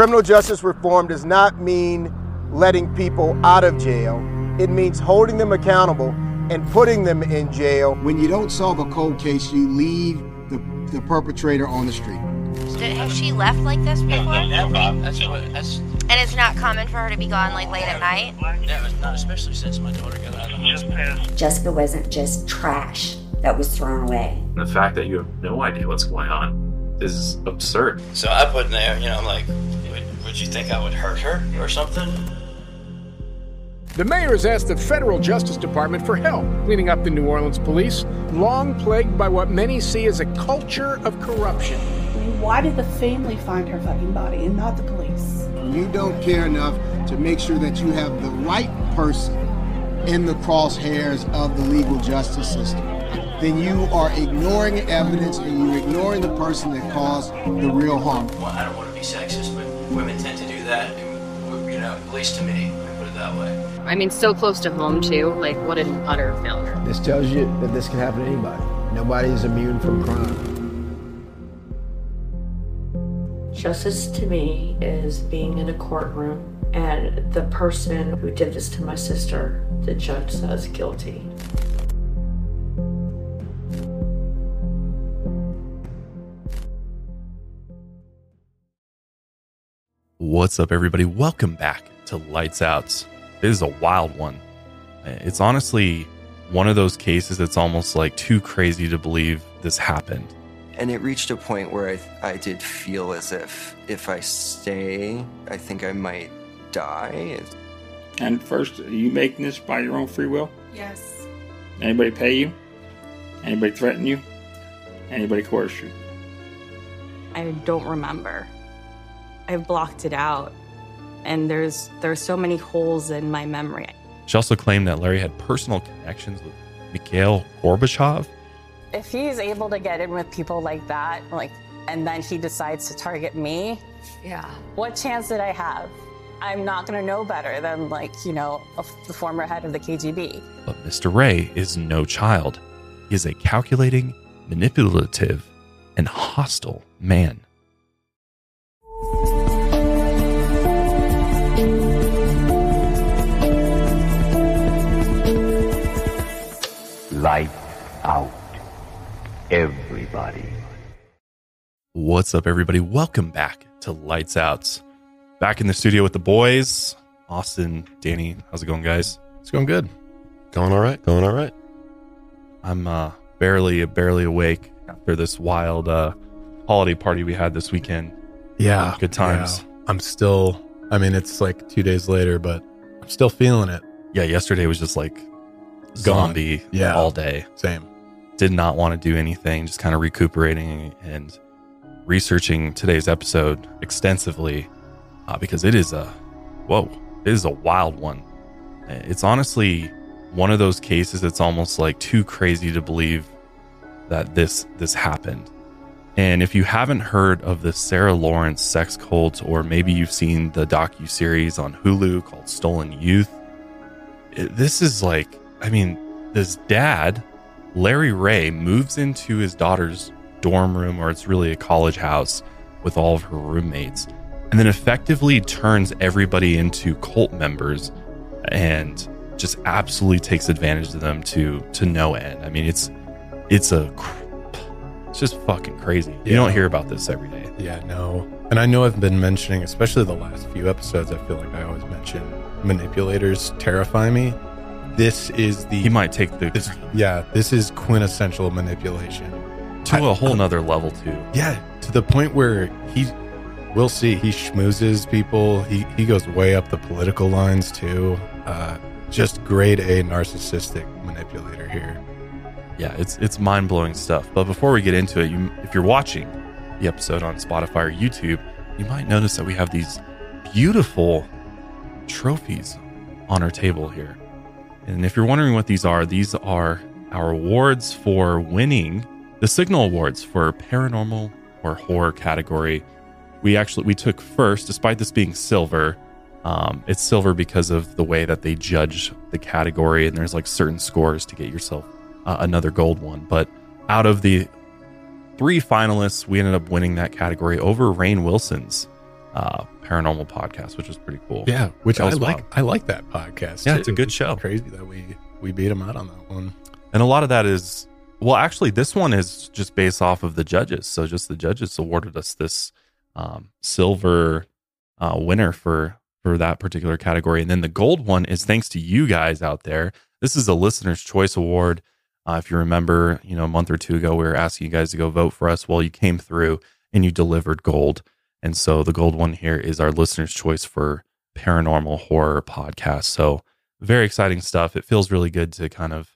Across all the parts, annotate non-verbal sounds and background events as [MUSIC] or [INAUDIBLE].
Criminal justice reform does not mean letting people out of jail. It means holding them accountable and putting them in jail. When you don't solve a cold case, you leave the, the perpetrator on the street. Did, has she left like this before? Uh, that's what. That's And it's not common for her to be gone like late at night? yeah, it's not especially since my daughter got out of the hospital. Jessica wasn't just trash that was thrown away. The fact that you have no idea what's going on is absurd. So I put in there, you know, I'm like, would, would you think I would hurt her or something? The mayor has asked the federal Justice Department for help cleaning up the New Orleans police, long plagued by what many see as a culture of corruption. Why did the family find her fucking body and not the police? You don't care enough to make sure that you have the right person in the crosshairs of the legal justice system. Then you are ignoring evidence and you're ignoring the person that caused the real harm. Well, I don't want to be sexist, but women tend to do that, you know, at least to me, let me put it that way. I mean, so close to home, too. Like, what an utter failure. This tells you that this can happen to anybody. Nobody is immune from crime. Justice to me is being in a courtroom and the person who did this to my sister, the judge says guilty. What's up, everybody? Welcome back to Lights Out. This is a wild one. It's honestly one of those cases that's almost like too crazy to believe this happened. And it reached a point where I, I did feel as if if I stay, I think I might die. And first, are you making this by your own free will? Yes. Anybody pay you? Anybody threaten you? Anybody coerce you? I don't remember. I've blocked it out. And there's there's so many holes in my memory. She also claimed that Larry had personal connections with Mikhail Gorbachev. If he's able to get in with people like that, like and then he decides to target me, Yeah. what chance did I have? I'm not going to know better than like, you know, a, the former head of the KGB. But Mr. Ray is no child. He is a calculating, manipulative, and hostile man. Light out. Everybody. What's up, everybody? Welcome back to Lights Out. Back in the studio with the boys, Austin, Danny. How's it going, guys? It's going good. Going all right. Going all right. I'm uh, barely, barely awake after this wild uh, holiday party we had this weekend. Yeah. Good times. yeah. I'm still, I mean, it's like two days later, but I'm still feeling it. Yeah, yesterday was just like Gone. zombie Yeah. all day. Same. Did not want to do anything, just kind of recuperating and researching today's episode extensively uh, because it is a, whoa, it is a wild one. It's honestly one of those cases that's almost like too crazy to believe that this this happened. And if you haven't heard of the Sarah Lawrence sex cult, or maybe you've seen the docu series on Hulu called Stolen Youth, it- this is like, I mean, this dad, Larry Ray, moves into his daughter's dorm room, or it's really a college house, with all of her roommates, and then effectively turns everybody into cult members, and just absolutely takes advantage of them to to no end. I mean, it's it's a it's just fucking crazy. You don't hear about this every day. Yeah, no. And I know I've been mentioning, especially the last few episodes, I feel like I always mention manipulators terrify me. This is the. He might take the This, yeah, this is quintessential manipulation. to I- a whole nother level too. Yeah, to the point where he, we'll see, he schmoozes people. He, he goes way up the political lines too. Uh, just grade A narcissistic manipulator here. Yeah, it's it's mind blowing stuff. But before we get into it, you, if you're watching the episode on Spotify or YouTube, you might notice that we have these beautiful trophies on our table here. And if you're wondering what these are, these are our awards for winning the Signal Awards for paranormal or horror category. We actually we took first, despite this being silver. Um, it's silver because of the way that they judge the category, and there's like certain scores to get yourself uh, another gold one. But out of the three finalists, we ended up winning that category over Rainn Wilson's uh, paranormal podcast, which was pretty cool. Yeah, which That I like. wild. I like that podcast. Yeah, it's a good show. Crazy that we we beat him out on that one. And a lot of that is, well, actually, this one is just based off of the judges. So just the judges awarded us this um, silver uh, winner for for that particular category, and then the gold one is thanks to you guys out there. This is a listener's choice award. Uh, if you remember, you know, a month or two ago, we were asking you guys to go vote for us. Well, you came through and you delivered gold. And so the gold one here is our listener's choice for paranormal horror podcast. So very exciting stuff. It feels really good to kind of,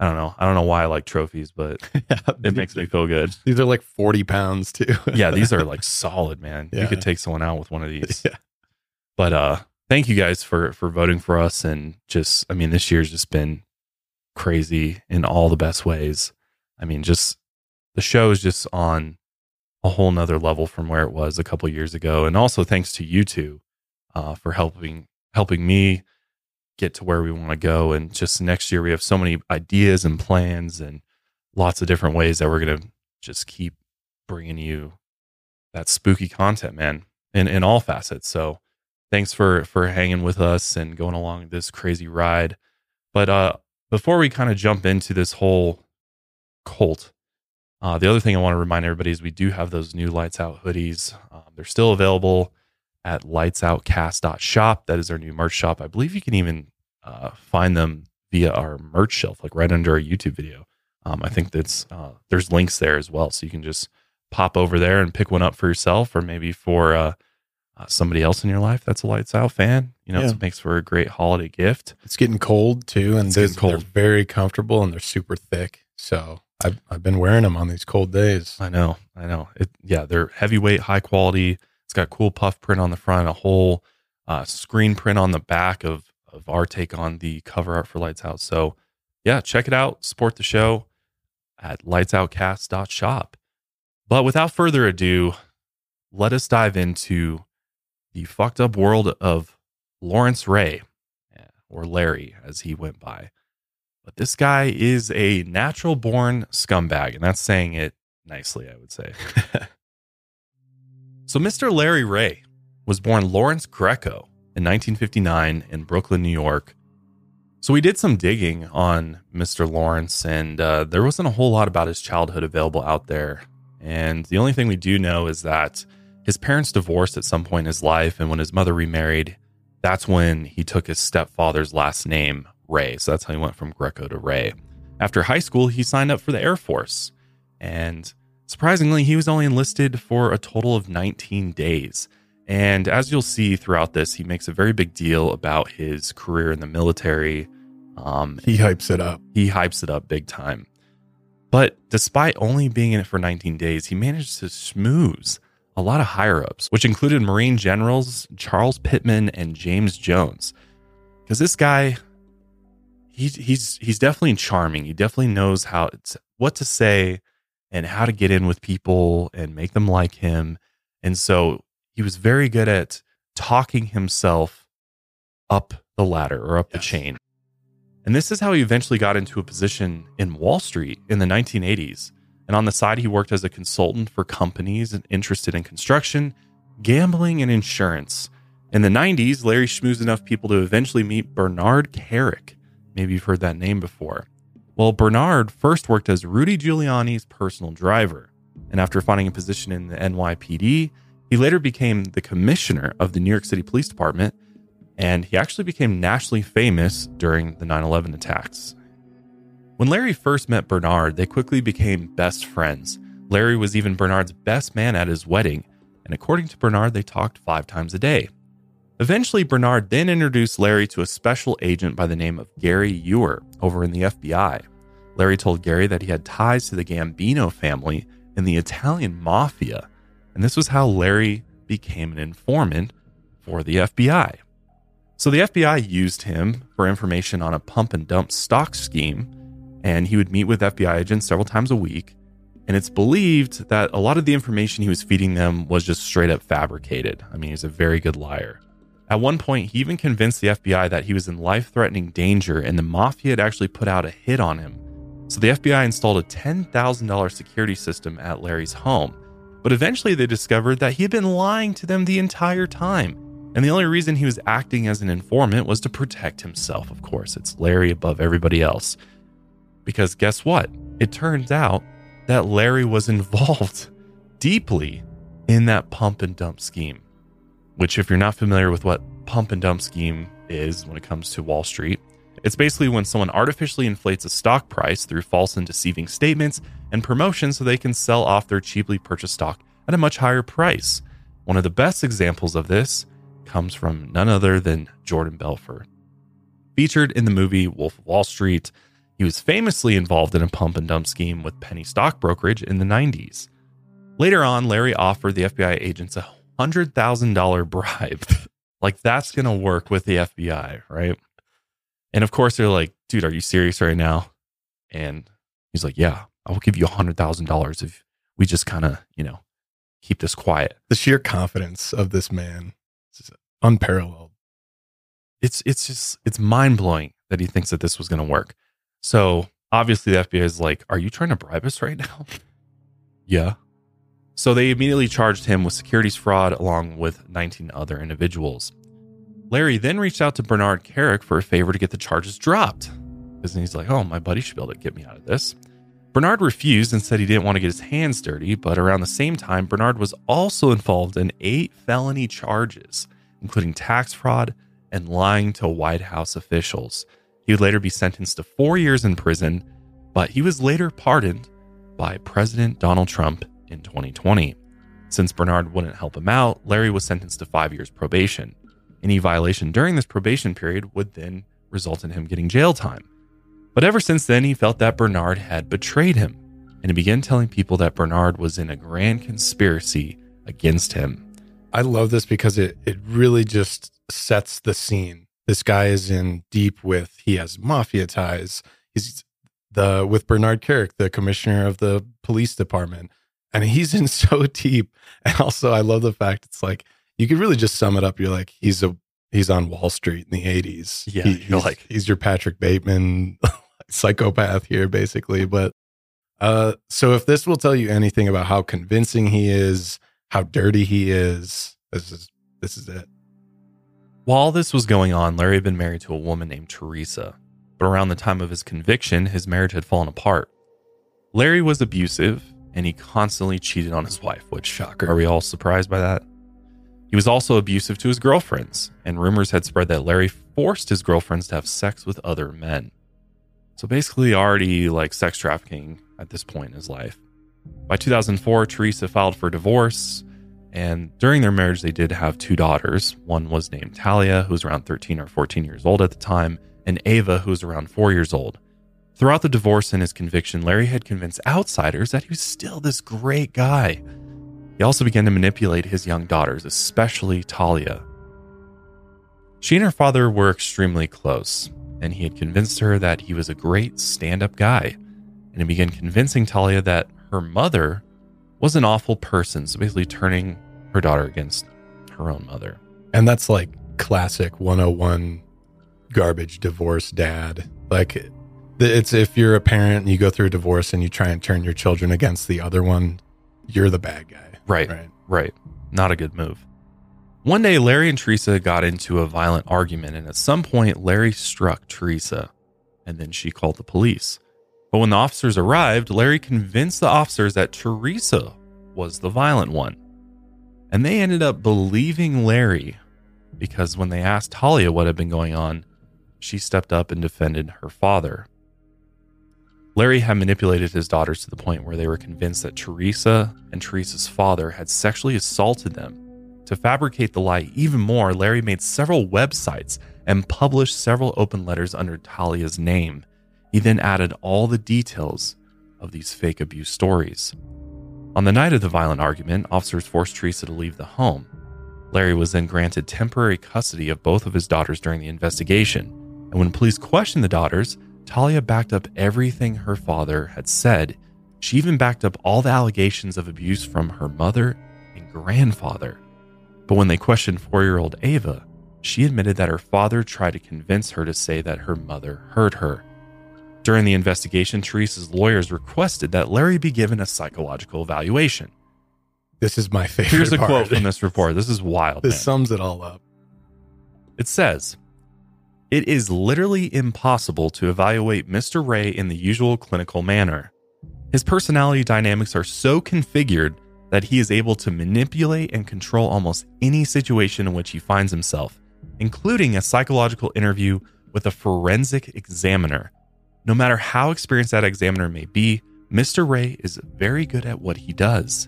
I don't know, I don't know why I like trophies, but [LAUGHS] it makes me feel good. [LAUGHS] These are like forty pounds too. [LAUGHS] yeah, these are like solid, man. You could take someone out with one of these. Yeah. But uh thank you guys for for voting for us and just I mean this year's just been crazy in all the best ways. I mean just the show is just on a whole nother level from where it was a couple years ago. And also thanks to you two uh for helping helping me get to where we want to go. And just next year we have so many ideas and plans and lots of different ways that we're gonna just keep bringing you that spooky content, man, in in all facets. So thanks for for hanging with us and going along this crazy ride. But uh before we kind of jump into this whole cult, uh, the other thing I want to remind everybody is we do have those new Lights Out hoodies. Um, they're still available at lightsoutcast.shop. That is our new merch shop. I believe you can even uh, find them via our merch shelf, like right under our YouTube video. Um, I think that's uh, there's links there as well, so you can just pop over there and pick one up for yourself, or maybe for uh, uh, somebody else in your life that's a Lights Out fan. You know, Yeah. it makes for a great holiday gift. It's getting cold too, and cold. they're very comfortable and they're super thick. So I've I've been wearing them on these cold days. I know, I know. It, yeah, they're heavyweight, high quality. It's got cool puff print on the front, a whole uh, screen print on the back of of our take on the cover art for Lights Out. So, yeah, check it out. Support the show at lightsoutcast.shop. But without further ado, let us dive into the fucked up world of Lawrence Ray, or Larry as he went by. But this guy is a natural born scumbag, and that's saying it nicely, I would say. [LAUGHS] so, Mr. Larry Ray was born Lawrence Greco in 1959 in Brooklyn, New York. So, we did some digging on Mr. Lawrence, and uh, there wasn't a whole lot about his childhood available out there. And the only thing we do know is that his parents divorced at some point in his life, and when his mother remarried, that's when he took his stepfather's last name, Ray. So that's how he went from Greco to Ray. After high school, he signed up for the Air Force. And surprisingly, he was only enlisted for a total of 19 days. And as you'll see throughout this, he makes a very big deal about his career in the military. Um, He hypes it up. he hypes it up big time. But despite only being in it for 19 days, he managed to schmooze a lot of higher ups, which included Marine generals Charles Pittman and James Jones. Because this guy, he, he's he's definitely charming. He definitely knows how it's, what to say and how to get in with people and make them like him. And so he was very good at talking himself up the ladder or up the chain. And this is how he eventually got into a position in Wall Street in the 1980s. And on the side, he worked as a consultant for companies interested in construction, gambling, and insurance. In the 90s, Larry schmoozed enough people to eventually meet Bernard Kerik. Maybe you've heard that name before. Well, Bernard first worked as Rudy Giuliani's personal driver. And after finding a position in the NYPD, he later became the commissioner of the New York City Police Department and he actually became nationally famous during the 9 11 attacks. When Larry first met Bernard, they quickly became best friends. Larry was even Bernard's best man at his wedding, and according to Bernard, they talked five times a day. Eventually, Bernard then introduced Larry to a special agent by the name of Gary Ewer over in the FBI. Larry told Gary that he had ties to the Gambino family and the Italian mafia, and this was how Larry became an informant for the FBI. So the FBI used him for information on a pump and dump stock scheme, and he would meet with FBI agents several times a week. And it's believed that a lot of the information he was feeding them was just straight up fabricated. I mean, he's a very good liar. At one point, he even convinced the FBI that he was in life threatening danger and the mafia had actually put out a hit on him. So the FBI installed a $10,000 security system at Larry's home. But eventually they discovered that he had been lying to them the entire time. And the only reason he was acting as an informant was to protect himself, of course. It's Larry above everybody else. Because guess what? It turns out that Larry was involved [LAUGHS] deeply in that pump and dump scheme. Which, if you're not familiar with what pump and dump scheme is when it comes to Wall Street, it's basically when someone artificially inflates a stock price through false and deceiving statements and promotions so they can sell off their cheaply purchased stock at a much higher price. One of the best examples of this comes from none other than Jordan Belfort. Featured in the movie Wolf of Wall Street, he was famously involved in a pump and dump scheme with penny stock brokerage in the 90s. Later on, Larry offered the FBI agents a $100,000 [LAUGHS] bribe. like, that's going to work with the FBI, right? And of course, they're like, dude, are you serious right now? And he's like, yeah, I will give you a $100,000 if we just kind of, you know, keep this quiet. The sheer confidence of this man is unparalleled. It's it's just it's mind blowing that he thinks that this was going to work. So obviously the FBI is like, "Are you trying to bribe us right now?" [LAUGHS] yeah. So they immediately charged him with securities fraud along with 19 other individuals. Larry then reached out to Bernard Kerik for a favor to get the charges dropped. Because he's like, "Oh, my buddy should be able to get me out of this." Bernard refused and said he didn't want to get his hands dirty, but around the same time, Bernard was also involved in eight felony charges, including tax fraud and lying to White House officials. He would later be sentenced to four years in prison, but he was later pardoned by President Donald Trump in 2020. Since Bernard wouldn't help him out, Larry was sentenced to five years probation. Any violation during this probation period would then result in him getting jail time. But ever since then, he felt that Bernard had betrayed him, and he began telling people that Bernard was in a grand conspiracy against him. I love this because it, it really just sets the scene. This guy is in deep with, he has mafia ties. He's the, with Bernard Kerik, the commissioner of the police department. And he's in [LAUGHS] so deep. And also, I love the fact it's like, you could really just sum it up. You're like, he's a, he's on Wall Street in the 80s. Yeah. He, you're he's, like, he's your Patrick Bateman [LAUGHS] psychopath here, basically. But uh, so if this will tell you anything about how convincing he is, how dirty he is, this is this is it. While this was going on, Larry had been married to a woman named Teresa, but around the time of his conviction, his marriage had fallen apart. Larry was abusive and he constantly cheated on his wife, which shocker. Are we all surprised by that? He was also abusive to his girlfriends, and rumors had spread that Larry forced his girlfriends to have sex with other men. So basically, already like sex trafficking at this point in his life. By 2004, Teresa filed for divorce, and during their marriage, they did have two daughters. One was named Talia, who was around 13 or 14 years old at the time, and Ava, who was around four years old. Throughout the divorce and his conviction, Larry had convinced outsiders that he was still this great guy. He also began to manipulate his young daughters, especially Talia. She and her father were extremely close, and he had convinced her that he was a great stand up guy. And he began convincing Talia that her mother was an awful person, so basically turning her daughter against her own mother. And that's like classic 101 garbage divorce dad. Like it's if you're a parent and you go through a divorce and you try and turn your children against the other one, you're the bad guy. Right. Right. Right. Not a good move. One day, Larry and Teresa got into a violent argument, and at some point, Larry struck Teresa, and then she called the police. But when the officers arrived, Larry convinced the officers that Teresa was the violent one. And they ended up believing Larry because when they asked Talia what had been going on, she stepped up and defended her father. Larry had manipulated his daughters to the point where they were convinced that Teresa and Teresa's father had sexually assaulted them. To fabricate the lie even more, Larry made several websites and published several open letters under Talia's name. He then added all the details of these fake abuse stories. On the night of the violent argument, officers forced Teresa to leave the home. Larry was then granted temporary custody of both of his daughters during the investigation. And when police questioned the daughters, Talia backed up everything her father had said. She even backed up all the allegations of abuse from her mother and grandfather. But when they questioned four year old Ava, she admitted that her father tried to convince her to say that her mother hurt her. During the investigation, Teresa's lawyers requested that Larry be given a psychological evaluation. This is my favorite. Here's a part. quote from this report. This is wild. This man. sums it all up. It says, It is literally impossible to evaluate Mr. Ray in the usual clinical manner. His personality dynamics are so configured that he is able to manipulate and control almost any situation in which he finds himself, including a psychological interview with a forensic examiner. No matter how experienced that examiner may be, Mr. Ray is very good at what he does.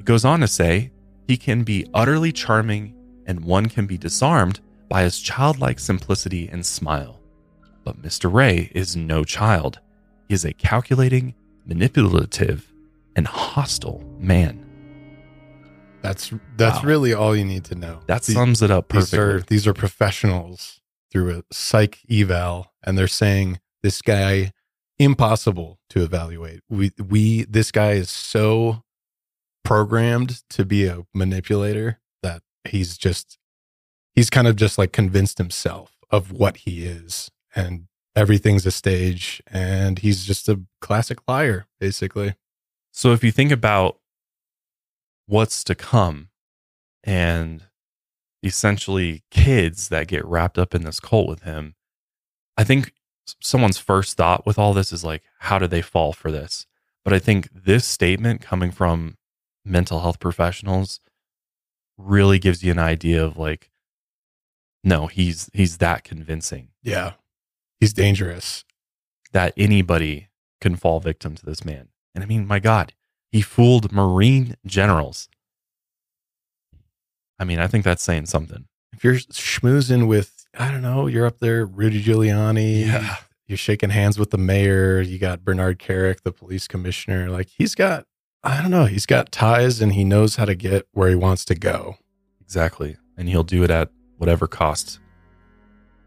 It goes on to say, he can be utterly charming and one can be disarmed by his childlike simplicity and smile. But Mr. Ray is no child. He is a calculating, manipulative, and hostile man. That's that's Wow. really all you need to know. That sums it up perfectly. These are these are professionals through a psych eval, and they're saying this guy impossible to evaluate. We we this guy is so programmed to be a manipulator that he's just he's kind of just like convinced himself of what he is and everything's a stage and he's just a classic liar basically So if you think about what's to come and essentially kids that get wrapped up in this cult with him, I think someone's first thought with all this is like, how did they fall for this? But I think this statement coming from mental health professionals really gives you an idea of like, no, he's he's that convincing yeah he's dangerous that anybody can fall victim to this man. And I mean, my God, he fooled Marine generals. I mean, I think that's saying something. if you're schmoozing with i don't know you're up there rudy giuliani Yeah. you're shaking hands with the mayor you got bernard kerik the police commissioner like he's got i don't know he's got ties and he knows how to get where he wants to go Exactly. And he'll do it at whatever cost.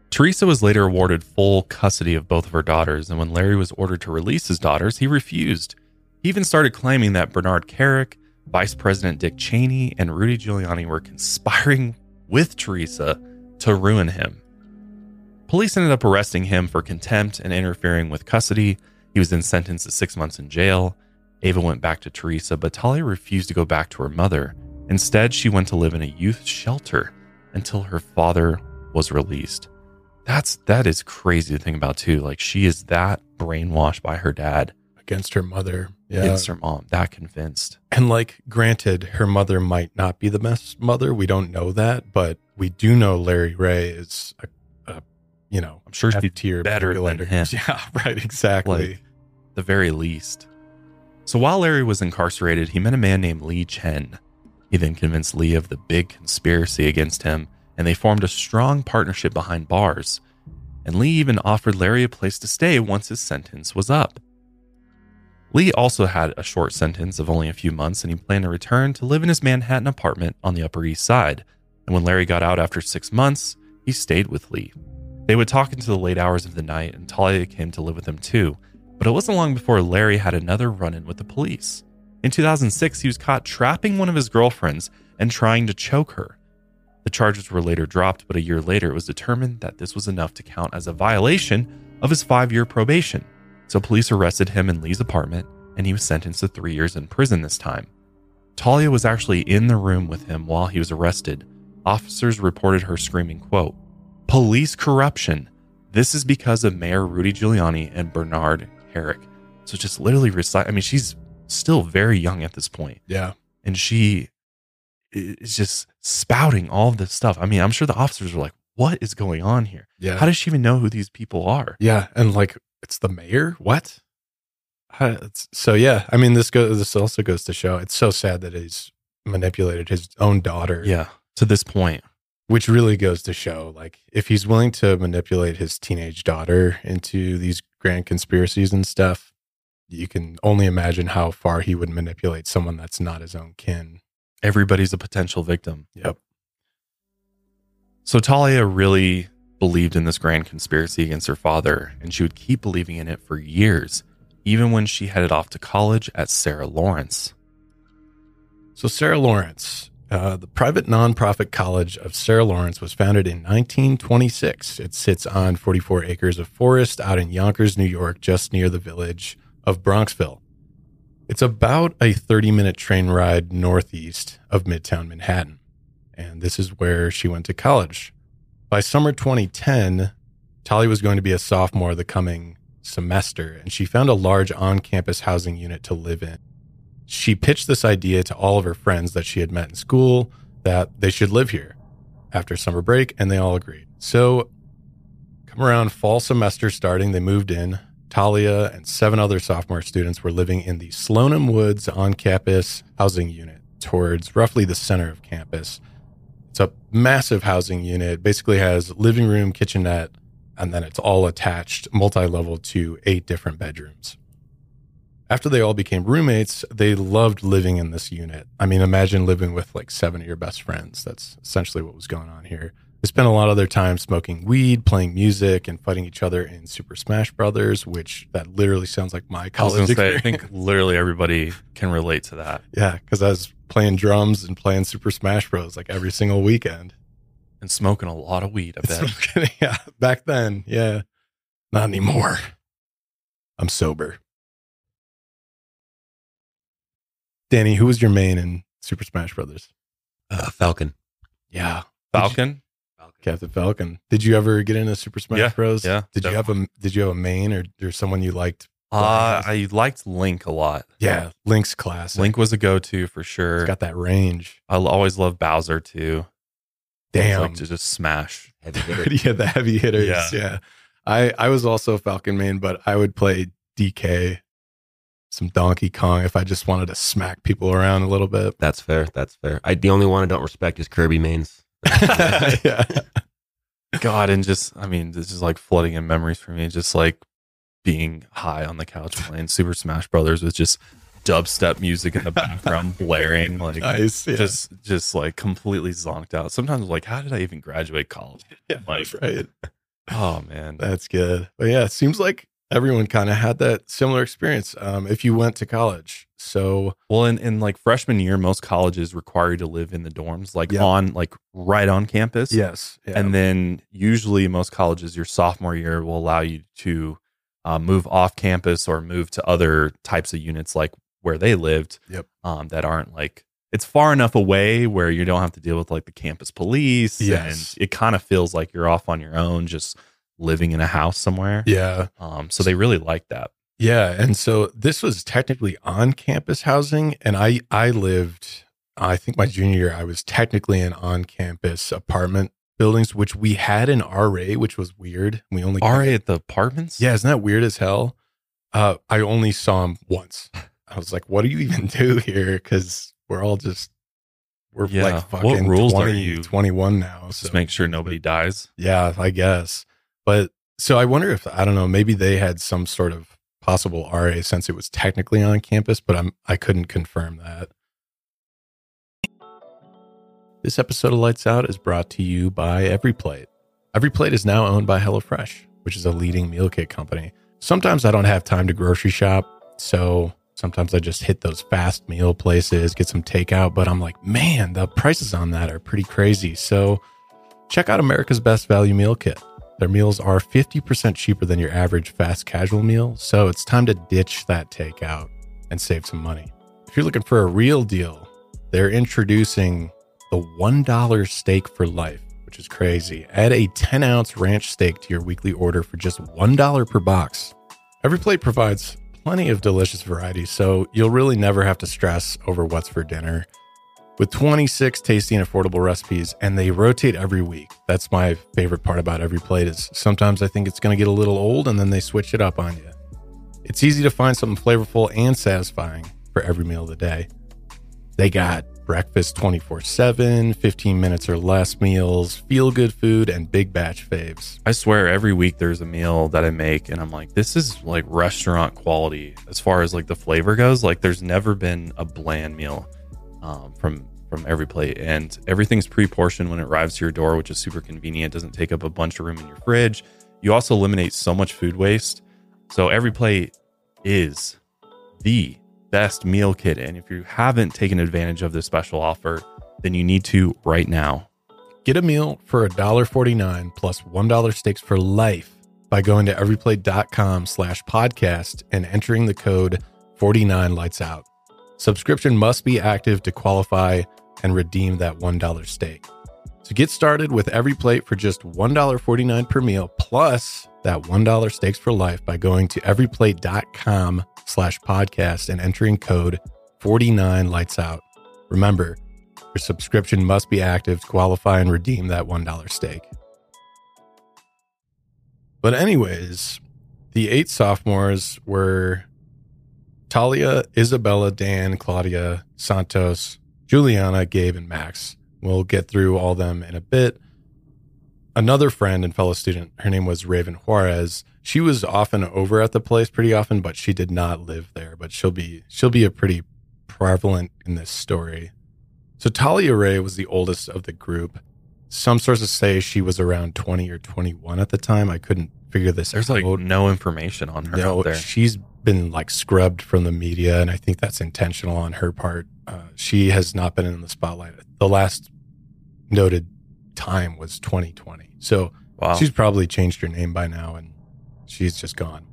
Teresa was later awarded full custody of both of her daughters, and when Larry was ordered to release his daughters, he refused. He even started claiming that Bernard Kerik, Vice President Dick Cheney, and Rudy Giuliani were conspiring with Teresa to ruin him. Police ended up arresting him for contempt and interfering with custody. He was then sentenced to six months in jail. Ava went back to Teresa, but Talia refused to go back to her mother. Instead, she went to live in a youth shelter until her father was released. That's that is crazy to think about too. Like she is that brainwashed by her dad against her mother yeah against her mom, that convinced. and like granted her mother might not be the best mother we don't know that but we do know larry ray is a, a you know I'm sure she's F-tier better than him. [LAUGHS] yeah right exactly Like the very least. So while Larry was incarcerated, he met a man named Lee Chen. He then convinced Lee of the big conspiracy against him, and they formed a strong partnership behind bars. And Lee even offered Larry a place to stay once his sentence was up. Lee also had a short sentence of only a few months, and he planned to return to live in his Manhattan apartment on the Upper East Side. And when Larry got out after six months, he stayed with Lee. They would talk into the late hours of the night, and Talia came to live with him too. But it wasn't long before Larry had another run in with the police. In 2006, he was caught trapping one of his girlfriends and trying to choke her. The charges were later dropped, but a year later, it was determined that this was enough to count as a violation of his five year probation. So police arrested him in Lee's apartment, and he was sentenced to three years in prison this time. Talia was actually in the room with him while he was arrested. Officers reported her screaming, quote, Police corruption. This is because of Mayor Rudy Giuliani and Bernard Kerik. So just literally recite. I mean, she's still very young at this point, yeah and she is just spouting all this stuff. I mean, I'm sure the officers were like, "What is going on here? Yeah. How does she even know who these people are?" Yeah, and like it's the mayor. What? So yeah, I mean this goes. This also goes to show it's so sad that he's manipulated his own daughter. Yeah, to this point. which really goes to show like if he's willing to manipulate his teenage daughter into these grand conspiracies and stuff, you can only imagine how far he would manipulate someone that's not his own kin. Everybody's a potential victim. Yep. So Talia really believed in this grand conspiracy against her father, and she would keep believing in it for years, even when she headed off to college at Sarah Lawrence. So, Sarah Lawrence, uh, the private nonprofit college of Sarah Lawrence was founded in 1926. It sits on 44 acres of forest out in Yonkers, New York, just near the village of Bronxville. It's about a 30 minute train ride northeast of Midtown Manhattan. And this is where she went to college. By summer 2010, Tali was going to be a sophomore the coming semester, and she found a large on campus housing unit to live in. She pitched this idea to all of her friends that she had met in school that they should live here after summer break, and they all agreed. So, come around fall semester starting, they moved in. Talia and seven other sophomore students were living in the Slonim Woods on campus housing unit towards roughly the center of campus. It's a massive housing unit, basically has living room, kitchenette, and then it's all attached multi level to eight different bedrooms. After they all became roommates, they loved living in this unit. I mean, imagine living with like seven of your best friends. That's essentially what was going on here. They spent a lot of their time smoking weed, playing music, and fighting each other in Super Smash Brothers, which that literally sounds like my I was college say, I think literally everybody can relate to that. yeah, because I was playing drums and playing Super Smash Bros. like every single weekend. And smoking a lot of weed, I [LAUGHS] bet. Smoking- [LAUGHS] yeah, back then, yeah, not anymore. I'm sober. Danny, who was your main in Super Smash Brothers? Uh, Falcon. Yeah, Falcon? Captain Falcon. Did you ever get into Super Smash Yeah, Bros? yeah, Did you have a Did you have a main or, or someone you liked? Uh, I liked Link a lot. Yeah, Link's classic. Link was a go-to for sure. It's got that range. I always loved Bowser too. Damn. like to just smash. Heavy [LAUGHS] hitter. yeah, the heavy hitters. Yeah. Yeah. I I was also a Falcon main, but I would play DK, some Donkey Kong if I just wanted to smack people around a little bit. That's fair. That's fair. I the only one I don't respect is Kirby mains. [LAUGHS] yeah. God, and just I mean, this is like flooding in memories for me. Just like being high on the couch playing Super Smash Brothers with just dubstep music in the background [LAUGHS] blaring, like Nice, yeah. just just like completely zonked out. Sometimes like, how did I even graduate college? [LAUGHS] Yeah, like, right. Oh man, That's good. But yeah, it seems like everyone kind of had that similar experience um, if you went to college. So Well, in, in like freshman year, most colleges require you to live in the dorms, like Yeah. on like right on campus. yes, yeah. And then usually most colleges, your sophomore year will allow you to uh, move off campus or move to other types of units like where they lived. Yep. Um, that aren't like it's far enough away where you don't have to deal with like the campus police. Yes. And it kind of feels like you're off on your own, just living in a house somewhere. yeah, Um, so they really like that. Yeah, and so this was technically on campus housing, and I I lived. I think my junior year, I was technically in on campus apartment buildings, which we had an RA, which was weird. We only RA at the apartments? Yeah, isn't that weird as hell? Uh, I only saw him once. [LAUGHS] I was like, "What do you even do here?" Because we're all just we're Yeah. like What fucking rules are you- 21 now. So Just make sure nobody dies. yeah, I guess. But so I wonder if I don't know, maybe they had some sort of possible RA since it was technically on campus, but I'm I couldn't confirm that. This episode of Lights Out is brought to you by EveryPlate. EveryPlate is now owned by HelloFresh, which is a leading meal kit company. Sometimes I don't have time to grocery shop, so sometimes I just hit those fast meal places, get some takeout, but I'm like, man, the prices on that are pretty crazy. So check out America's Best Value Meal Kit. Their meals are 50% cheaper than your average fast casual meal, so it's time to ditch that takeout and save some money. If you're looking for a real deal, they're introducing the $1 steak for life, which is crazy. Add a 10 ounce ranch steak to your weekly order for just $1 per box. Every plate provides plenty of delicious varieties, so you'll really never have to stress over what's for dinner with 26 tasty and affordable recipes and they rotate every week. That's my favorite part about every plate is sometimes i think it's going to get a little old and then they switch it up on you. It's easy to find something flavorful and satisfying for every meal of the day. They got breakfast 24-7 15 minutes or less meals feel good food and big batch faves. I swear every week there's a meal that I make and I'm like, this is like restaurant quality as far as like the flavor goes. Like there's never been a bland meal um, from from every plate and everything's pre-portioned when it arrives to your door, which is super convenient. It doesn't take up a bunch of room in your fridge. You also eliminate so much food waste. So every plate is the best meal kit. And if you haven't taken advantage of this special offer, then you need to right now. Get a meal for $1.49 plus $1 steaks for life by going to everyplate.com slash podcast and entering the code 49 lights out. Subscription must be active to qualify and redeem that $1 stake. So get started with every plate for just $1.49 per meal plus that $1 steaks for life by going to everyplate.com slash podcast and entering code 49 lights out. Remember, your subscription must be active to qualify and redeem that $1 stake. But anyways, the eight sophomores were Talia, Isabella, Dan, Claudia, Santos, Juliana, Gabe, and Max. We'll get through all them in a bit. Another friend and fellow student, her name was Raven Juarez. She was often over at the place pretty often, but she did not live there. But she'll be she'll be a pretty prevalent in this story. So Talia Ray was the oldest of the group. Some sources say she was around 20 or 21 at the time. I couldn't figure this There's out. like no information on her No, out there. she's been like scrubbed from the media, and I think that's intentional on her part. Uh, she has not been in the spotlight. The last noted time was 2020, so Wow. she's probably changed her name by now, and she's just gone.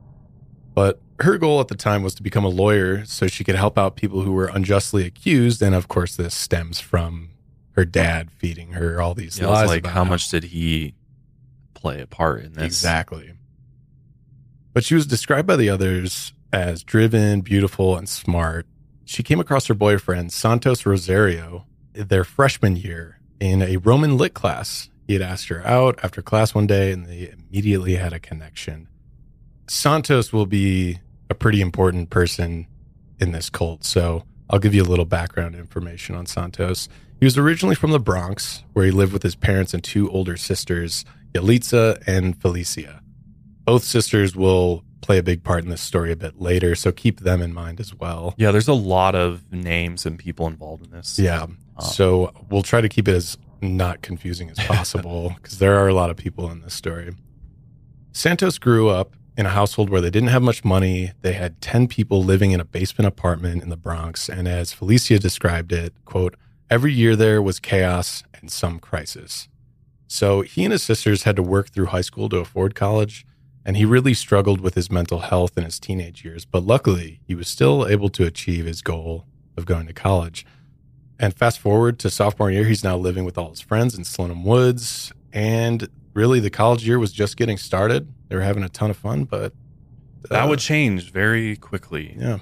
But her goal at the time was to become a lawyer so she could help out people who were unjustly accused, and of course, this stems from her dad feeding her all these Yeah, lies. like, about how much did he play a part in this? Exactly. But she was described by the others as driven, beautiful, and smart. She came across her boyfriend, Santos Rosario, their freshman year in a Roman lit class. He had asked her out after class one day and they immediately had a connection. Santos will be a pretty important person in this cult. So I'll give you a little background information on Santos. He was originally from the Bronx, where he lived with his parents and two older sisters, Yalitza and Felicia. Both sisters will play a big part in this story a bit later, so keep them in mind as well. Yeah, there's a lot of names and people involved in this. Yeah. Um, So we'll try to keep it as not confusing as [LAUGHS] possible because there are a lot of people in this story. Santos grew up in a household where they didn't have much money. They had 10 people living in a basement apartment in the Bronx. And as Felicia described it, quote, every year there was chaos and some crisis. So he and his sisters had to work through high school to afford college. And he really struggled with his mental health in his teenage years. But luckily, he was still able to achieve his goal of going to college. And fast forward to sophomore year, he's now living with all his friends in Slonim Woods. And really, the college year was just getting started. They were having a ton of fun, but that uh, would change very quickly. Yeah.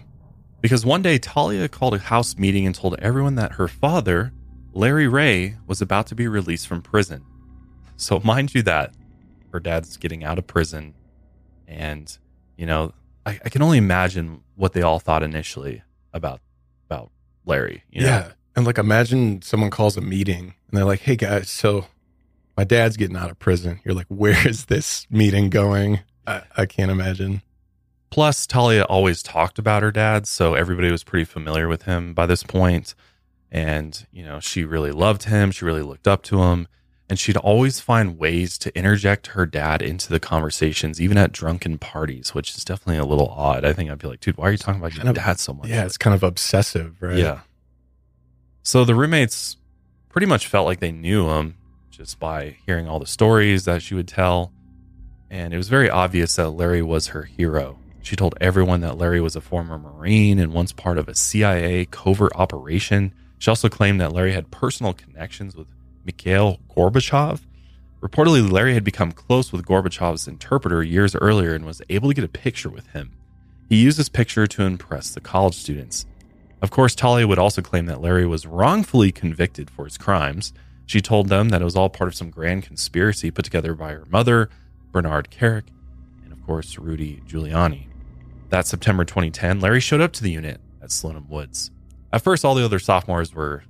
Because one day Talia called a house meeting and told everyone that her father, Larry Ray, was about to be released from prison. So mind you that her dad's getting out of prison and you know, I, I can only imagine what they all thought initially about about Larry. You know? yeah. And like, imagine someone calls a meeting and they're like, hey guys, so my dad's getting out of prison. You're like, where is this meeting going? I, I can't imagine. Plus, Talia always talked about her dad, so everybody was pretty familiar with him by this point. And, you know, she really loved him. She really looked up to him. And she'd always find ways to interject her dad into the conversations, even at drunken parties, which is definitely a little odd. I think I'd be like, dude, why are you talking about your Kind of- dad so much? Yeah, it's kind of obsessive, right? Yeah. So the roommates pretty much felt like they knew him just by hearing all the stories that she would tell. And it was very obvious that Larry was her hero. She told everyone that Larry was a former Marine and once part of a CIA covert operation. She also claimed that Larry had personal connections with Mikhail Gorbachev. Reportedly, Larry had become close with Gorbachev's interpreter years earlier and was able to get a picture with him. He used this picture to impress the college students. Of course, Talia would also claim that Larry was wrongfully convicted for his crimes. She told them that it was all part of some grand conspiracy put together by her mother, Bernard Kerik, and of course, Rudy Giuliani. That September 2010, Larry showed up to the unit at Slonim Woods. At first, all the other sophomores were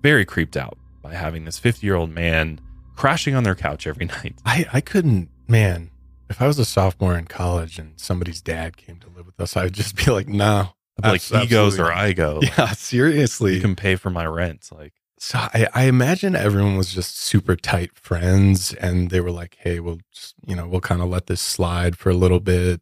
very creeped out by having this 50 year old man crashing on their couch every [LAUGHS] night. I, I couldn't, man, if I was a sophomore in college and somebody's dad came to live with us, I would just be like, no. Be like, he goes or I go. [LAUGHS] Yeah, seriously. You can pay for my rent. Like, So I, I imagine everyone was just super tight friends and they were like, hey, we'll just, you know, we'll kind of let this slide for a little bit.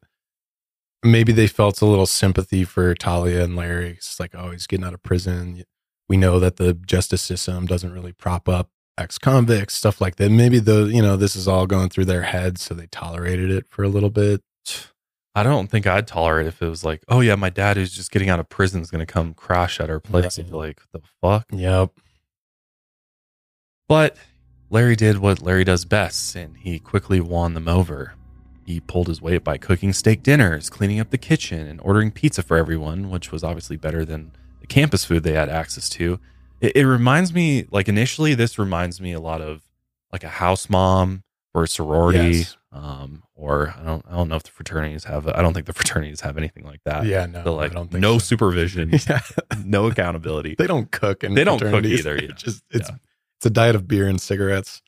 Maybe they felt a little sympathy for Talia and Larry. It's like, oh, he's getting out of prison. We know that the justice system doesn't really prop up ex convicts, stuff like that. Maybe the, you know, this is all going through their heads. So they tolerated it for a little bit. I don't think I'd tolerate if it was like, oh yeah, my dad who's just getting out of prison is going to come crash at our place. I'd be like, the fuck? Yep. But Larry did what Larry does best, and he quickly won them over. He pulled his weight by cooking steak dinners, cleaning up the kitchen, and ordering pizza for everyone, which was obviously better than the campus food they had access to. It, it reminds me, like initially, this reminds me a lot of like a house mom or a sorority, Yes. um, or I don't, I don't know if the fraternities have. I don't think the [LAUGHS] fraternities have anything like that. Yeah, no, They're like I don't think no so. supervision, [LAUGHS] Yeah. no accountability. They don't cook and They don't cook either, [LAUGHS] yeah. Just it's it's a diet of beer and cigarettes.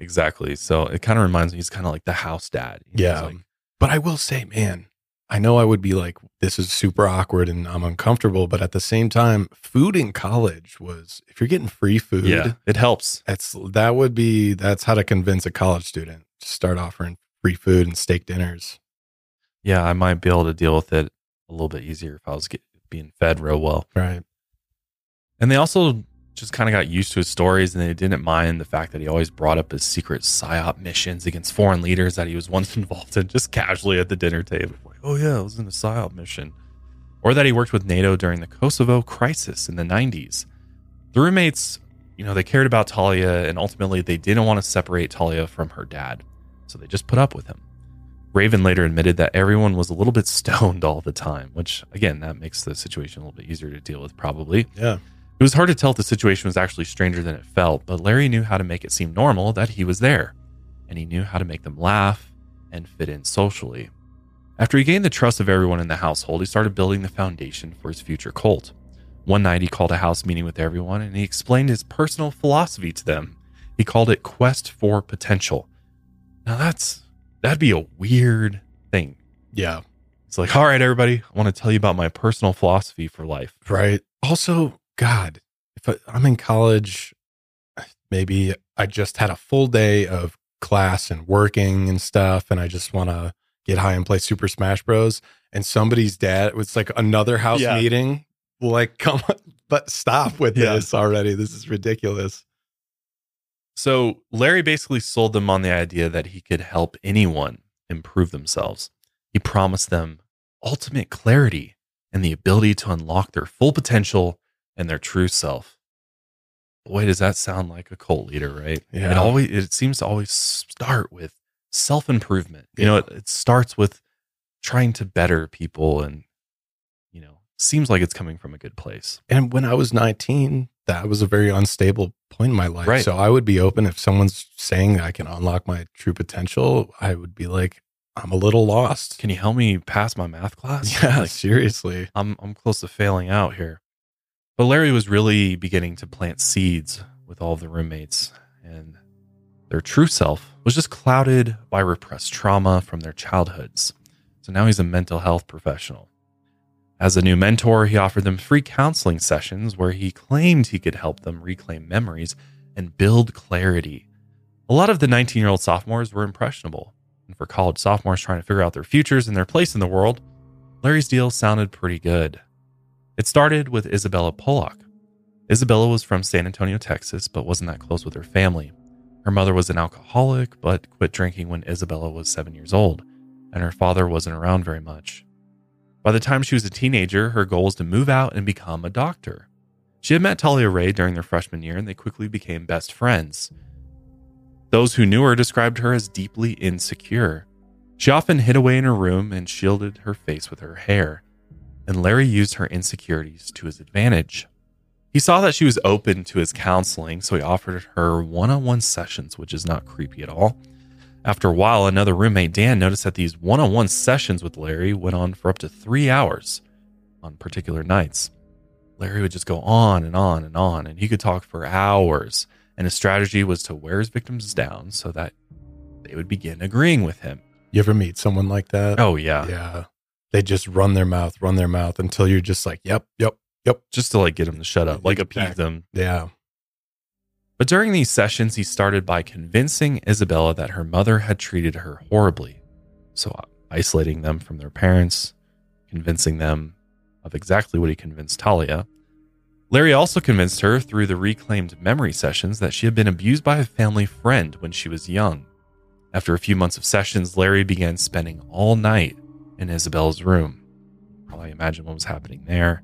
Exactly. So it kind of reminds me. He's kind of like the house dad. You know, he's Yeah. like, But I will say, man, I know I would be like, this is super awkward and I'm uncomfortable. But at the same time, food in college was, if you're getting free food, yeah, it helps. that's that would be that's how to convince a college student to start offering free food and steak dinners. Yeah, I might be able to deal with it a little bit easier if I was get, being fed real well. Right. And they also just kind of got used to his stories and they didn't mind the fact that he always brought up his secret psyop missions against foreign leaders that he was once [LAUGHS] involved in just casually at the dinner table. Oh yeah, I was in a psyop mission. Or that he worked with NATO during the Kosovo crisis in the 90s. The roommates, you know, they cared about Talia and ultimately they didn't want to separate Talia from her dad. So they just put up with him. Raven later admitted that everyone was a little bit [LAUGHS] stoned all the time, which again, that makes the situation a little bit easier to deal with, probably. Yeah. It was hard to tell if the situation was actually stranger than it felt, but Larry knew how to make it seem normal that he was there, and he knew how to make them laugh and fit in socially. After he gained the trust of everyone in the household, he started building the foundation for his future cult. One night, he called a house meeting with everyone and he explained his personal philosophy to them. He called it Quest for Potential. Now, that's that'd be a weird thing. Yeah. It's like, all right, everybody, I want to tell you about my personal philosophy for life. Right. Also, God, if I, I'm in college, maybe I just had a full day of class and working and stuff, and I just want to get high and play Super Smash Bros. And somebody's dad, it's like another house Yeah. meeting. Like, [LAUGHS] come on, but stop with Yeah. this already. This is ridiculous. So Larry basically sold them on the idea that he could help anyone improve themselves. He promised them ultimate clarity and the ability to unlock their full potential and their true self. Boy, does that sound like a cult leader, right? Yeah. It always it seems to always start with self improvement. You know, it, it starts with trying to better people and you know, seems like it's coming from a good place. And when I was 19, that was a very unstable point in my life. Right. So I would be open if someone's saying I can unlock my true potential. I would be like, I'm a little lost. Can you help me pass my math class? [LAUGHS] Yeah, Like, seriously. I'm I'm close to failing out here. But Larry was really beginning to plant seeds with all the roommates, and their true self was just clouded by repressed trauma from their childhoods. So now he's a mental health professional. As a new mentor, he offered them free counseling sessions where he claimed he could help them reclaim memories and build clarity. A lot of the 19 year old sophomores were impressionable. And for college sophomores trying to figure out their futures and their place in the world, Larry's deal sounded pretty good. It started with Isabella Pollok. Isabella was from San Antonio, Texas, but wasn't that close with her family. Her mother was an alcoholic, but quit drinking when Isabella was seven years old, and her father wasn't around very much. By the time she was a teenager, her goal was to move out and become a doctor. She had met Talia Ray during their freshman year, and they quickly became best friends. Those who knew her described her as deeply insecure. She often hid away in her room and shielded her face with her hair, and Larry used her insecurities to his advantage. He saw that she was open to his counseling, so he offered her one on one sessions, which is not creepy at all. After a while, another roommate, Dan, noticed that these one on one sessions with Larry went on for up to three hours on particular nights. Larry would just go on and on and on, and he could talk for hours. And his strategy was to wear his victims down so that they would begin agreeing with him. You ever meet someone like that? Oh, yeah. Yeah. They just run their mouth, run their mouth until you're just like, yep, yep, yep. Just to like get them to shut up, like appease them. Yeah. But during these sessions, he started by convincing Isabella that her mother had treated her horribly. So, uh, isolating them from their parents, convincing them of exactly what he convinced Talia. Larry also convinced her through the reclaimed memory sessions that she had been abused by a family friend when she was young. After a few months of sessions, Larry began spending all night in Isabella's room. Probably imagine what was happening there.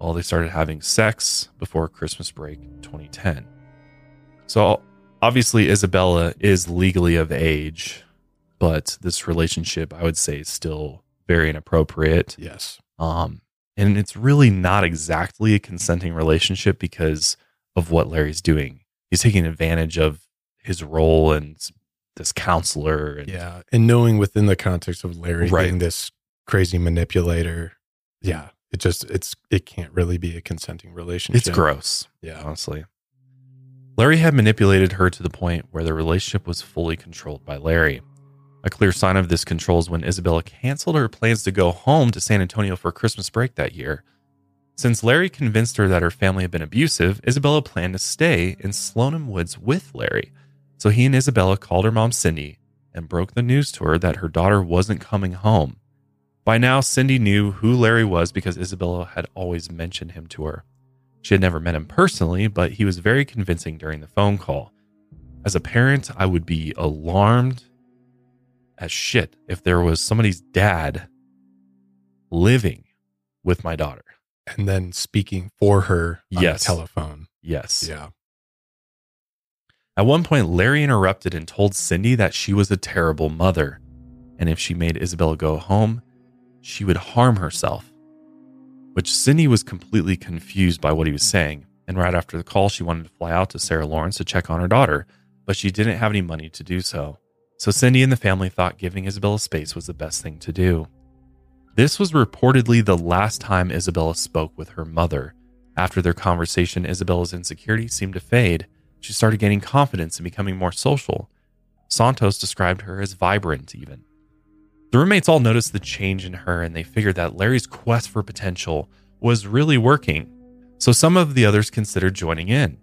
Well, they started having sex before Christmas break 2010. So obviously, Isabella is legally of age, but this relationship, I would say, is still very inappropriate. Yes. Um, and it's really not exactly a consenting relationship because of what Larry's doing. He's taking advantage of his role and this counselor. And, Yeah. And knowing within the context of Larry Right. being this crazy manipulator, yeah, it just it's it can't really be a consenting relationship. It's gross. Yeah. Honestly. Larry had manipulated her to the point where the relationship was fully controlled by Larry. A clear sign of this control is when Isabella canceled her plans to go home to San Antonio for Christmas break that year. Since Larry convinced her that her family had been abusive, Isabella planned to stay in Slonim Woods with Larry. So he and Isabella called her mom, Cindy, and broke the news to her that her daughter wasn't coming home. By now, Cindy knew who Larry was because Isabella had always mentioned him to her. She had never met him personally, but he was very convincing during the phone call. As a parent, I would be alarmed as shit if there was somebody's dad living with my daughter. And then speaking for her on Yes. the telephone. Yes. Yeah. At one point, Larry interrupted and told Cindy that she was a terrible mother. And if she made Isabella go home, she would harm herself. Which Cindy was completely confused by what he was saying. And right after the call, she wanted to fly out to Sarah Lawrence to check on her daughter, but she didn't have any money to do so. So Cindy and the family thought giving Isabella space was the best thing to do. This was reportedly the last time Isabella spoke with her mother. After their conversation, Isabella's insecurity seemed to fade. She started gaining confidence and becoming more social. Santos described her as vibrant, even. The roommates all noticed the change in her and they figured that Larry's quest for potential was really working. So some of the others considered joining in.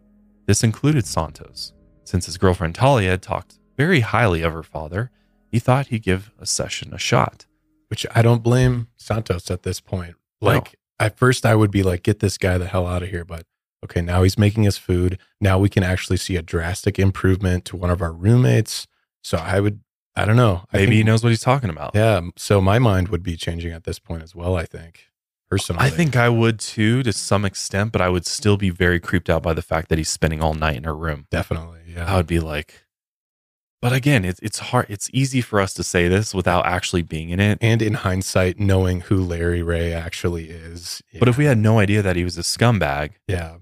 This included Santos. Since his girlfriend Talia had talked very highly of her father, he thought he'd give a session a shot. Which I don't blame Santos at this point. Like at first I would be like, get this guy the hell out of here. But okay, now he's making us food. Now we can actually see a drastic improvement to one of our roommates. So I would I don't know. Maybe he knows what he's talking about. Yeah. So my mind would be changing at this point as well, I think. Personally. I think I would too, to some extent, but I would still be very creeped out by the fact that he's spending all night in her room. Definitely. Yeah. I would be like, but again, it's it's hard. It's easy for us to say this without actually being in it. and in hindsight, knowing who Larry Ray actually is. But if we had no idea that he was a scumbag, Yeah.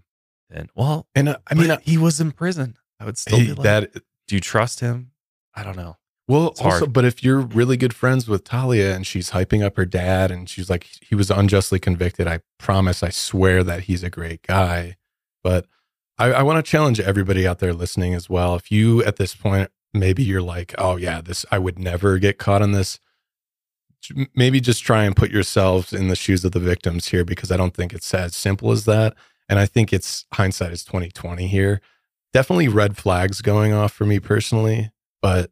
then well, And uh, I mean, mean, he was in prison. I would still Hey, be like, that do you trust him? I don't know. Well, It's also, hard. but if you're really good friends with Talia and she's hyping up her dad and she's like, he was unjustly convicted, I promise, I swear that he's a great guy. But I, I want to challenge everybody out there listening as well. If you at this point, maybe you're like, oh, yeah, this, I would never get caught in this. Maybe just try and put yourselves in the shoes of the victims here because I don't think it's as simple as that. And I think it's hindsight is 2020 here. Definitely red flags going off for me personally, but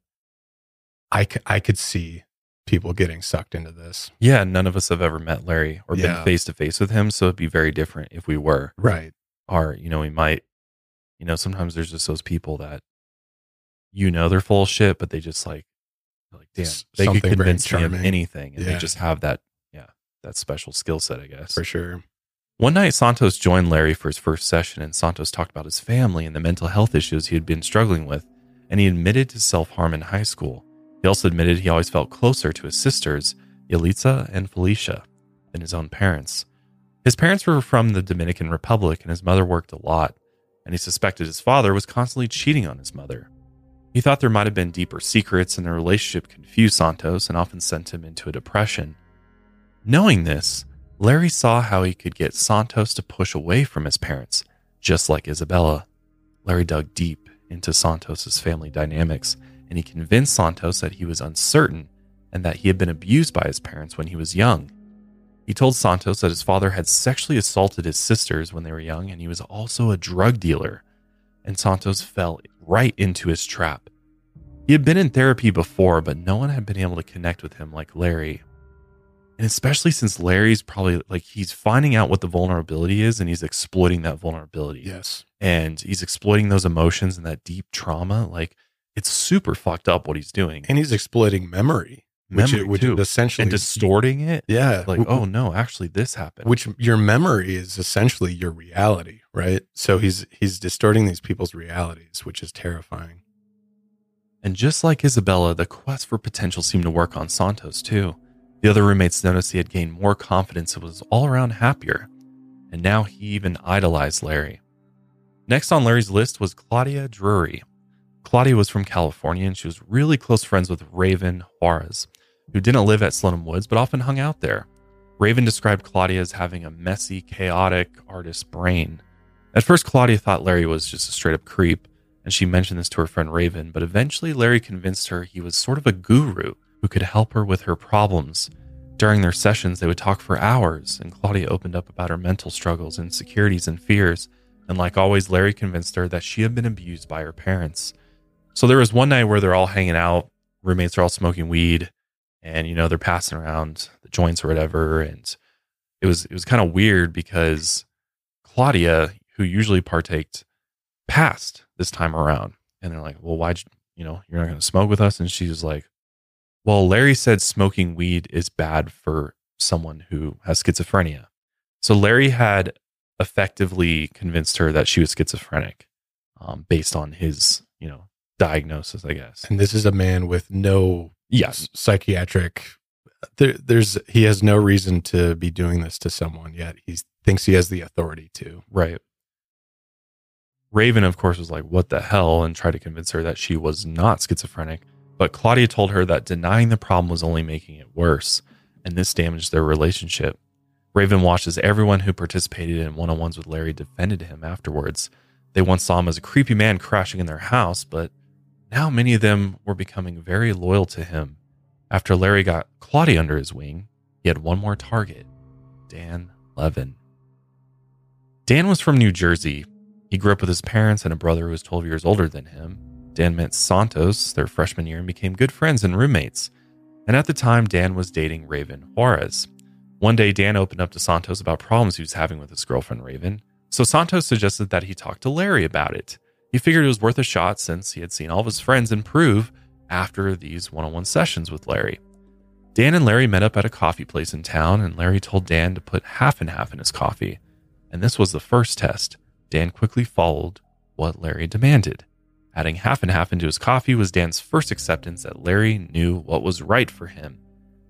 I, c- I could see people getting sucked into this. Yeah, none of us have ever met Larry or been face to face with him, so it'd be very different if we were. Right. Or you know, we might. You know, sometimes there's just those people that, you know, they're full of shit, but they just like, like damn, they could something very convince me of anything, and Yeah. they just have that, yeah, that special skill set, I guess. For sure. One night, Santos joined Larry for his first session, and Santos talked about his family and the mental health issues he had been struggling with, and he admitted to self harm in high school. He also admitted he always felt closer to his sisters, Yalitza and Felicia, than his own parents. His parents were from the Dominican Republic, and his mother worked a lot, and he suspected his father was constantly cheating on his mother. He thought there might have been deeper secrets, and the relationship confused Santos and often sent him into a depression. Knowing this, Larry saw how he could get Santos to push away from his parents, just like Isabella. Larry dug deep into Santos's family dynamics, and he convinced Santos that he was uncertain and that he had been abused by his parents when he was young. He told Santos that his father had sexually assaulted his sisters when they were young, and he was also a drug dealer. And Santos fell right into his trap. He had been in therapy before, but no one had been able to connect with him like Larry. And especially since Larry's probably like he's finding out what the vulnerability is and he's exploiting that vulnerability. Yes. And he's exploiting those emotions and that deep trauma. Like it's super fucked up what he's doing. And he's exploiting memory. which, Memory, which too. essentially and distorting it. Yeah, Like, oh no, actually this happened. which your memory is essentially your reality, right? So he's he's distorting these people's realities, which is terrifying. And just like Isabella, the quest for potential seemed to work on Santos too. The other roommates noticed he had gained more confidence and was all around happier. And now he even idolized Larry. Next on Larry's list was Claudia Drury. Claudia was from California and she was really close friends with Raven Juarez, who didn't live at Slonim Woods but often hung out there. Raven described Claudia as having a messy, chaotic artist brain. At first, Claudia thought Larry was just a straight up creep, and she mentioned this to her friend Raven, but eventually Larry convinced her he was sort of a guru who could help her with her problems. During their sessions, they would talk for hours, and Claudia opened up about her mental struggles, insecurities, and fears. And like always, Larry convinced her that she had been abused by her parents. So there was one night where they're all hanging out, roommates are all smoking weed, and you know they're passing around the joints or whatever, and it was it was kind of weird because Claudia, who usually partaked, passed this time around, and they're like, "Well, why'd you, you know you're not going to smoke with us?" And she's like, "Well, Larry said smoking weed is bad for someone who has schizophrenia." So Larry had effectively convinced her that she was schizophrenic, um, based on his you know diagnosis, I guess. And this is a man with no Yes. psychiatric. There, there's he has no reason to be doing this to someone yet. He thinks he has the authority to. Right. Raven, of course, was like, What the hell? and tried to convince her that she was not schizophrenic. But Claudia told her that denying the problem was only making it worse, and this damaged their relationship. Raven watched as everyone who participated in one on ones with Larry defended him afterwards. They once saw him as a creepy man crashing in their house, but now many of them were becoming very loyal to him. After Larry got Claudia under his wing, he had one more target Dan Levin. Dan was from New Jersey. He grew up with his parents and a brother who was 12 years older than him. Dan met Santos their freshman year and became good friends and roommates. And at the time, Dan was dating Raven Juarez. One day, Dan opened up to Santos about problems he was having with his girlfriend, Raven. So Santos suggested that he talk to Larry about it. He figured it was worth a shot since he had seen all of his friends improve after these one on one sessions with Larry. Dan and Larry met up at a coffee place in town, and Larry told Dan to put half and half in his coffee. And this was the first test. Dan quickly followed what Larry demanded. Adding half and half into his coffee was Dan's first acceptance that Larry knew what was right for him.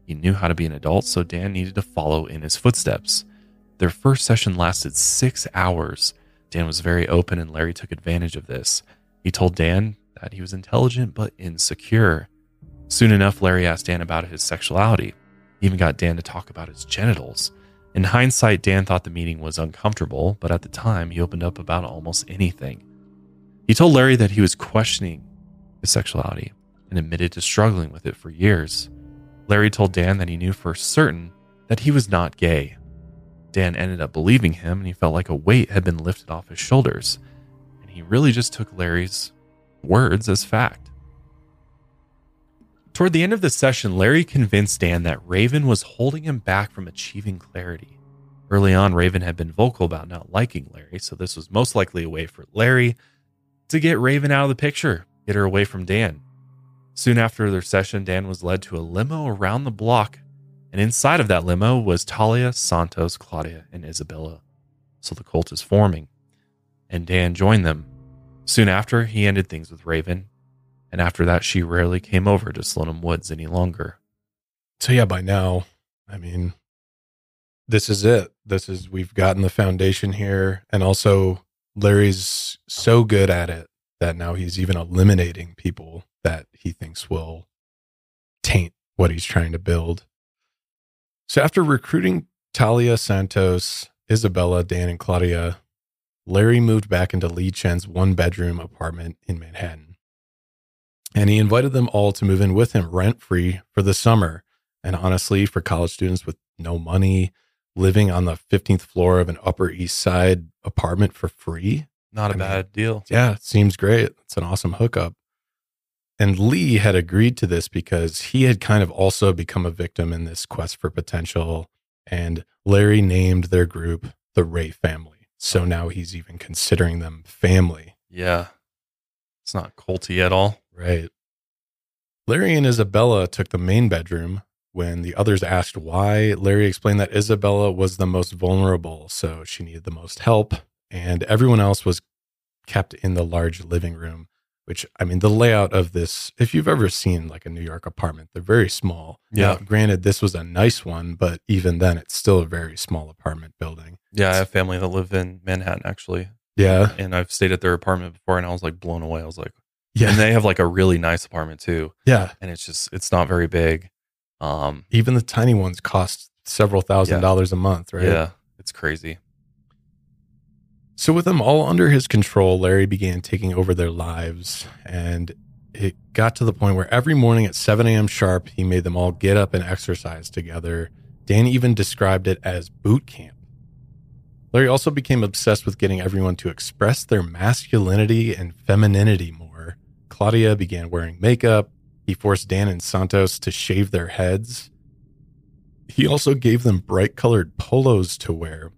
He knew how to be an adult, so Dan needed to follow in his footsteps. Their first session lasted six hours. Dan was very open, and Larry took advantage of this. He told Dan that he was intelligent but insecure. Soon enough, Larry asked Dan about his sexuality. He even got Dan to talk about his genitals. In hindsight, Dan thought the meeting was uncomfortable, but at the time, he opened up about almost anything. He told Larry that he was questioning his sexuality and admitted to struggling with it for years. Larry told Dan that he knew for certain that he was not gay. Dan ended up believing him and he felt like a weight had been lifted off his shoulders. And he really just took Larry's words as fact. Toward the end of the session, Larry convinced Dan that Raven was holding him back from achieving clarity. Early on, Raven had been vocal about not liking Larry, so this was most likely a way for Larry to get Raven out of the picture, get her away from Dan. Soon after their session, Dan was led to a limo around the block, and inside of that limo was Talia, Santos, Claudia, and Isabella. So the cult is forming, and Dan joined them. Soon after, he ended things with Raven, and after that, she rarely came over to Slonim Woods any longer. So yeah, by now, I mean, this is it. This is we've gotten the foundation here, and also Larry's so good at it that now he's even eliminating people that he thinks will taint what he's trying to build. So after recruiting Talia Santos, Isabella, Dan, and Claudia, Larry moved back into Lee Chen's one bedroom apartment in Manhattan. And he invited them all to move in with him rent free for the summer. And honestly, for college students with no money, living on the 15th floor of an Upper East Side apartment for free. Not a I mean, bad deal. Yeah, it seems great. It's an awesome hookup. And Lee had agreed to this because he had kind of also become a victim in this quest for potential. And Larry named their group the Ray family. So now he's even considering them family. Yeah. It's not culty at all. Right. Larry and Isabella took the main bedroom. When the others asked why, Larry explained that Isabella was the most vulnerable, so she needed the most help, and everyone else was kept in the large living room. Which, I mean, the layout of this, if you've ever seen like a New York apartment, they're very small. Yeah. Now, granted, this was a nice one, but even then, it's still a very small apartment building. Yeah, I have family that live in Manhattan actually. Yeah. And I've stayed at their apartment before and I was like blown away. I was like, Yeah. And they have like a really nice apartment too. Yeah. And it's just, it's not very big. Um, Even the tiny ones cost several thousand Yeah. dollars a month, right? Yeah. It's crazy. So, with them all under his control, Larry began taking over their lives. And it got to the point where every morning at 7 a.m. sharp, he made them all get up and exercise together. Dan even described it as boot camp. Larry also became obsessed with getting everyone to express their masculinity and femininity more. Claudia began wearing makeup. He forced Dan and Santos to shave their heads. He also gave them bright colored polos to wear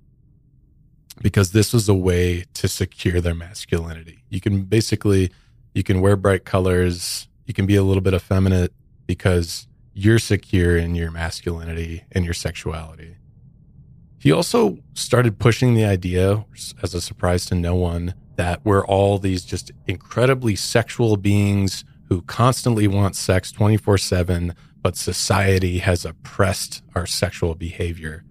because this was a way to secure their masculinity. You can basically you can wear bright colors, you can be a little bit effeminate because you're secure in your masculinity and your sexuality. He also started pushing the idea as a surprise to no one that we're all these just incredibly sexual beings who constantly want sex 24/7 but society has oppressed our sexual behavior.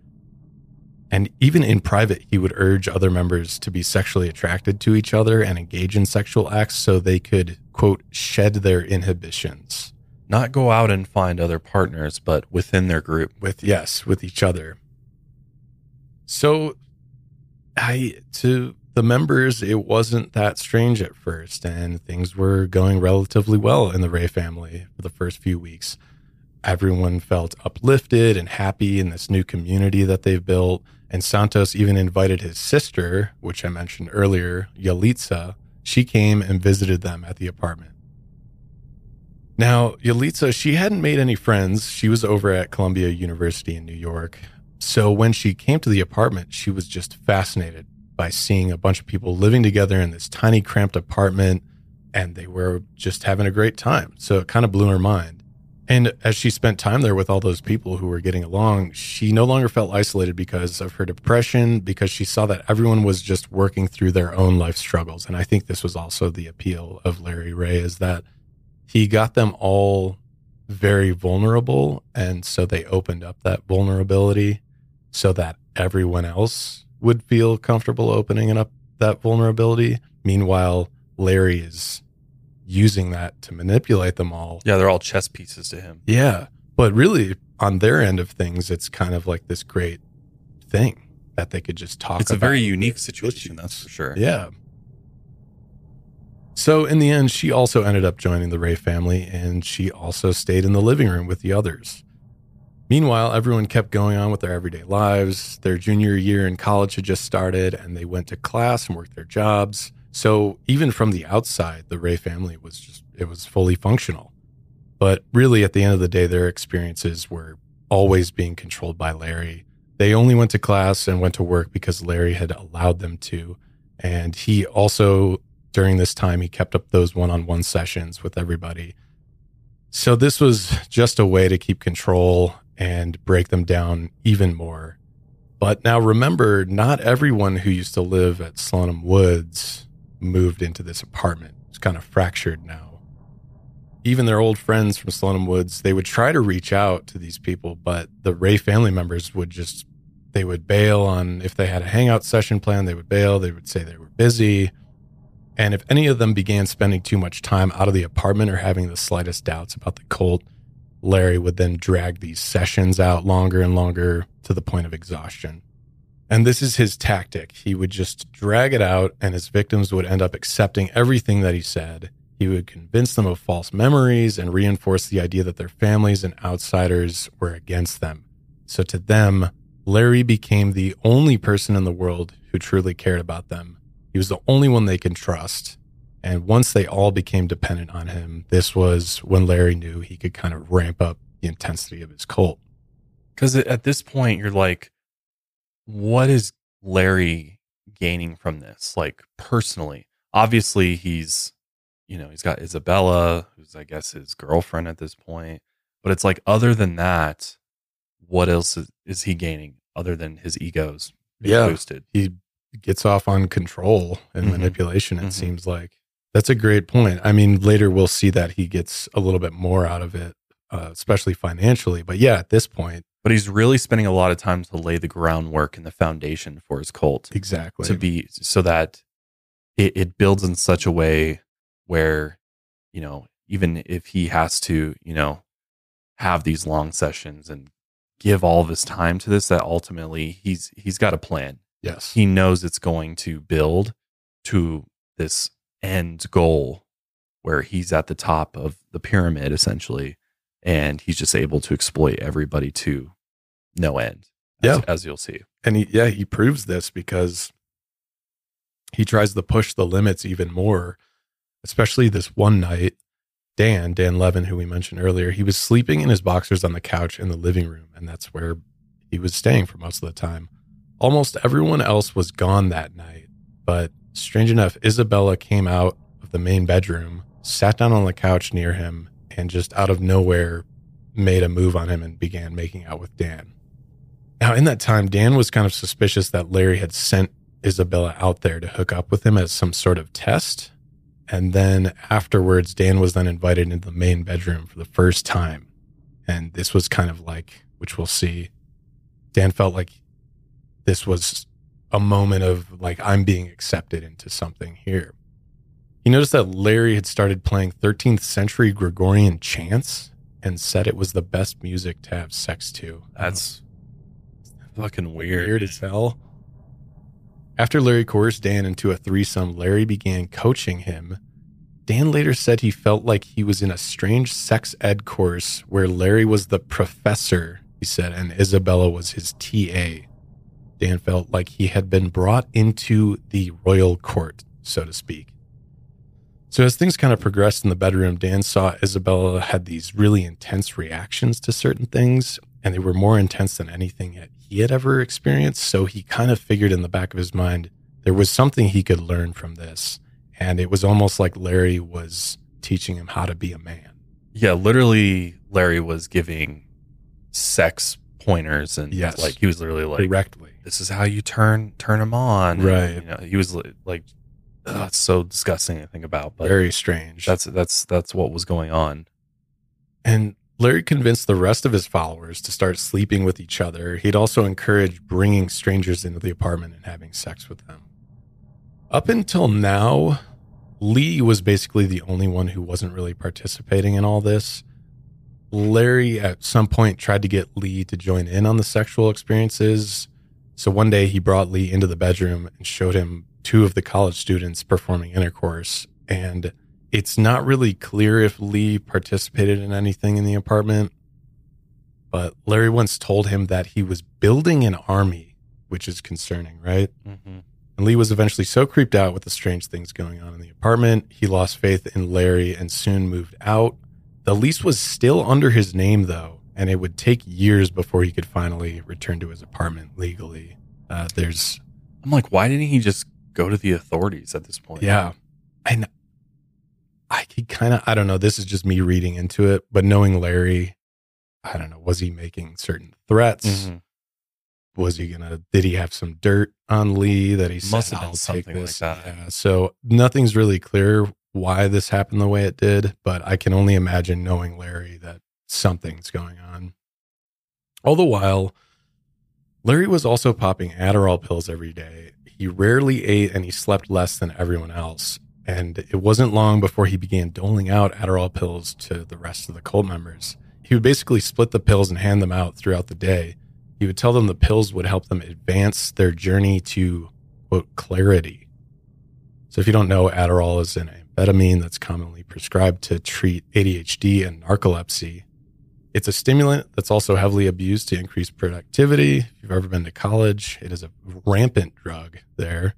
And even in private, he would urge other members to be sexually attracted to each other and engage in sexual acts so they could, quote, shed their inhibitions. Not go out and find other partners, but within their group. With, yes, with each other. So, I, to the members, it wasn't that strange at first, and things were going relatively well in the Ray family for the first few weeks. Everyone felt uplifted and happy in this new community that they've built. And Santos even invited his sister, which I mentioned earlier, Yalitza. She came and visited them at the apartment. Now, Yalitza, she hadn't made any friends. She was over at Columbia University in New York. So when she came to the apartment, she was just fascinated by seeing a bunch of people living together in this tiny, cramped apartment, and they were just having a great time. So it kind of blew her mind. And as she spent time there with all those people who were getting along, she no longer felt isolated because of her depression, because she saw that everyone was just working through their own life struggles. And I think this was also the appeal of Larry Ray is that he got them all very vulnerable. And so they opened up that vulnerability so that everyone else would feel comfortable opening up that vulnerability. Meanwhile, Larry is using that to manipulate them all. Yeah, they're all chess pieces to him. Yeah. But really, on their end of things, it's kind of like this great thing that they could just talk It's a very unique situation, that's for sure. Yeah. So in the end, she also ended up joining the Ray family and she also stayed in the living room with the others. Meanwhile, everyone kept going on with their everyday lives. Their junior year in college had just started and they went to class and worked their jobs. So even from the outside, the Ray family was just, it was fully functional. But really, at the end of the day, their experiences were always being controlled by Larry. They only went to class and went to work because Larry had allowed them to. And he also, during this time, he kept up those one on one sessions with everybody. So this was just a way to keep control and break them down even more. But now remember, not everyone who used to live at Slonim Woods moved into this apartment. It's kind of fractured now. Even their old friends from Slonim Woods, they would try to reach out to these people, but the Ray family members would just, they would bail on if they had a hangout session planned, they would bail. They would say they were busy. And if any of them began spending too much time out of the apartment or having the slightest doubts about the cult, Larry would then drag these sessions out longer and longer to the point of exhaustion. And this is his tactic. He would just drag it out, and his victims would end up accepting everything that he said. He would convince them of false memories and reinforce the idea that their families and outsiders were against them. So to them, Larry became the only person in the world who truly cared about them. He was the only one they could trust. And once they all became dependent on him, this was when Larry knew he could kind of ramp up the intensity of his cult. Because at this point, you're like, what is Larry gaining from this? Like personally, obviously he's you know, he's got Isabella, who's I guess his girlfriend at this point. But it's like, other than that, what else is, is he gaining other than his egos being Yeah. boosted? He gets off on control and Mhm. manipulation, it Mhm. seems like. That's a great point. I mean, later we'll see that he gets a little bit more out of it, uh, especially financially. But yeah, at this point, But he's really spending a lot of time to lay the groundwork and the foundation for his cult. exactly. to be so that it, it builds in such a way where you know even if he has to you know have these long sessions and give all of his time to this that ultimately he's he's got a plan yes. he knows it's going to build to this end goal where he's at the top of the pyramid essentially and he's just able to exploit everybody to no end as, Yeah. as you'll see. And he yeah he proves this because he tries to push the limits even more especially this one night dan dan levin who we mentioned earlier he was sleeping in his boxers on the couch in the living room and that's where he was staying for most of the time. Almost everyone else was gone that night but strange enough isabella came out of the main bedroom sat down on the couch near him and just out of nowhere made a move on him and began making out with dan now, in that time, Dan was kind of suspicious that Larry had sent Isabella out there to hook up with him as some sort of test. And then afterwards, Dan was then invited into the main bedroom for the first time. And this was kind of like, which we'll see, Dan felt like this was a moment of like, I'm being accepted into something here. He noticed that Larry had started playing 13th century Gregorian chants and said it was the best music to have sex to. that's fucking weird Weird as hell. After Larry coerced Dan into a threesome, Larry began coaching him. Dan later said he felt like he was in a strange sex ed course where Larry was the professor, he said, and Isabella was his TA. Dan felt like he had been brought into the royal court, so to speak. So, as things kind of progressed in the bedroom, Dan saw Isabella had these really intense reactions to certain things, and they were more intense than anything he had ever experienced. So, he kind of figured in the back of his mind there was something he could learn from this. And it was almost like Larry was teaching him how to be a man. Yeah, literally, Larry was giving sex pointers, and Yes. like he was literally like, Directly. "This is how you turn turn him on." And, Right. you know, he was like, that's so disgusting to think about, but Very strange. that's that's that's what was going on. And Larry convinced the rest of his followers to start sleeping with each other. He'd also encouraged bringing strangers into the apartment and having sex with them. Up until now, Lee was basically the only one who wasn't really participating in all this. Larry, at some point, tried to get Lee to join in on the sexual experiences. So one day he brought Lee into the bedroom and showed him two of the college students performing intercourse. And it's not really clear if Lee participated in anything in the apartment, but Larry once told him that he was building an army, which is concerning, right? Mm-hmm. And Lee was eventually so creeped out with the strange things going on in the apartment, he lost faith in Larry and soon moved out. The lease was still under his name, though, and it would take years before he could finally return to his apartment legally. Uh, there's, I'm like, why didn't he just go to the authorities at this point? yeah, and I could kind of, I don't know, this is just me reading into it, but knowing Larry, I don't know, was he making certain threats? Mhm. Was he gonna? Did he have some dirt on Lee that he Must said, have been "I'll take something like that. Yeah. So nothing's really clear why this happened the way it did, but I can only imagine knowing Larry that something's going on. All the while, Larry was also popping Adderall pills every day. He rarely ate and he slept less than everyone else. And it wasn't long before he began doling out Adderall pills to the rest of the cult members. He would basically split the pills and hand them out throughout the day. He would tell them the pills would help them advance their journey to, quote, clarity. So if you don't know, Adderall is an amphetamine that's commonly prescribed to treat ADHD and narcolepsy. It's a stimulant that's also heavily abused to increase productivity. If you've ever been to college, it is a rampant drug there.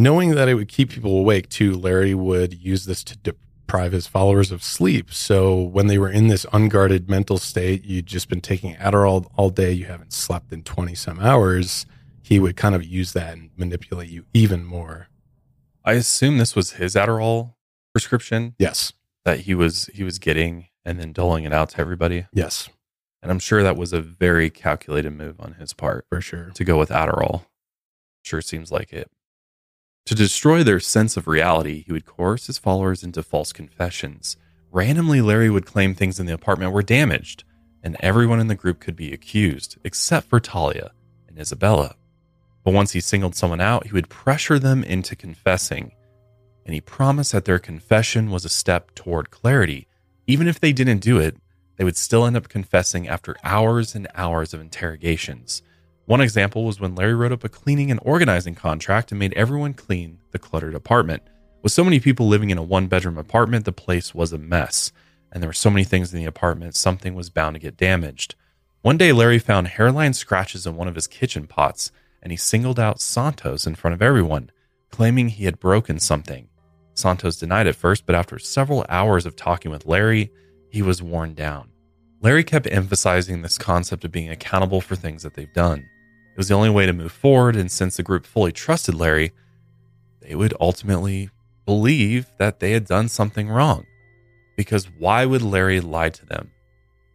Knowing that it would keep people awake too, Larry would use this to deprive his followers of sleep. So when they were in this unguarded mental state, you'd just been taking Adderall all day, you haven't slept in 20 some hours, he would kind of use that and manipulate you even more. I assume this was his Adderall prescription Yes. that he was he was getting and then doling it out to everybody. Yes. And I'm sure that was a very calculated move on his part For sure. to go with Adderall. Sure seems like it. To destroy their sense of reality, he would coerce his followers into false confessions. Randomly, Larry would claim things in the apartment were damaged, and everyone in the group could be accused, except for Talia and Isabella. But once he singled someone out, he would pressure them into confessing. And he promised that their confession was a step toward clarity. Even if they didn't do it, they would still end up confessing after hours and hours of interrogations. One example was when Larry wrote up a cleaning and organizing contract and made everyone clean the cluttered apartment. With so many people living in a one bedroom apartment, the place was a mess. And there were so many things in the apartment, something was bound to get damaged. One day, Larry found hairline scratches in one of his kitchen pots, and he singled out Santos in front of everyone, claiming he had broken something. Santos denied at first, but after several hours of talking with Larry, he was worn down. Larry kept emphasizing this concept of being accountable for things that they've done. It was the only way to move forward, and since the group fully trusted Larry, they would ultimately believe that they had done something wrong. Because why would Larry lie to them?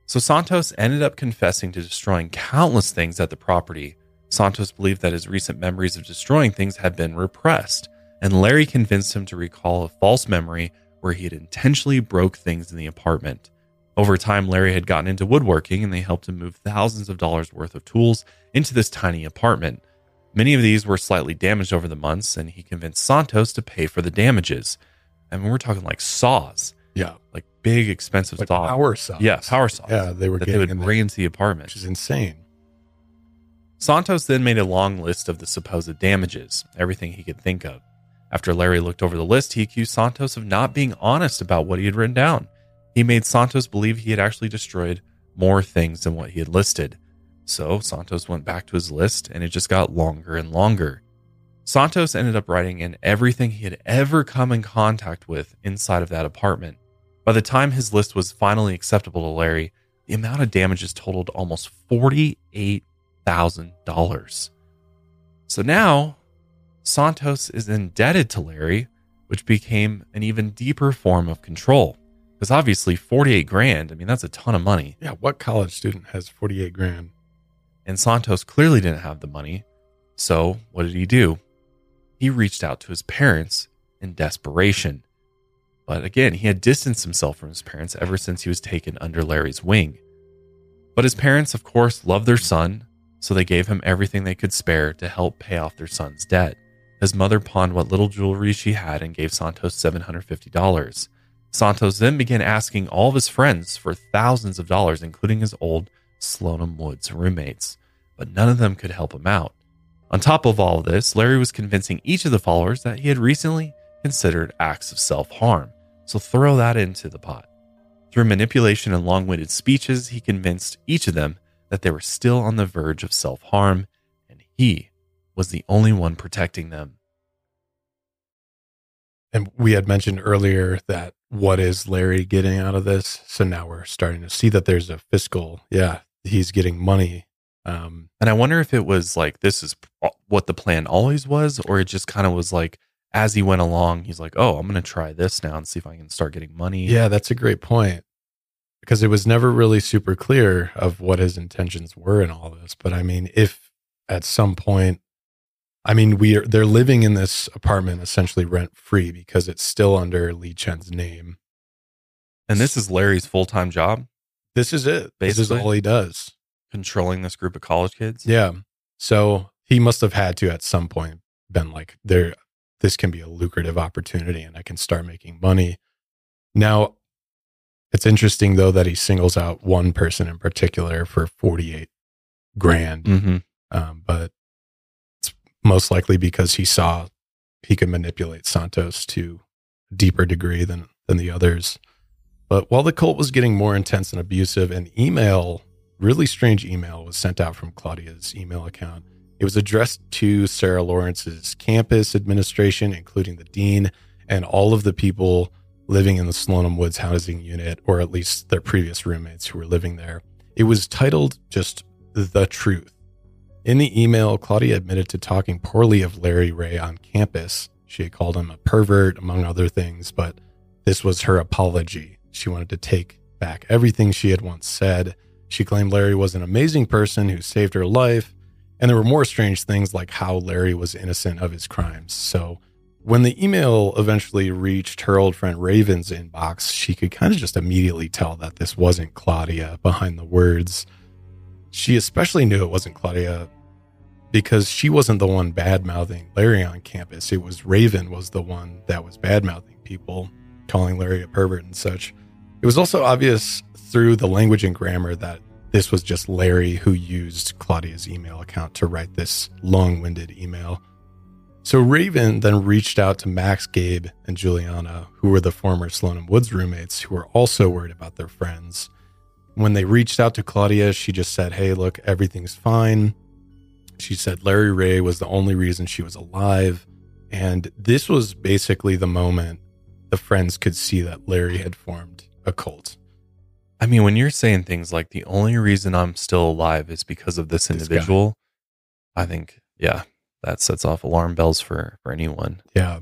So Santos ended up confessing to destroying countless things at the property. Santos believed that his recent memories of destroying things had been repressed, and Larry convinced him to recall a false memory where he had intentionally broke things in the apartment. Over time, Larry had gotten into woodworking and they helped him move thousands of dollars worth of tools into this tiny apartment. Many of these were slightly damaged over the months, and he convinced Santos to pay for the damages. I mean, we're talking like saws, Yeah. like big, expensive Like saws. power saws. Yeah, power saws. Yeah, they were that they getting would in bring into the apartment. Which is insane. Santos then made a long list of the supposed damages, everything he could think of. After Larry looked over the list, he accused Santos of not being honest about what he had written down. He made Santos believe he had actually destroyed more things than what he had listed. So Santos went back to his list and it just got longer and longer. Santos ended up writing in everything he had ever come in contact with inside of that apartment. By the time his list was finally acceptable to Larry, the amount of damages totaled almost $48,000. So now Santos is indebted to Larry, which became an even deeper form of control. Because obviously, 48 grand, I mean, that's a ton of money. Yeah. What college student has 48 grand? And Santos clearly didn't have the money. So, what did he do? He reached out to his parents in desperation. But again, he had distanced himself from his parents ever since he was taken under Larry's wing. But his parents, of course, loved their son, so they gave him everything they could spare to help pay off their son's debt. His mother pawned what little jewelry she had and gave Santos $750. Santos then began asking all of his friends for thousands of dollars, including his old Slonim Woods roommates, but none of them could help him out. On top of all of this, Larry was convincing each of the followers that he had recently considered acts of self harm, so throw that into the pot. Through manipulation and long winded speeches, he convinced each of them that they were still on the verge of self harm, and he was the only one protecting them. And we had mentioned earlier that what is Larry getting out of this? So now we're starting to see that there's a fiscal, yeah, he's getting money. Um, And I wonder if it was like this is what the plan always was, or it just kind of was like as he went along, he's like, oh, I'm going to try this now and see if I can start getting money. yeah, that's a great point because it was never really super clear of what his intentions were in all this. But I mean, if at some point, I mean, we are they're living in this apartment essentially rent free because it's still under Lee Chen's name. And this is Larry's full time job, This is it. This is all he does. controlling this group of college kids. Yeah. So he must have had to at some point been like, there, this can be a lucrative opportunity and I can start making money. Now, it's interesting though that he singles out one person in particular for 48 grand. Mm-hmm. Um, but it's most likely because he saw he could manipulate Santos to a deeper degree than, than the others. But while the cult was getting more intense and abusive, an email, really strange email, was sent out from Claudia's email account. It was addressed to Sarah Lawrence's campus administration, including the dean and all of the people living in the Slonim Woods housing unit, or at least their previous roommates who were living there. It was titled just The Truth. In the email, Claudia admitted to talking poorly of Larry Ray on campus. She had called him a pervert, among other things, but this was her apology. She wanted to take back everything she had once said. She claimed Larry was an amazing person who saved her life. And there were more strange things like how Larry was innocent of his crimes. So when the email eventually reached her old friend Raven's inbox, she could kind of just immediately tell that this wasn't Claudia behind the words. She especially knew it wasn't Claudia because she wasn't the one bad mouthing Larry on campus. It was Raven was the one that was bad mouthing people, calling Larry a pervert and such. It was also obvious through the language and grammar that this was just Larry who used Claudia's email account to write this long winded email. So Raven then reached out to Max, Gabe, and Juliana, who were the former Slonim Woods roommates, who were also worried about their friends. When they reached out to Claudia, she just said, Hey, look, everything's fine. She said Larry Ray was the only reason she was alive. And this was basically the moment the friends could see that Larry had formed a cult. I mean, when you're saying things like the only reason I'm still alive is because of this individual, I think, yeah, that sets off alarm bells for, for anyone. Yeah.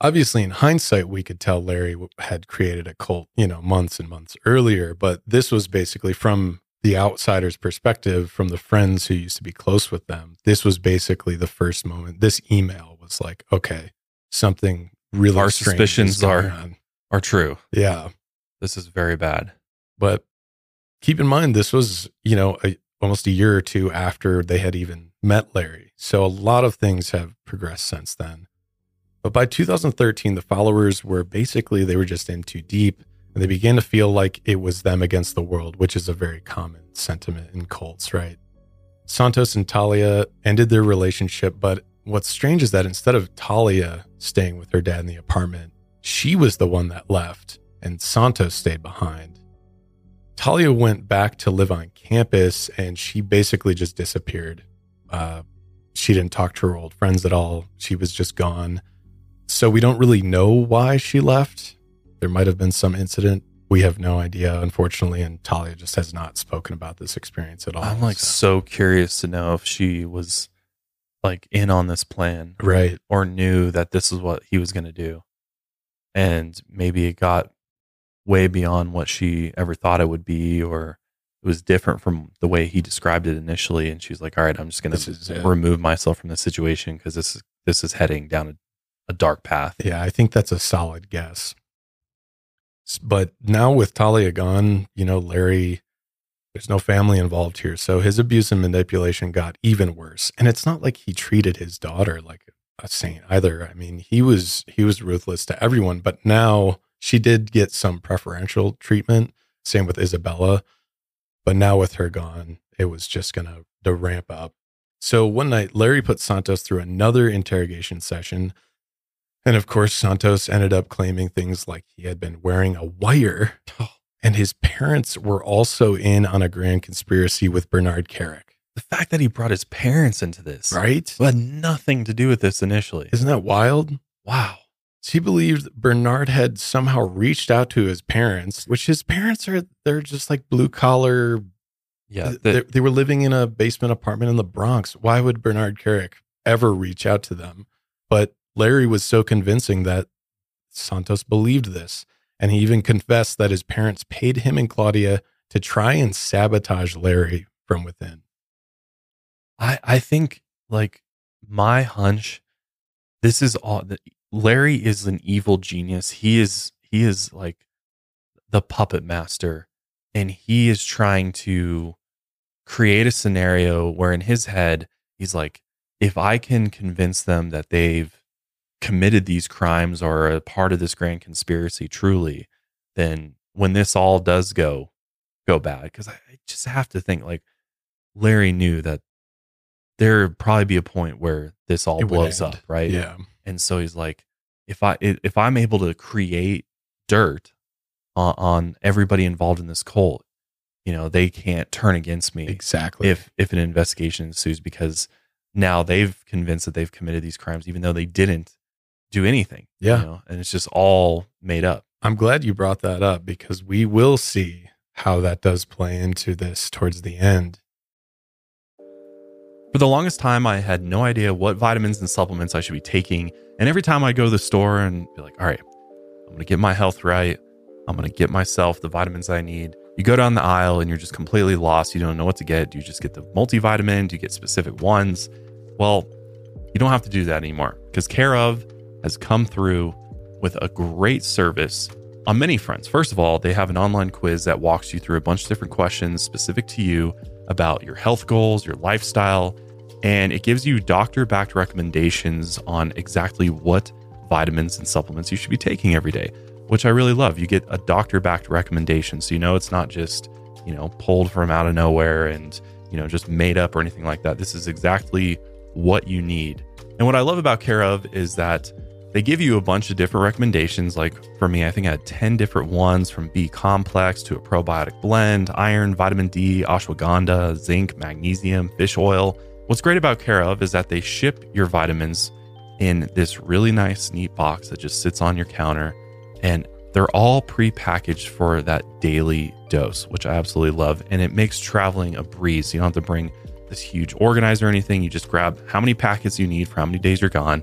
obviously in hindsight we could tell larry had created a cult you know months and months earlier but this was basically from the outsider's perspective from the friends who used to be close with them this was basically the first moment this email was like okay something really Our strange suspicions is going are- on. Are true. yeah This is very bad. but keep in mind this was you know a, almost a year or two after they had even met larry so a lot of things have progressed since then but by 2013 the followers were basically they were just in too deep and they began to feel like it was them against the world which is a very common sentiment in cults right santos and talia ended their relationship but what's strange is that instead of talia staying with her dad in the apartment she was the one that left and santos stayed behind Talia went back to live on campus and she basically just disappeared. Uh, she didn't talk to her old friends at all. She was just gone. So we don't really know why she left. There might have been some incident. We have no idea, unfortunately. And Talia just has not spoken about this experience at all. I'm like so curious to know if she was like in on this plan. Right. Or knew that this is what he was going to do. And maybe it got way beyond what she ever thought it would be, or it was different from the way he described it initially. And she's like, all right, I'm just going This is it. to remove myself from this situation because this is, this is heading down a, a dark path. Yeah, I think that's a solid guess. But now with Talia gone, you know, Larry, there's no family involved here. So his abuse and manipulation got even worse. And it's not like he treated his daughter like a saint either. I mean, he was he was ruthless to everyone, but now she did get some preferential treatment. Same with Isabella. But now with her gone, it was just gonna to ramp up. So one night, Larry put Santos through another interrogation session. And of course, Santos ended up claiming things like he had been wearing a wire, [SIGHS] and his parents were also in on a grand conspiracy with Bernard Kerik. The fact that he brought his parents into this, Right? who had nothing to do with this initially. Isn't that wild? Wow. He believed Bernard had somehow reached out to his parents, which his parents are, they're just like blue collar. Yeah. they, they were living in a basement apartment in the Bronx. Why would Bernard Kerik ever reach out to them? But Larry was so convincing that Santos believed this. And he even confessed that his parents paid him and Claudia to try and sabotage Larry from within. I I think like my hunch, this is all. that Larry is an evil genius. He is he is like the puppet master, and he is trying to create a scenario where in his head he's like, if I can convince them that they've committed these crimes or are a part of this grand conspiracy truly, then when this all does go go bad, because I, I just have to think like Larry knew that there would probably be a point where this all It blows up, right? Yeah. And so he's like, if I if I'm able to create dirt on, on everybody involved in this cult, you know, they can't turn against me exactly if if an investigation ensues because now they've convinced that they've committed these crimes even though they didn't do anything. Yeah. You know, and it's just all made up. I'm glad you brought that up because we will see how that does play into this towards the end. For the longest time, I had no idea what vitamins and supplements I should be taking. And every time I go to the store and be like, all right, I'm going to get my health right. I'm going to get myself the vitamins I need. You go down the aisle and you're just completely lost. You don't know what to get. Do you just get the multivitamin? Do you get specific ones? Well, you don't have to do that anymore because Care of has come through with a great service on many fronts. First of all, they have an online quiz that walks you through a bunch of different questions specific to you about your health goals, your lifestyle, and it gives you doctor backed recommendations on exactly what vitamins and supplements you should be taking every day, which I really love. You get a doctor backed recommendation. So you know it's not just, you know, pulled from out of nowhere and, you know, just made up or anything like that. This is exactly what you need. And what I love about Care of is that they give you a bunch of different recommendations. Like for me, I think I had 10 different ones from B complex to a probiotic blend, iron, vitamin D, ashwagandha, zinc, magnesium, fish oil. What's great about Care of is that they ship your vitamins in this really nice, neat box that just sits on your counter. And they're all pre-packaged for that daily dose, which I absolutely love. And it makes traveling a breeze. You don't have to bring this huge organizer or anything. You just grab how many packets you need for how many days you're gone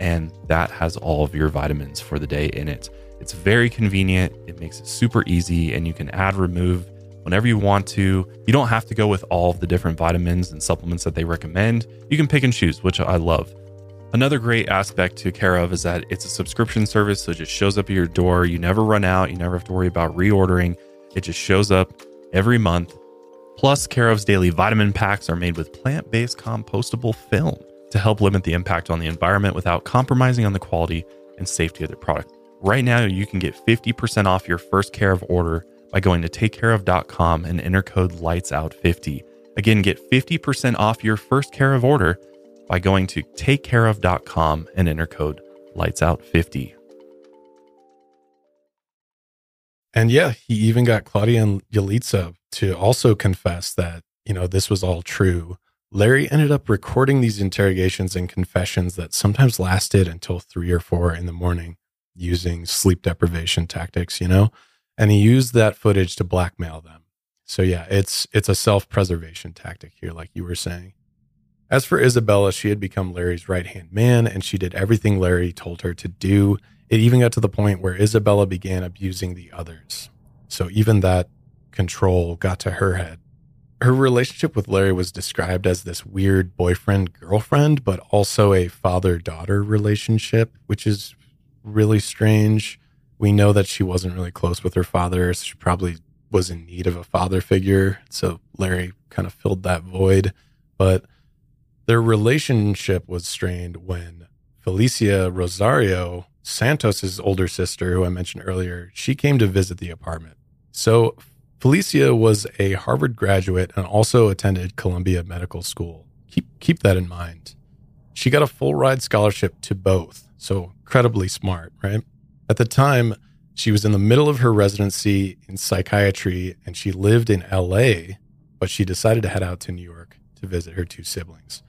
and that has all of your vitamins for the day in it. It's very convenient, it makes it super easy, and you can add, remove whenever you want to. You don't have to go with all of the different vitamins and supplements that they recommend. You can pick and choose, which I love. Another great aspect to Care of is that it's a subscription service, so it just shows up at your door. You never run out, you never have to worry about reordering. It just shows up every month. Plus, Care of's daily vitamin packs are made with plant based compostable film to help limit the impact on the environment without compromising on the quality and safety of their product. Right now, you can get 50% off your first Care of order by going to takecareof.com and enter code LIGHTSOUT50. Again, get 50% off your first Care of order by going to takecareof.com and enter code LIGHTSOUT50. And yeah, he even got Claudia and Yalitza to also confess that, you know, this was all true Larry ended up recording these interrogations and confessions that sometimes lasted until three or four in the morning using sleep deprivation tactics, you know? And he used that footage to blackmail them. So yeah, it's it's a self-preservation tactic here, like you were saying. As for Isabella, she had become Larry's right-hand man and she did everything Larry told her to do. It even got to the point where Isabella began abusing the others. So even that control got to her head her relationship with Larry was described as this weird boyfriend girlfriend, but also a father daughter relationship, which is really strange. We know that she wasn't really close with her father. So she probably was in need of a father figure. So Larry kind of filled that void. But their relationship was strained when Felicia Rosario, Santos's older sister, who I mentioned earlier, she came to visit the apartment. So Felicia was a Harvard graduate and also attended Columbia Medical School. Keep keep that in mind. She got a full ride scholarship to both, so incredibly smart, right? At the time, she was in the middle of her residency in psychiatry and she lived in LA, but she decided to head out to New York to visit her two siblings.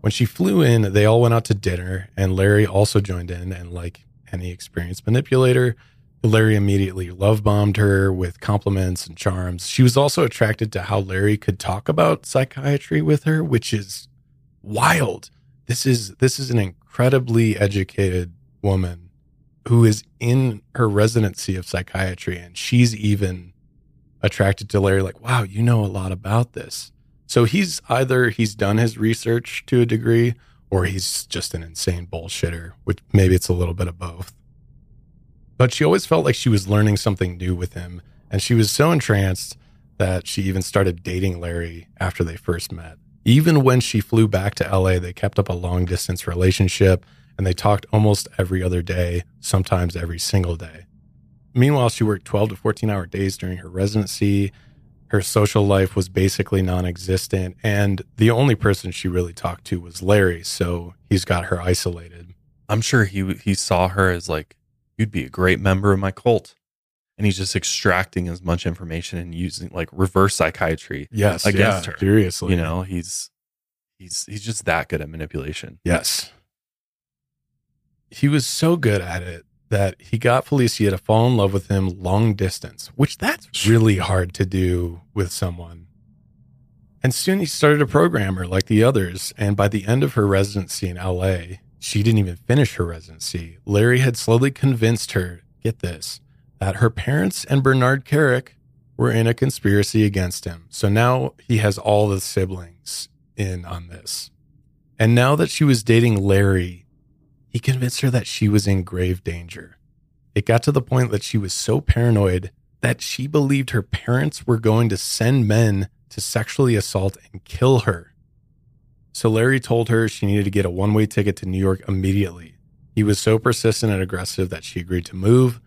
When she flew in, they all went out to dinner and Larry also joined in and like any experienced manipulator, Larry immediately love bombed her with compliments and charms. She was also attracted to how Larry could talk about psychiatry with her, which is wild. This is this is an incredibly educated woman who is in her residency of psychiatry and she's even attracted to Larry like, "Wow, you know a lot about this." So he's either he's done his research to a degree or he's just an insane bullshitter, which maybe it's a little bit of both. But she always felt like she was learning something new with him. And she was so entranced that she even started dating Larry after they first met. Even when she flew back to LA, they kept up a long distance relationship and they talked almost every other day, sometimes every single day. Meanwhile, she worked 12 to 14 hour days during her residency. Her social life was basically non existent. And the only person she really talked to was Larry. So he's got her isolated. I'm sure he he saw her as like you'd be a great member of my cult, and he's just extracting as much information and using like reverse psychiatry Yes, against yeah, her. seriously. you know he's he's he's just that good at manipulation. Yes. He was so good at it that he got Felicia to fall in love with him long distance, which that's really hard to do with someone. And soon he started a programmer like the others. And by the end of her residency in LA, she didn't even finish her residency. Larry had slowly convinced her, get this, that her parents and Bernard Kerik were in a conspiracy against him. So now he has all the siblings in on this. And now that she was dating Larry, he convinced her that she was in grave danger. It got to the point that she was so paranoid that she believed her parents were going to send men to sexually assault and kill her. So Larry told her she needed to get a one way ticket to New York immediately. He was so persistent and aggressive that she agreed to move.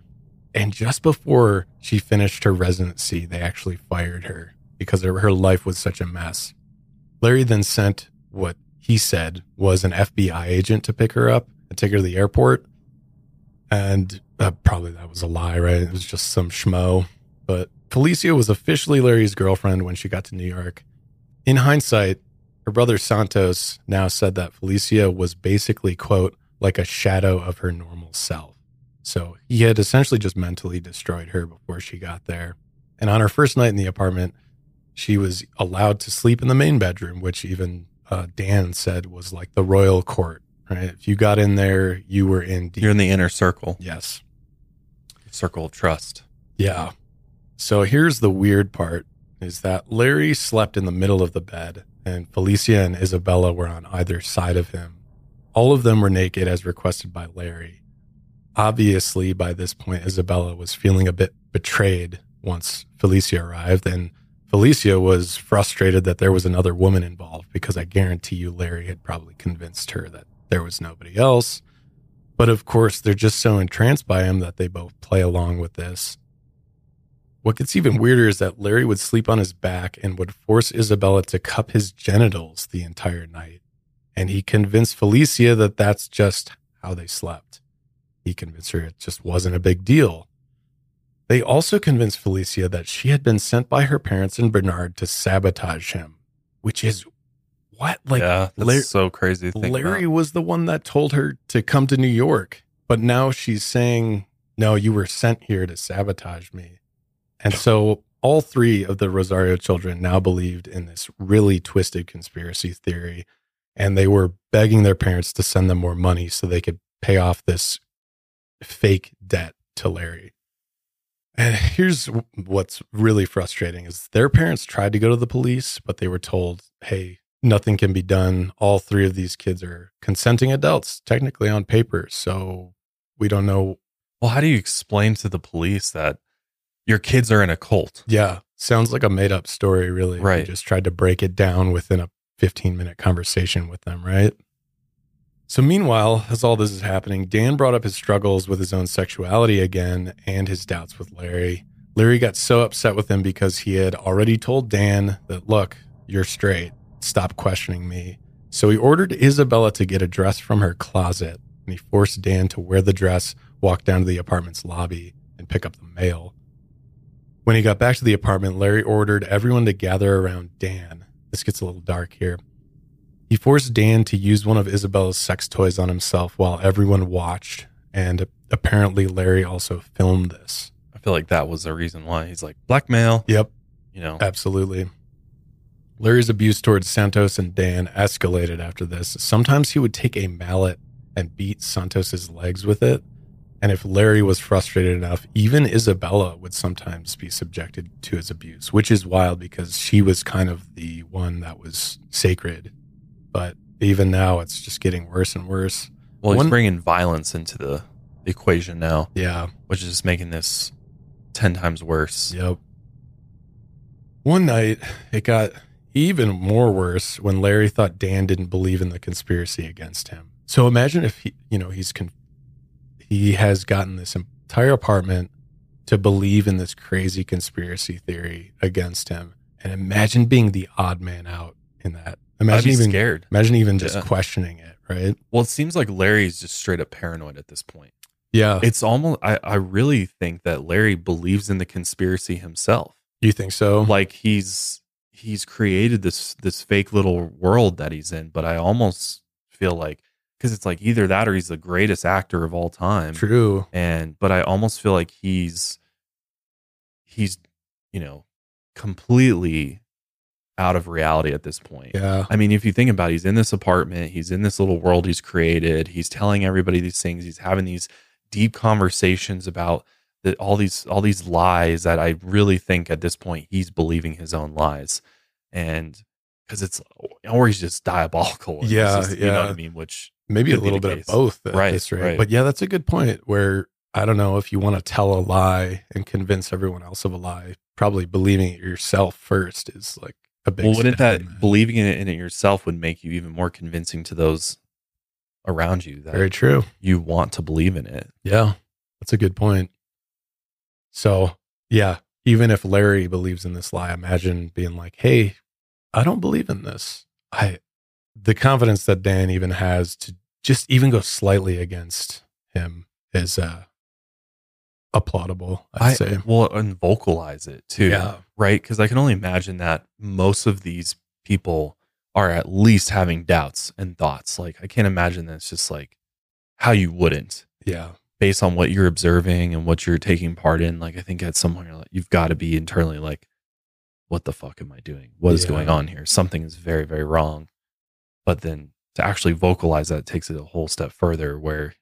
And just before she finished her residency, they actually fired her because her life was such a mess. Larry then sent what he said was an FBI agent to pick her up and take her to the airport. And uh, probably that was a lie, right? It was just some schmo. But Felicia was officially Larry's girlfriend when she got to New York. In hindsight, her brother Santos now said that Felicia was basically, quote, like a shadow of her normal self. So he had essentially just mentally destroyed her before she got there. And on her first night in the apartment, she was allowed to sleep in the main bedroom, which even uh, Dan said was like the royal court, right? If you got in there, you were in deep. You're in the inner circle. Yes. Circle of trust. Yeah. So here's the weird part is that Larry slept in the middle of the bed and Felicia and Isabella were on either side of him. All of them were naked as requested by Larry. Obviously, by this point, Isabella was feeling a bit betrayed once Felicia arrived, and Felicia was frustrated that there was another woman involved because I guarantee you Larry had probably convinced her that there was nobody else. But of course, they're just so entranced by him that they both play along with this. What gets even weirder is that Larry would sleep on his back and would force Isabella to cup his genitals the entire night. And he convinced Felicia that that's just how they slept. He convinced her it just wasn't a big deal. They also convinced Felicia that she had been sent by her parents and Bernard to sabotage him, which is what? Like, yeah, that's Larry- so crazy. Larry about. was the one that told her to come to New York, but now she's saying, no, you were sent here to sabotage me. And so all three of the Rosario children now believed in this really twisted conspiracy theory. And they were begging their parents to send them more money so they could pay off this fake debt to Larry. And here's what's really frustrating is their parents tried to go to the police, but they were told, hey, nothing can be done. All three of these kids are consenting adults, technically on paper. So we don't know. Well, how do you explain to the police that your kids are in a cult? Yeah. Sounds like a made up story, really. Right. You just tried to break it down within a 15 minute conversation with them, right? So, meanwhile, as all this is happening, Dan brought up his struggles with his own sexuality again and his doubts with Larry. Larry got so upset with him because he had already told Dan that, look, you're straight. Stop questioning me. So, he ordered Isabella to get a dress from her closet and he forced Dan to wear the dress, walk down to the apartment's lobby, and pick up the mail. When he got back to the apartment, Larry ordered everyone to gather around Dan. This gets a little dark here. He forced Dan to use one of Isabella's sex toys on himself while everyone watched, and apparently Larry also filmed this. I feel like that was the reason why he's like blackmail. Yep, You know, absolutely. Larry's abuse towards Santos and Dan escalated after this. Sometimes he would take a mallet and beat Santos's legs with it. And if Larry was frustrated enough, even Isabella would sometimes be subjected to his abuse, which is wild because she was kind of the one that was sacred. But even now, it's just getting worse and worse. well, he's One- bringing violence into the equation now, Yeah. which is just making this ten times worse. Yep. One night, it got even more worse when Larry thought Dan didn't believe in the conspiracy against him. So imagine if he, you know, he's con- he has gotten this entire apartment to believe in this crazy conspiracy theory against him, and imagine being the odd man out in that. Imagine even scared. Imagine even just Yeah. questioning it, right? Well, it seems like Larry's just straight up paranoid at this point. Yeah. It's almost I, I really think that Larry believes in the conspiracy himself. You think so? Like he's he's created this this fake little world that he's in, but I almost feel like because it's like either that or he's the greatest actor of all time. True. And but I almost feel like he's he's you know completely out of reality at this point. Yeah. I mean, if you think about it, he's in this apartment, he's in this little world he's created, he's telling everybody these things, he's having these deep conversations about that all these all these lies that I really think at this point he's believing his own lies. And because it's or he's just diabolical. Yeah, just- You know what. I mean? Which maybe a little bit case. of both at Right, this rate. right. But yeah, that's a good point where I don't know if you want to tell a lie and convince everyone else of a lie, probably believing it yourself first is like a big well, wouldn't that believing in it, in it yourself would make you even more convincing to those around you that Very true. you want to believe in it. Yeah, that's a good point. So, yeah, even if Larry believes in this lie, imagine being like, "Hey, I don't believe in this." I the confidence that Dan even has to just even go slightly against him is uh applaudable, I'd I say. well, and vocalize it too. Yeah. Right. Cause I can only imagine that most of these people are at least having doubts and thoughts. Like, I can't imagine that it's just like how you wouldn't Yeah. based on what you're observing and what you're taking part in. Like, I think at some point you're like, you've got to be internally like, what the fuck am I doing? What is Yeah. going on here? Something is very, very wrong. But then to actually vocalize that takes it a whole step further where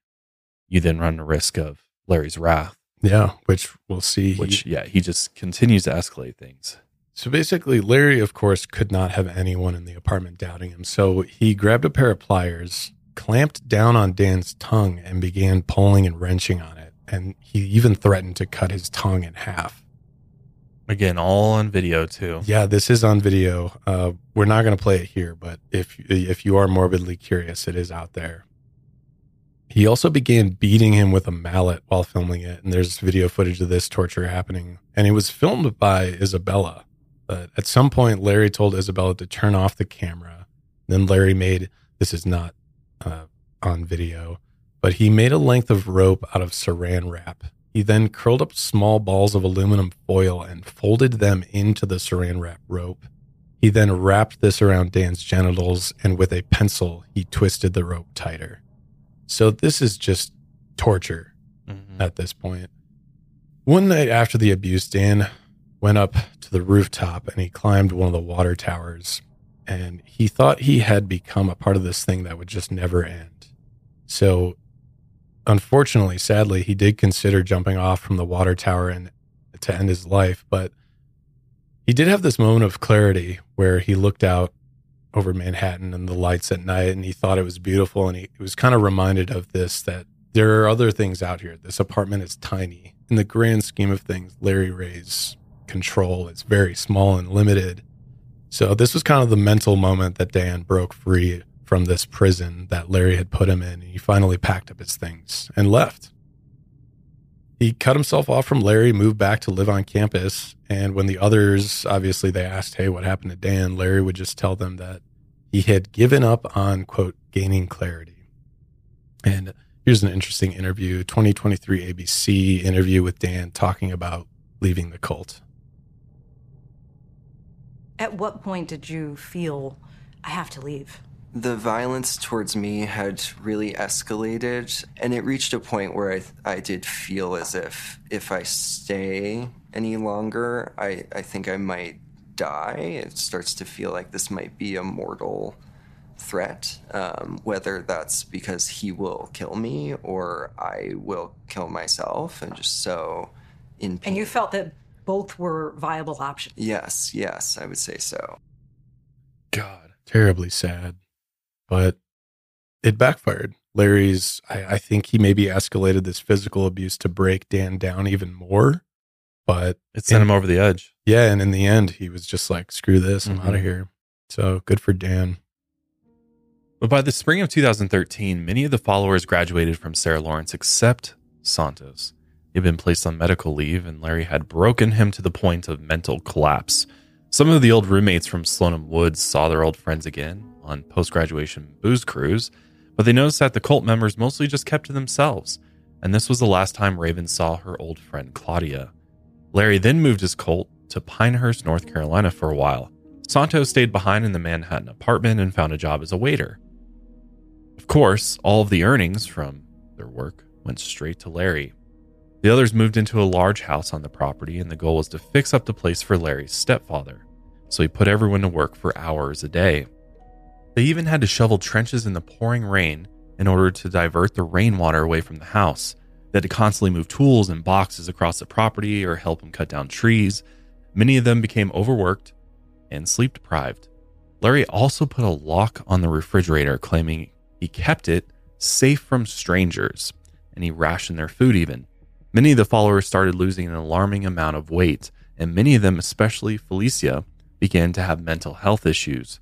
you then run the risk of Larry's wrath. Yeah, which we'll see. He- Which, yeah, he just continues to escalate things. So basically, Larry, of course, could not have anyone in the apartment doubting him. So he grabbed a pair of pliers, clamped down on Dan's tongue, and began pulling and wrenching on it. And he even threatened to cut his tongue in half. Again, all on video too. Yeah, this is on video. Uh, we're not going to play it here, but if if you are morbidly curious, it is out there. He also began beating him with a mallet while filming it, and there's video footage of this torture happening. And it was filmed by Isabella. But at some point, Larry told Isabella to turn off the camera. Then Larry made this is not uh, on video, but he made a length of rope out of saran wrap. He then curled up small balls of aluminum foil and folded them into the saran wrap rope. He then wrapped this around Dan's genitals, and with a pencil, he twisted the rope tighter. So this is just torture mm-hmm. at this point. One night after the abuse, Dan went up to the rooftop and he climbed one of the water towers. And he thought he had become a part of this thing that would just never end. So, unfortunately, sadly, he did consider jumping off from the water tower and to end his life. But he did have this moment of clarity where he looked out over Manhattan and the lights at night and he thought it was beautiful. And he was kind of reminded of this that there are other things out here. This apartment is tiny. In the grand scheme of things, Larry Ray's control is very small and limited. So this was kind of the mental moment that Dan broke free from this prison that Larry had put him in. And he finally packed up his things and left. He cut himself off from Larry, moved back to live on campus. And when the others, obviously, they asked, Hey, what happened to Dan? Larry would just tell them that he had given up on, quote, gaining clarity. And here's an interesting interview 2023 ABC interview with Dan talking about leaving the cult. At what point did you feel I have to leave? The violence towards me had really escalated, and it reached a point where I, I did feel as if if I stay any longer, I, I think I might die. It starts to feel like this might be a mortal threat, um, whether that's because he will kill me or I will kill myself, and just so in pain. And you felt that both were viable options. Yes, yes, I would say so. God, terribly sad, but it backfired. Larry's, I, I think he maybe escalated this physical abuse to break Dan down even more, but It sent him over the edge. Yeah, and in the end, he was just like, "Screw this, I'm out of mm-hmm. here." So good for Dan. But by the spring of 2013, many of the followers graduated from Sarah Lawrence except Santos. He had been placed on medical leave, and Larry had broken him to the point of mental collapse. Some of the old roommates from Slonim Woods saw their old friends again on post graduation booze cruise, but they noticed that the cult members mostly just kept to themselves, and this was the last time Raven saw her old friend Claudia. Larry then moved his cult to Pinehurst, North Carolina for a while. Santos stayed behind in the Manhattan apartment and found a job as a waiter. Of course, all of the earnings from their work went straight to Larry. The others moved into a large house on the property, and the goal was to fix up the place for Larry's stepfather. So he put everyone to work for hours a day. They even had to shovel trenches in the pouring rain in order to divert the rainwater away from the house. They had to constantly move tools and boxes across the property or help them cut down trees. Many of them became overworked and sleep deprived. Larry also put a lock on the refrigerator, claiming he kept it safe from strangers, and he rationed their food even. Many of the followers started losing an alarming amount of weight, and many of them, especially Felicia, began to have mental health issues.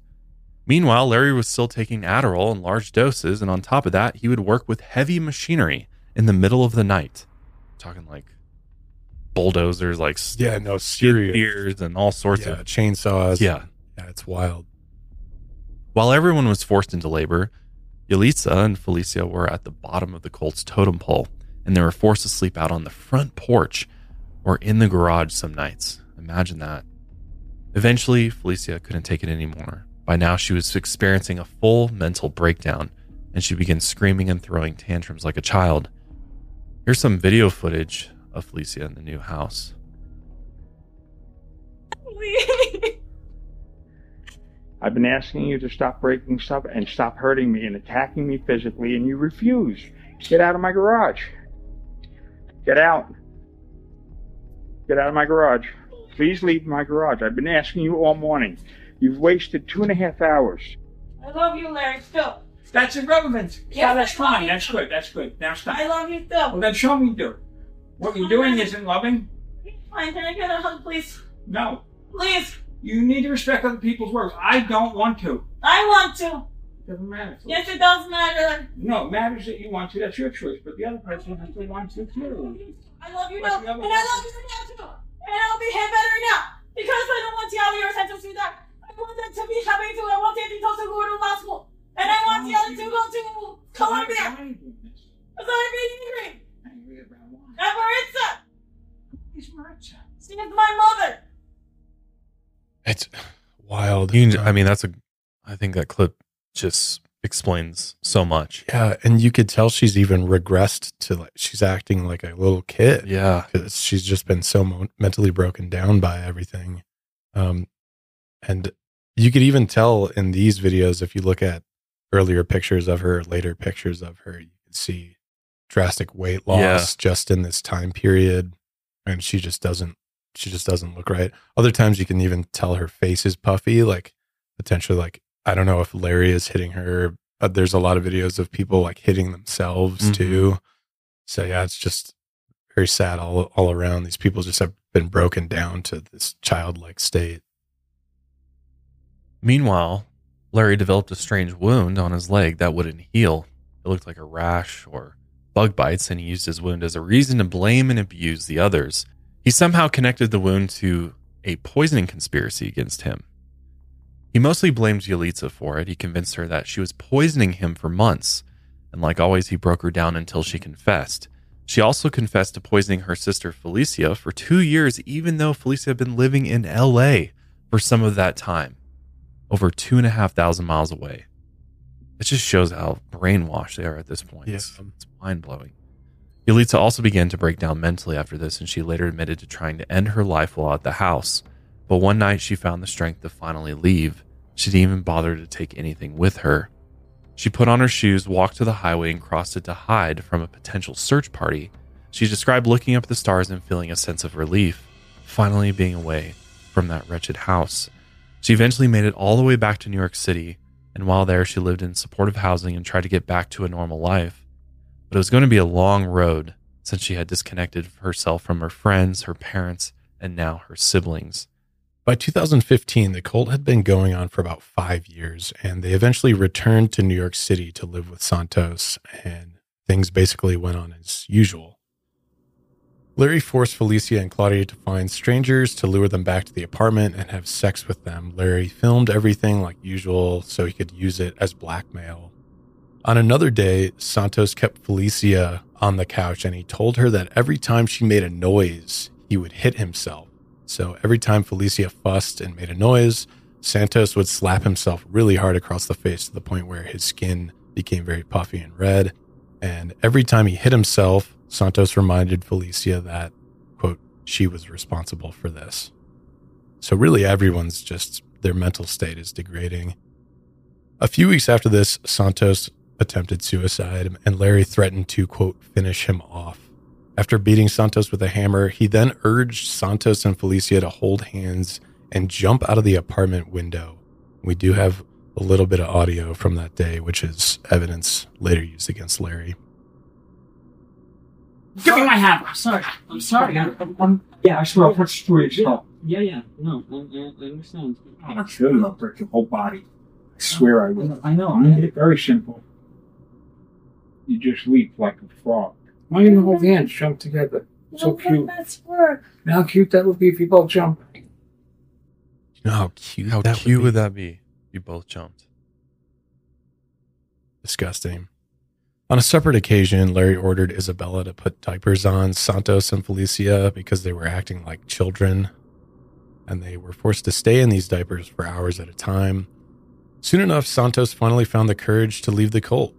Meanwhile, Larry was still taking Adderall in large doses, and on top of that, he would work with heavy machinery in the middle of the night. talking like bulldozers, like Yeah, no, serious. steers and all sorts Yeah, of chainsaws. Yeah. Yeah, it's wild. While everyone was forced into labor, Yalitza and Felicia were at the bottom of the Colt's totem pole, and they were forced to sleep out on the front porch or in the garage some nights. Imagine that. Eventually, Felicia couldn't take it anymore. By now, she was experiencing a full mental breakdown, and she began screaming and throwing tantrums like a child. Here's some video footage of Felicia in the new house. [LAUGHS] I've been asking you to stop breaking stuff and stop hurting me and attacking me physically, and you refuse. Get out of my garage. Get out. Get out of my garage. Please leave my garage. I've been asking you all morning. You've wasted two and a half hours. I love you, Larry, still. That's irrelevant. Yes, yeah, that's fine. That's good. That's good. Now stop. I love you still. Well, then show me do. What you're doing isn't loving. Fine, can I get a hug, please? No. Please. You need to respect other people's words. I don't want to. I want to. It Doesn't matter. Yes, it does matter. No, it matters that you want to. That's your choice. But the other person has to want to too. I love you But and I love you now too. And I'll be here better now because I don't want to other your attention to see that. I want them to be happy too. I want them to go to go law school, and I want the other to go to Columbia. Because I'm being angry. And Maritza. Who's Maritza? She is my mother. It's wild. You I mean, that's a. I think that clip just explains so much. Yeah, and you could tell she's even regressed to like she's acting like a little kid. Yeah, because she's just been so mo- mentally broken down by everything. Um, and you could even tell in these videos if you look at earlier pictures of her, later pictures of her, you can see drastic weight loss Yeah. just in this time period, and she just doesn't. She just doesn't look right. Other times you can even tell her face is puffy, like potentially like I don't know if Larry is hitting her. But there's a lot of videos of people like hitting themselves Mhm. too. So yeah, it's just very sad all all around. These people just have been broken down to this childlike state. Meanwhile, Larry developed a strange wound on his leg that wouldn't heal. It looked like a rash or bug bites, and he used his wound as a reason to blame and abuse the others. He somehow connected the wound to a poisoning conspiracy against him. He mostly blamed Yalitza for it. He convinced her that she was poisoning him for months, and like always, he broke her down until she confessed. She also confessed to poisoning her sister Felicia for two years, even though Felicia had been living in LA for some of that time, over two and a half thousand miles away. It just shows how brainwashed they are at this point. It's, it's mind blowing. Yalitza also began to break down mentally after this, and she later admitted to trying to end her life while at the house. But one night she found the strength to finally leave. She didn't even bother to take anything with her. She put on her shoes, walked to the highway, and crossed it to hide from a potential search party. She described looking up at the stars and feeling a sense of relief, finally being away from that wretched house. She eventually made it all the way back to New York City, and while there, she lived in supportive housing and tried to get back to a normal life. But it was going to be a long road since she had disconnected herself from her friends, her parents, and now her siblings. By 2015, the cult had been going on for about five years, and they eventually returned to New York City to live with Santos, and things basically went on as usual. Larry forced Felicia and Claudia to find strangers to lure them back to the apartment and have sex with them. Larry filmed everything like usual so he could use it as blackmail. On another day, Santos kept Felicia on the couch and he told her that every time she made a noise, he would hit himself. So every time Felicia fussed and made a noise, Santos would slap himself really hard across the face to the point where his skin became very puffy and red. And every time he hit himself, Santos reminded Felicia that, quote, she was responsible for this. So really, everyone's just, their mental state is degrading. A few weeks after this, Santos attempted suicide and Larry threatened to, quote, finish him off. After beating Santos with a hammer, he then urged Santos and Felicia to hold hands and jump out of the apartment window. We do have a little bit of audio from that day, which is evidence later used against Larry. Give me my hammer. I'm sorry. I'm sorry. I'm, I'm, yeah, I swear I'll put you through your Yeah, yeah. No, I, I, I understand. I'll kill you. I'll break your whole body. I swear I will. I know. I made it very simple. You just leap like a frog. Why don't you hold hands, jump together? So cute. That's work. Now how cute that would be if you both jump. You know how cute How that cute would would that be? If you both jumped. Disgusting. On a separate occasion, Larry ordered Isabella to put diapers on Santos and Felicia because they were acting like children, and they were forced to stay in these diapers for hours at a time. Soon enough, Santos finally found the courage to leave the cult.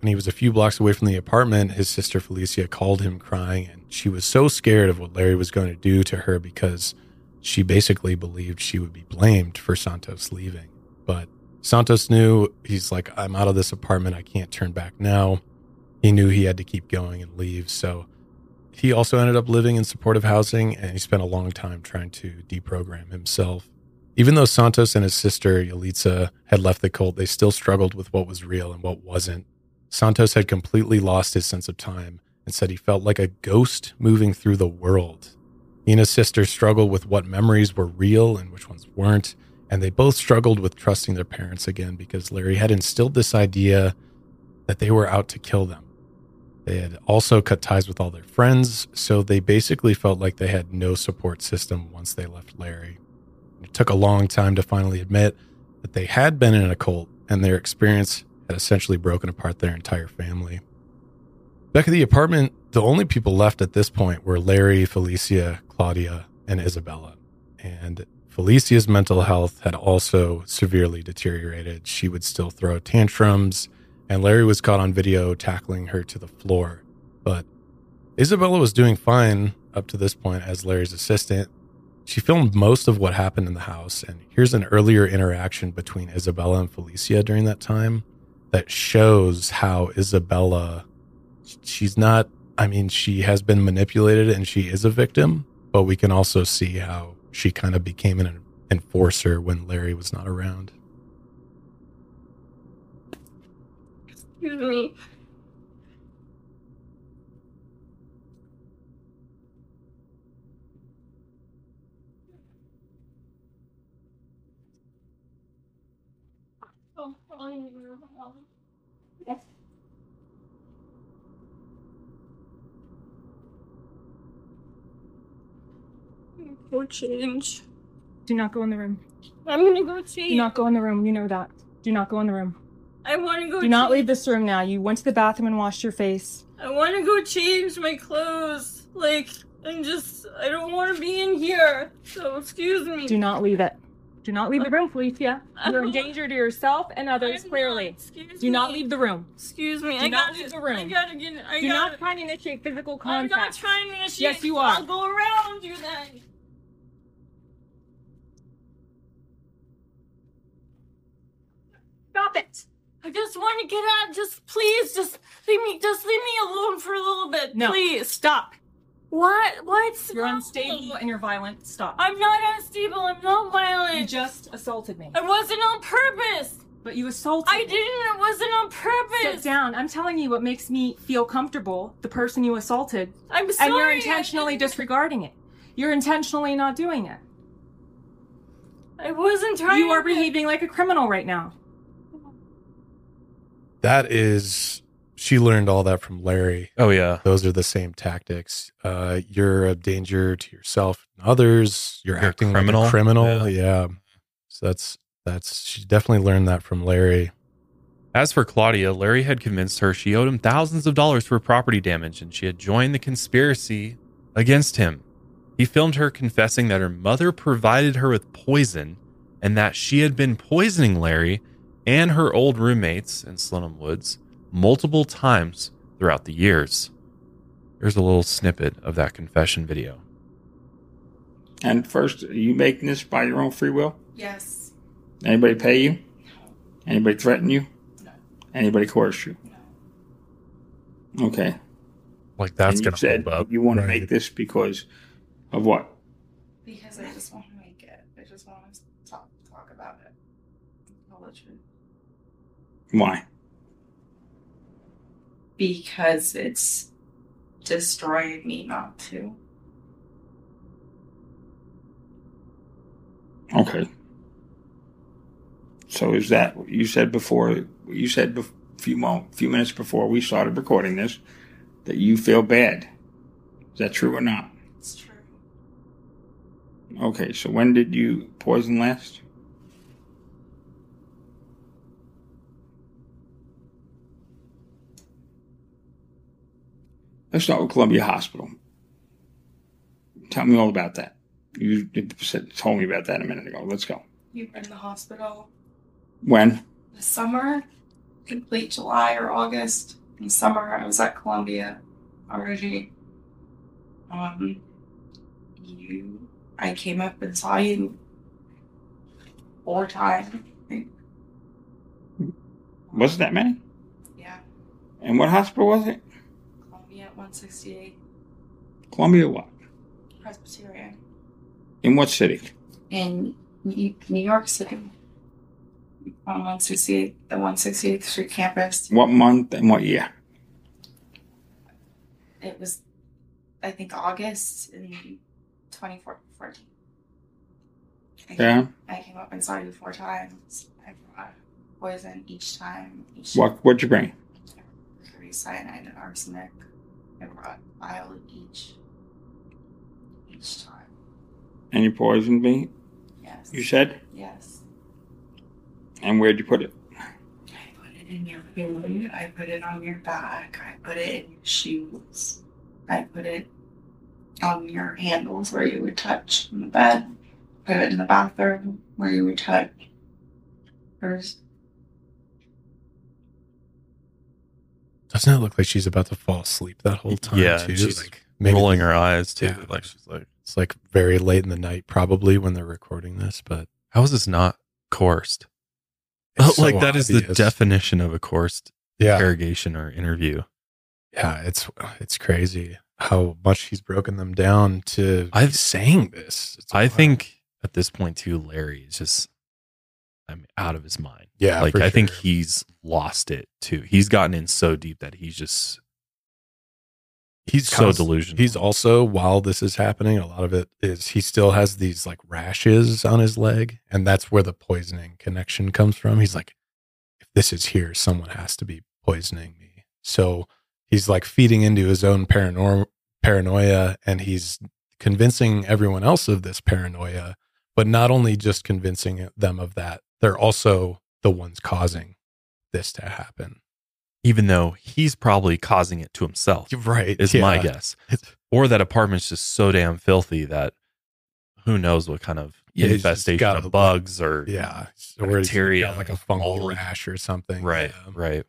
When he was a few blocks away from the apartment, his sister Felicia called him crying, and she was so scared of what Larry was going to do to her because she basically believed she would be blamed for Santos leaving. But Santos knew he's like, I'm out of this apartment. I can't turn back now. He knew he had to keep going and leave. So he also ended up living in supportive housing and he spent a long time trying to deprogram himself. Even though Santos and his sister Yalitza had left the cult, they still struggled with what was real and what wasn't. Santos had completely lost his sense of time and said he felt like a ghost moving through the world. He and his sister struggled with what memories were real and which ones weren't. And they both struggled with trusting their parents again because Larry had instilled this idea that they were out to kill them. They had also cut ties with all their friends, so they basically felt like they had no support system once they left Larry. It took a long time to finally admit that they had been in a cult and their experience had essentially broken apart their entire family. Back at the apartment, the only people left at this point were Larry, Felicia, Claudia, and Isabella. And Felicia's mental health had also severely deteriorated. She would still throw tantrums, and Larry was caught on video tackling her to the floor. But Isabella was doing fine up to this point as Larry's assistant. She filmed most of what happened in the house, and here's an earlier interaction between Isabella and Felicia during that time that shows how Isabella, she's not, I mean, she has been manipulated and she is a victim, but we can also see how she kind of became an enforcer when Larry was not around. Excuse me. Oh, Go change. Do not go in the room. I'm gonna go change. Do not go in the room. You know that. Do not go in the room. I want to go. Do not leave this room now. You went to the bathroom and washed your face. I want to go change my clothes. Like I'm just. I don't want to be in here. So excuse me. Do not leave it. Do not leave the room, Felicia. You're in danger to yourself and others, clearly. Excuse Do not leave the room. Excuse me. Do I not gotta, leave the room. I gotta get. I Do gotta, not try to initiate physical contact. I'm not trying to initiate. Yes, you are. I'll go around you then. Stop it. I just want to get out. Just please, just leave me. Just leave me alone for a little bit, No. please. Stop. What? What's You're unstable and you're violent. Stop. I'm not unstable. I'm not violent. You just assaulted me. I wasn't on purpose. But you assaulted I me. didn't. It wasn't on purpose. Sit down. I'm telling you what makes me feel comfortable, the person you assaulted. I'm sorry. And you're intentionally disregarding it. You're intentionally not doing it. I wasn't trying. You are behaving like a criminal right now. That is she learned all that from Larry. Oh yeah. Those are the same tactics. Uh, you're a danger to yourself and others. You're, You're a acting criminal. like a criminal. Yeah. Yeah. So that's that's she definitely learned that from Larry. As for Claudia, Larry had convinced her she owed him thousands of dollars for property damage and she had joined the conspiracy against him. He filmed her confessing that her mother provided her with poison and that she had been poisoning Larry and her old roommates in Slonim Woods multiple times throughout the years. Here's a little snippet of that confession video. And first, are you making this by your own free will? Yes. Anybody pay you? No. Anybody threaten you? No. Anybody coerce you? No. Okay. Like that's and you gonna said hold up. you want to make this because of what? Because I just want to make it. I just want to talk talk about it. Tell the truth. Why? Because it's destroying me not to. Okay. So is that what you said before? You said a few mo- few minutes before we started recording this that you feel bad. Is that true or not? It's true. Okay. So when did you poison last? Let's start with Columbia Hospital. Tell me all about that. You said, told me about that a minute ago. Let's go. You were in the hospital When? The summer, complete July or August. In the summer, I was at Columbia already. Um, you, I came up and saw you four times. Was it that many? Yeah, And what hospital was it? Columbia at 168 Columbia what? Presbyterian In what city? in New New York City on 168, the 168th Street campus. What month and what year? It was, I think, August in 2014. I Yeah. Came, I came up and saw you four times. I brought poison each time. Each What what'd you bring? mercury, cyanide, and arsenic. I brought vial each. Each time. And you poisoned me? Yes. You said? Yes. And where'd you put it? I put it in your food. I put it on your back. I put it in your shoes. I put it on your handles where you would touch in the bed. Put it in the bathroom where you would touch. There's Doesn't it look like she's about to fall asleep that whole time? Yeah, too? she's Like, rolling her eyes too. Yeah. Like she's like, It's like very late in the night, probably when they're recording this. But how is this not coerced? It's [LAUGHS] so like that is the definition of a coerced Yeah. interrogation or interview. yeah, it's it's crazy how much he's broken them down to I've- saying this. I wild. think at this point too, Larry is just I mean, out of his mind. Yeah, like I think he's lost it too. He's gotten in so deep that he's just he's so const- delusional. He's also while this is happening, a lot of it is he still has these like rashes on his leg, and that's where the poisoning connection comes from. He's like, if this is here, someone has to be poisoning me. So he's like feeding into his own paranoia, and he's convincing everyone else of this paranoia, but not only just convincing them of that, they're also the ones causing this to happen. even though he's probably causing it to himself. Right, Is my guess. [LAUGHS] Or that apartment's just so damn filthy that who knows what kind of Yeah, infestation of bugs or Yeah, bacteria, got like a fungal rash or something. Right, right.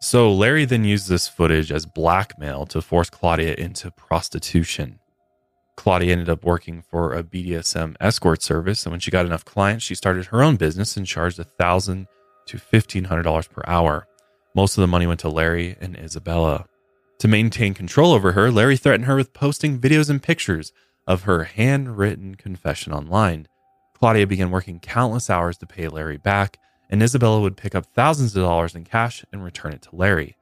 So Larry then used this footage as blackmail to force Claudia into prostitution. Claudia ended up working for a BDSM escort service, and when she got enough clients, she started her own business and charged a thousand to fifteen hundred dollars per hour. Most of the money went to Larry and Isabella. To maintain control over her, Larry threatened her with posting videos and pictures of her handwritten confession online. Claudia began working countless hours to pay Larry back, and Isabella would pick up thousands of dollars in cash and return it to Larry.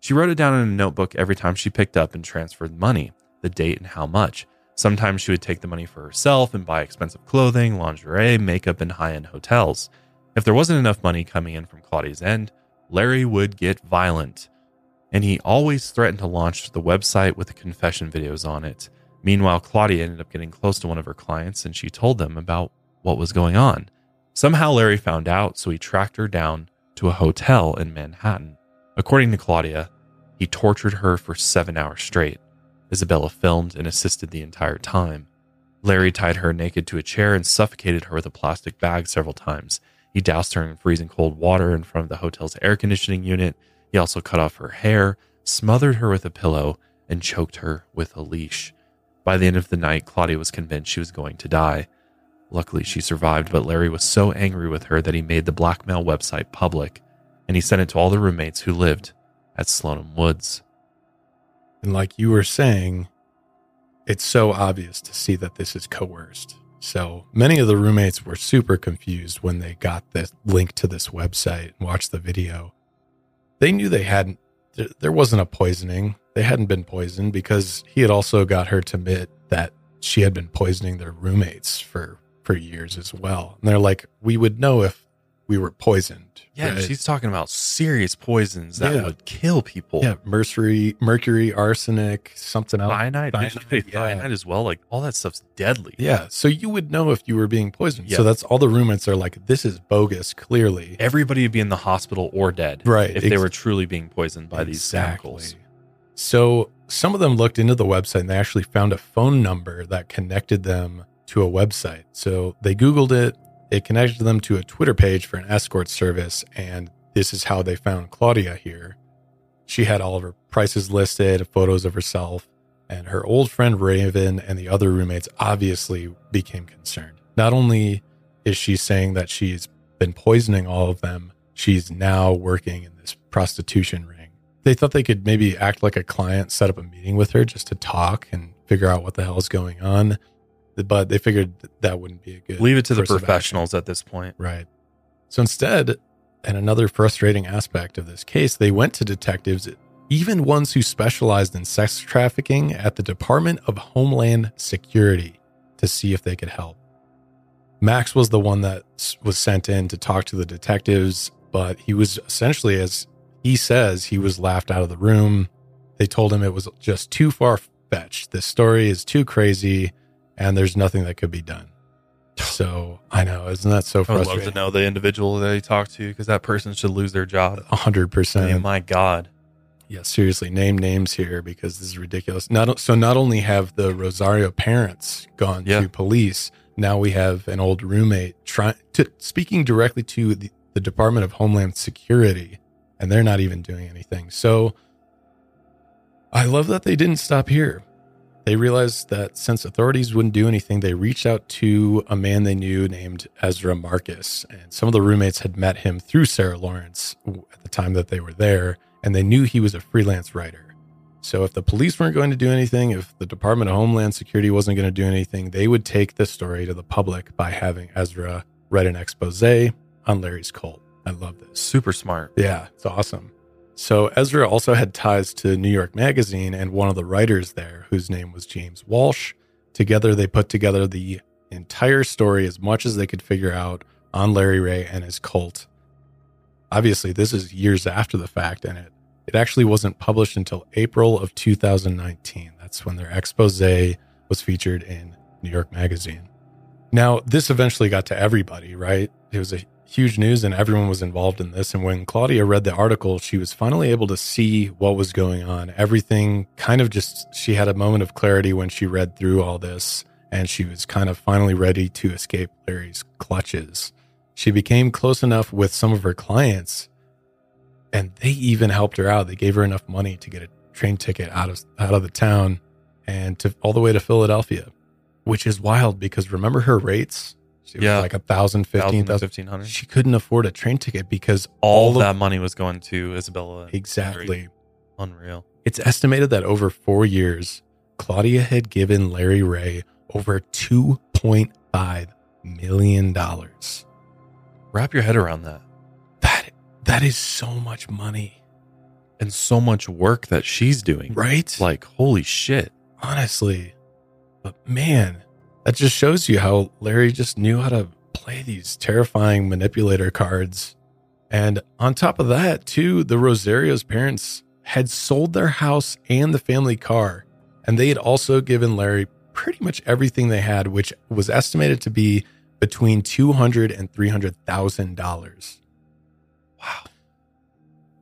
She wrote it down in a notebook every time she picked up and transferred money, the date, and how much. Sometimes she would take the money for herself and buy expensive clothing, lingerie, makeup, and high end hotels. If there wasn't enough money coming in from Claudia's end, Larry would get violent, and he always threatened to launch the website with the confession videos on it. Meanwhile, Claudia ended up getting close to one of her clients and she told them about what was going on. Somehow, Larry found out, so he tracked her down to a hotel in Manhattan. According to Claudia, he tortured her for seven hours straight. Isabella filmed and assisted the entire time. Larry tied her naked to a chair and suffocated her with a plastic bag several times. He doused her in freezing cold water in front of the hotel's air conditioning unit. He also cut off her hair, smothered her with a pillow, and choked her with a leash. By the end of the night, Claudia was convinced she was going to die. Luckily, she survived, but Larry was so angry with her that he made the blackmail website public and he sent it to all the roommates who lived at Slonim Woods. And like you were saying, it's so obvious to see that this is coerced. So many of the roommates were super confused when they got the link to this website and watched the video. They knew they hadn't, there wasn't a poisoning. They hadn't been poisoned because he had also got her to admit that she had been poisoning their roommates for, for years as well. And they're like, we would know if we were poisoned. Yeah, right? she's talking about serious poisons that Yeah. would kill people. Yeah, mercury, mercury, arsenic, something else. Cyanide, Cyanide, yeah. [LAUGHS] cyanide as well. Like all that stuff's deadly. Yeah, so you would know if you were being poisoned. Yeah. So that's all the roommates are like, this is bogus, clearly. Everybody would be in the hospital or dead. Right, If they were truly being poisoned by these Exactly. chemicals. So some of them looked into the website and they actually found a phone number that connected them to a website. So they Googled it, it connected them to a Twitter page for an escort service, and this is how they found Claudia here. She had all of her prices listed, photos of herself, and her old friend Raven and the other roommates obviously became concerned. Not only is she saying that she's been poisoning all of them, she's now working in this prostitution ring. They thought they could maybe act like a client, set up a meeting with her just to talk and figure out what the hell is going on. But they figured that, wouldn't be a good Leave it to the course of action. professionals at this point. Right. So instead, and another frustrating aspect of this case, they went to detectives, even ones who specialized in sex trafficking at the Department of Homeland Security, to see if they could help. Max was the one that was sent in to talk to the detectives, but he was essentially, as he says, he was laughed out of the room. They told him it was just too far fetched. This story is too crazy, and there's nothing that could be done. So I know, isn't that so I would love frustrating? to know the individual that he talked to because that person should lose their job. A hundred I percent. my God. Yeah, seriously, name names here because this is ridiculous. Not so. Not only have the Rosario parents gone Yeah. to police, now we have an old roommate trying to speaking directly to the, the Department of Homeland Security, and they're not even doing anything. So, I love that they didn't stop here. They realized that since authorities wouldn't do anything, they reached out to a man they knew named Ezra Marcus. And some of the roommates had met him through Sarah Lawrence at the time that they were there, and they knew he was a freelance writer. So if the police weren't going to do anything, if the Department of Homeland Security wasn't going to do anything, they would take the story to the public by having Ezra write an expose on Larry's cult. I love this. Super smart. Yeah, it's awesome. So Ezra also had ties to New York Magazine and one of the writers there, whose name was James Walsh. Together, they put together the entire story as much as they could figure out on Larry Ray and his cult. Obviously, this is years after the fact, and it, it actually wasn't published until April of 2019. That's when their expose was featured in New York Magazine. Now, this eventually got to everybody, right? It was a huge news and everyone was involved in this. And when Claudia read the article, she was finally able to see what was going on. Everything kind of just, she had a moment of clarity when she read through all this and she was kind of finally ready to escape Larry's clutches. She became close enough with some of her clients and they even helped her out. They gave her enough money to get a train ticket out of out of the town and to all the way to Philadelphia, which is wild because remember her rates? She was Yeah. like a thousand, fifteen thousand. 1500. She couldn't afford a train ticket because All, all, of that money was going to Isabella. Exactly. Unreal. It's estimated that over four years, Claudia had given Larry Ray over $2.5 million. Wrap your head around that. That That is so much money. And so much work that she's doing. Right? Like, holy shit. Honestly. But man, that just shows you how Larry just knew how to play these terrifying manipulator cards And on top of that, too, the Rosario's parents had sold their house and the family car. And they had also given Larry pretty much everything they had, which was estimated to be between two hundred and three hundred thousand dollars. Wow.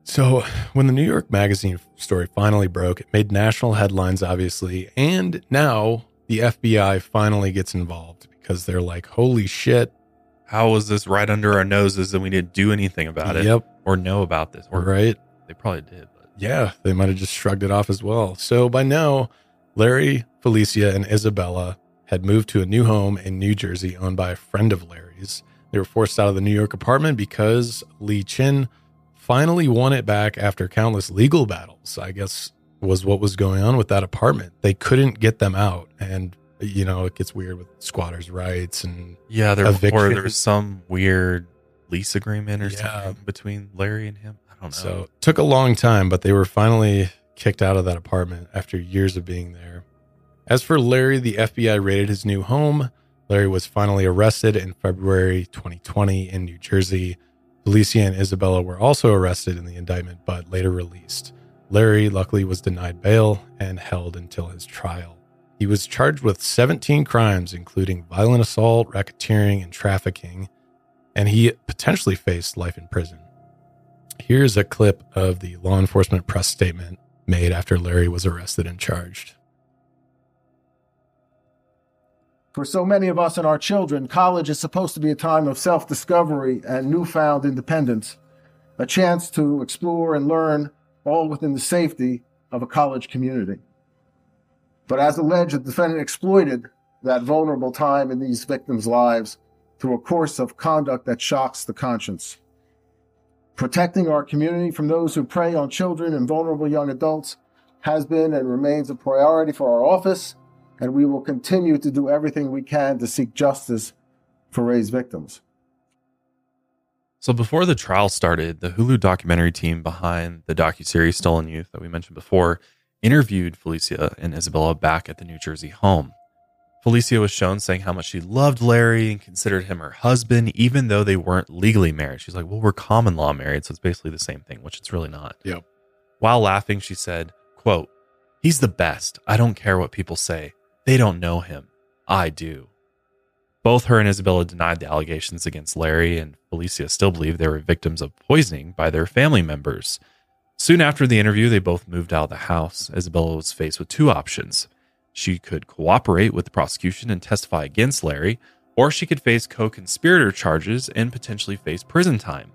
So when the New York Magazine story finally broke, it made national headlines, obviously, and now the FBI finally gets involved because they're like, "Holy shit, How was this right under our noses and we didn't do anything about it? Yep. Or know about this? Or right?" they probably did. But Yeah, they might have just shrugged it off as well. So by now, Larry, Felicia, and Isabella had moved to a new home in New Jersey owned by a friend of Larry's. They were forced out of the New York apartment because Lee Chin finally won it back after countless legal battles, I guess was what was going on with that apartment. They couldn't get them out. And, you know, it gets weird with squatters' rights and yeah, there or eviction. there was some weird lease agreement or Yeah. something between Larry and him. I don't know. So it took a long time, but they were finally kicked out of that apartment after years of being there. As for Larry, the FBI raided his new home. Larry was finally arrested in February 2020 in New Jersey. Felicia and Isabella were also arrested in the indictment, but later released. Larry luckily was denied bail and held until his trial. He was charged with 17 crimes, including violent assault, racketeering, and trafficking, and he potentially faced life in prison. Here's a clip of the law enforcement press statement made after Larry was arrested and charged. For so many of us and our children, college is supposed to be a time of self discovery and newfound independence, a chance to explore and learn all within the safety of a college community. But as alleged, the defendant exploited that vulnerable time in these victims' lives through a course of conduct that shocks the conscience. Protecting our community from those who prey on children and vulnerable young adults has been and remains a priority for our office, and we will continue to do everything we can to seek justice for Ray's victims. So before the trial started, the Hulu documentary team behind the docuseries Stolen Youth that we mentioned before interviewed Felicia and Isabella back at the New Jersey home. Felicia was shown saying how much she loved Larry and considered him her husband, even though they weren't legally married. She's like, Well, we're common law married, so it's basically the same thing, which it's really not. Yep. While laughing, she said, quote, He's the best. I don't care what people say. They don't know him. I do. Both her and Isabella denied the allegations against Larry, and Felicia still believed they were victims of poisoning by their family members. Soon after the interview, they both moved out of the house. Isabella was faced with two options. She could cooperate with the prosecution and testify against Larry, or she could face co conspirator charges and potentially face prison time.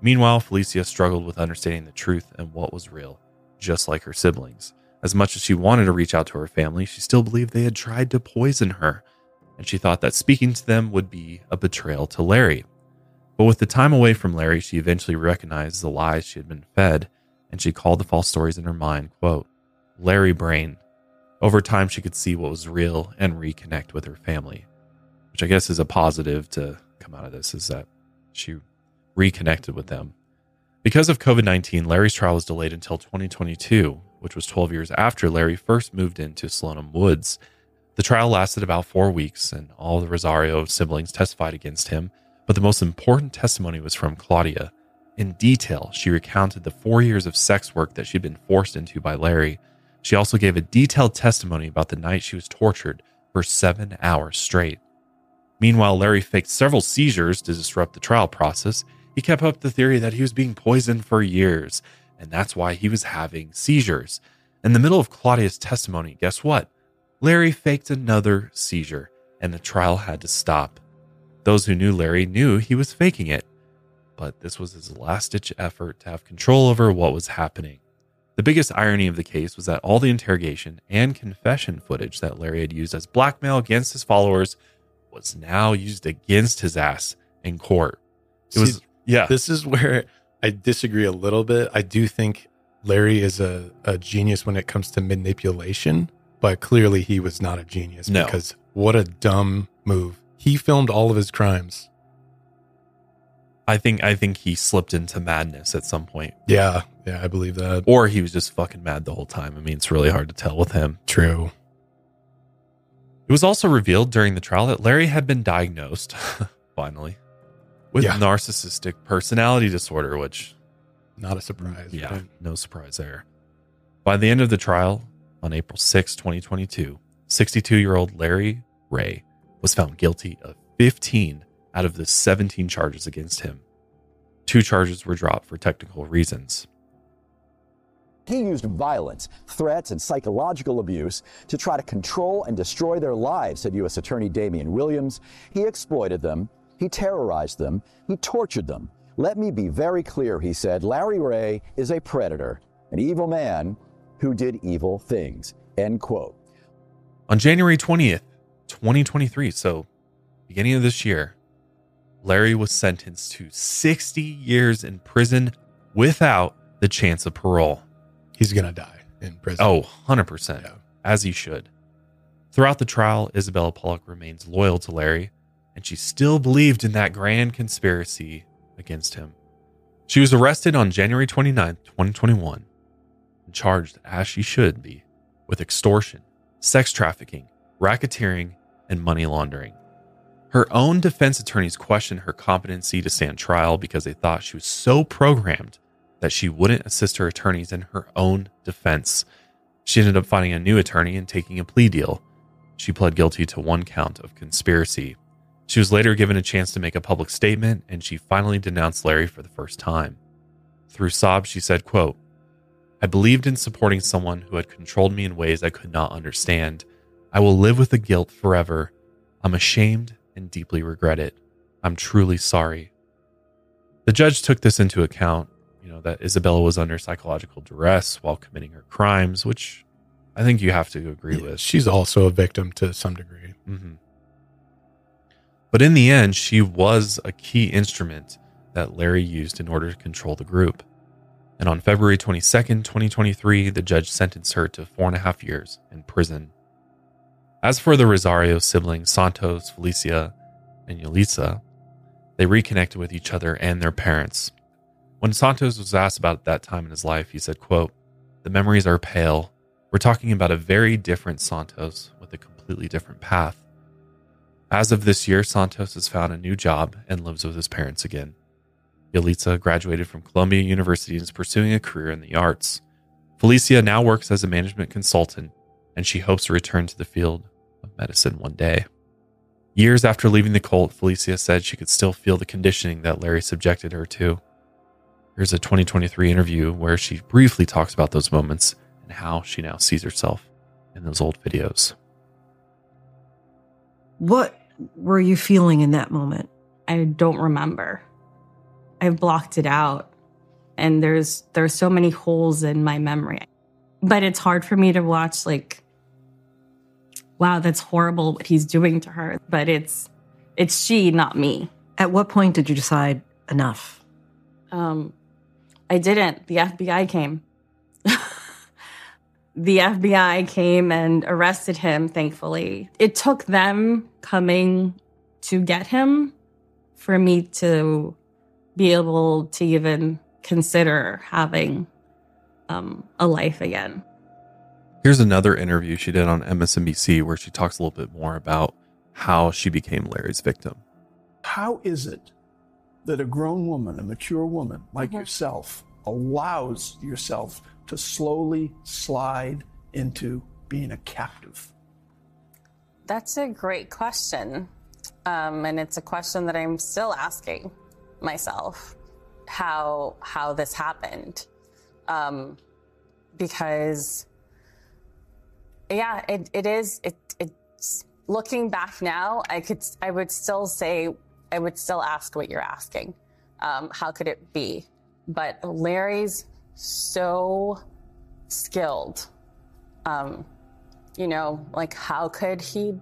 Meanwhile, Felicia struggled with understanding the truth and what was real, just like her siblings. As much as she wanted to reach out to her family, she still believed they had tried to poison her, and she thought that speaking to them would be a betrayal to Larry. But with the time away from Larry, she eventually recognized the lies she had been fed, and she called the false stories in her mind, quote, Larry Brain. Over time, she could see what was real and reconnect with her family, which I guess is a positive to come out of this, is that she reconnected with them. Because of COVID 19, Larry's trial was delayed until 2022, which was 12 years after Larry first moved into Slonim Woods. The trial lasted about four weeks, and all the Rosario siblings testified against him. But the most important testimony was from Claudia. In detail, she recounted the four years of sex work that she'd been forced into by Larry. She also gave a detailed testimony about the night she was tortured for seven hours straight. Meanwhile, Larry faked several seizures to disrupt the trial process. He kept up the theory that he was being poisoned for years, and that's why he was having seizures. In the middle of Claudia's testimony, guess what? Larry faked another seizure, and the trial had to stop. Those who knew Larry knew he was faking it, but this was his last ditch effort to have control over what was happening. The biggest irony of the case was that all the interrogation and confession footage that Larry had used as blackmail against his followers was now used against his ass in court. It was See, yeah. This is where I disagree a little bit. I do think Larry is a, a genius when it comes to manipulation, but clearly he was not a genius No. because what a dumb move. He filmed all of his crimes. I think I think he slipped into madness at some point. Yeah, yeah, I believe that. Or he was just fucking mad the whole time. I mean, it's really hard to tell with him. True. It was also revealed during the trial that Larry had been diagnosed, [LAUGHS] finally, with Yeah. narcissistic personality disorder, which Not a surprise. yeah, right? no surprise there. By the end of the trial on April 6, 2022, 62 year old Larry Ray was found guilty of 15 out of the 17 charges against him. Two charges were dropped for technical reasons. He used violence, threats, and psychological abuse to try to control and destroy their lives, said U.S. Attorney Damian Williams. He exploited them, he terrorized them, he tortured them. Let me be very clear, he said. Larry Ray is a predator, an evil man who did evil things. End quote. On January 20th, 2023, so beginning of this year, Larry was sentenced to 60 years in prison without the chance of parole. He's going to die in prison. Oh, 100%. As he should. Throughout the trial, Isabella Pollok remains loyal to Larry, and she still believed in that grand conspiracy against him. She was arrested on January 29th, 2021, and charged, as she should be, with extortion, sex trafficking, racketeering, and money laundering. Her own defense attorneys questioned her competency to stand trial because they thought she was so programmed that she wouldn't assist her attorneys in her own defense. She ended up finding a new attorney and taking a plea deal. She pled guilty to one count of conspiracy. She was later given a chance to make a public statement and she finally denounced Larry for the first time. Through sobs, she said, quote, I believed in supporting someone who had controlled me in ways I could not understand. I will live with the guilt forever. I'm ashamed and deeply regret it. I'm truly sorry. The judge took this into account, you know, that Isabella was under psychological duress while committing her crimes, which I think you have to agree with. She's also a victim to some degree. hmm But in the end, she was a key instrument that Larry used in order to control the group. And on February 22nd, 2023, the judge sentenced her to four and a half years in prison. As for the Rosario siblings, Santos, Felicia, and Yalitza, they reconnected with each other and their parents. When Santos was asked about that time in his life, he said, quote, The memories are pale. We're talking about a very different Santos with a completely different path. As of this year, Santos has found a new job and lives with his parents again. Yalitza graduated from Columbia University and is pursuing a career in the arts. Felicia now works as a management consultant, and she hopes to return to the field of medicine one day. Years after leaving the cult, Felicia said she could still feel the conditioning that Larry subjected her to. Here's a 2023 interview where she briefly talks about those moments and how she now sees herself in those old videos. What were you feeling in that moment? I don't remember. I've blocked it out. And there's there's so many holes in my memory. But it's hard for me to watch like wow, that's horrible what he's doing to her. But it's it's she, not me. At what point did you decide enough? Um I didn't. The FBI came. [LAUGHS] the FBI came and arrested him, thankfully. It took them coming to get him for me to be able to even consider having um, a life again. Here's another interview she did on MSNBC where she talks a little bit more about how she became Larry's victim. How is it that a grown woman, a mature woman like yourself, allows yourself to slowly slide into being a captive? That's a great question. Um, and it's a question that I'm still asking myself how how this happened. Um, because yeah, it, it is it it's looking back now, I could I would still say I would still ask what you're asking. Um, how could it be? But Larry's so skilled. Um, you know, like how could he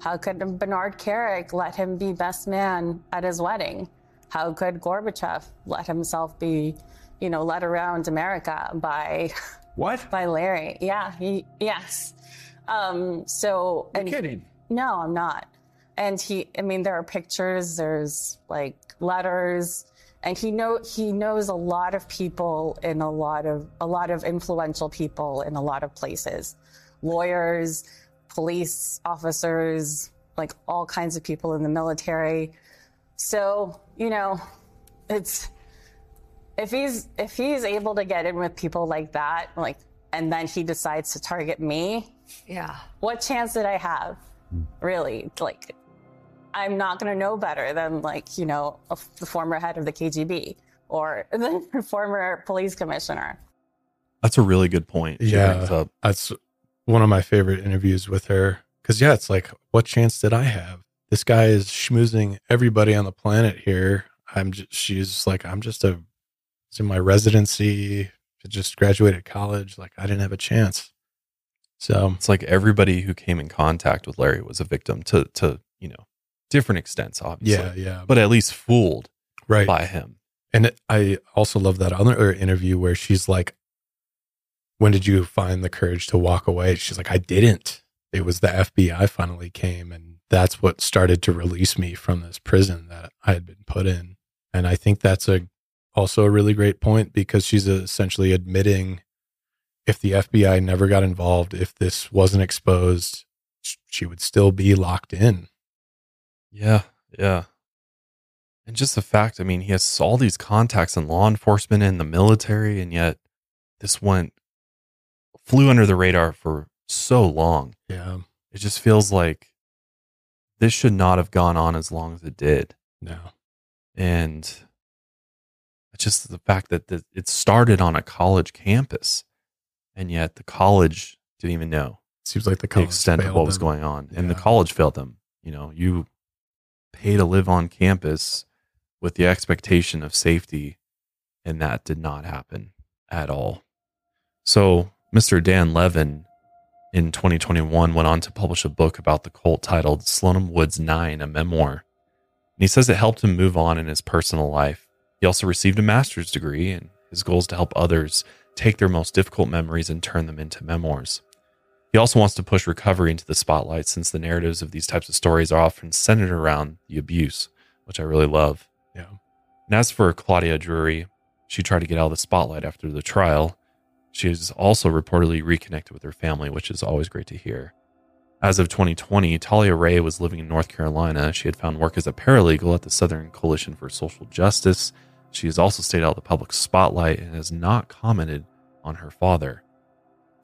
how could Bernard Kerik let him be best man at his wedding? How could Gorbachev let himself be, you know, led around America by [LAUGHS] what? By Larry. Yeah, he yes. Um, so You're and- kidding. No, I'm not. And he I mean there are pictures, there's like letters, and he know he knows a lot of people in a lot of a lot of influential people in a lot of places. Lawyers, police officers, like all kinds of people in the military. So, you know, it's if he's if he's able to get in with people like that, like and then he decides to target me, yeah. what chance did I have? Really? Like I'm not going to know better than like, you know, a, the former head of the KGB or [LAUGHS] the former police commissioner. That's a really good point. Yeah, that's one of my favorite interviews with her. Because yeah, it's like, what chance did I have? This guy is schmoozing everybody on the planet here. I'm just, she's like, I'm just a, it's in my residency. Just graduated college. Like, I didn't have a chance. So It's like everybody who came in contact with Larry was a victim to to you know different extents, obviously. Yeah, yeah. But at least fooled right by him. And I also love that other interview where she's like, "When did you find the courage to walk away?" She's like, "I didn't. It was the FBI finally came, and that's what started to release me from this prison that I had been put in." And I think that's a also a really great point because she's essentially admitting if the FBI never got involved, if this wasn't exposed, she would still be locked in. Yeah, yeah. And just the fact, I mean, he has all these contacts in law enforcement and the military, and yet this went flew under the radar for so long. Yeah. It just feels like this should not have gone on as long as it did. No. And just the fact that the, it started on a college campus, and yet the college didn't even know. Seems like the the extent of what was them. going on, and the college failed them. You know, you pay to live on campus with the expectation of safety, and that did not happen at all. So, Mr. Dan Levin in 2021 went on to publish a book about the cult titled Slonim Woods 9, a memoir. And he says it helped him move on in his personal life. He also received a master's degree, and his goal is to help others take their most difficult memories and turn them into memoirs. He also wants to push recovery into the spotlight since the narratives of these types of stories are often centered around the abuse, which I really love. Yeah. And as for Claudia Drury, she tried to get out of the spotlight after the trial. She is also reportedly reconnected with her family, which is always great to hear. As of 2020, Talia Ray was living in North Carolina. She had found work as a paralegal at the Southern Coalition for Social Justice. She has also stayed out of the public spotlight and has not commented on her father.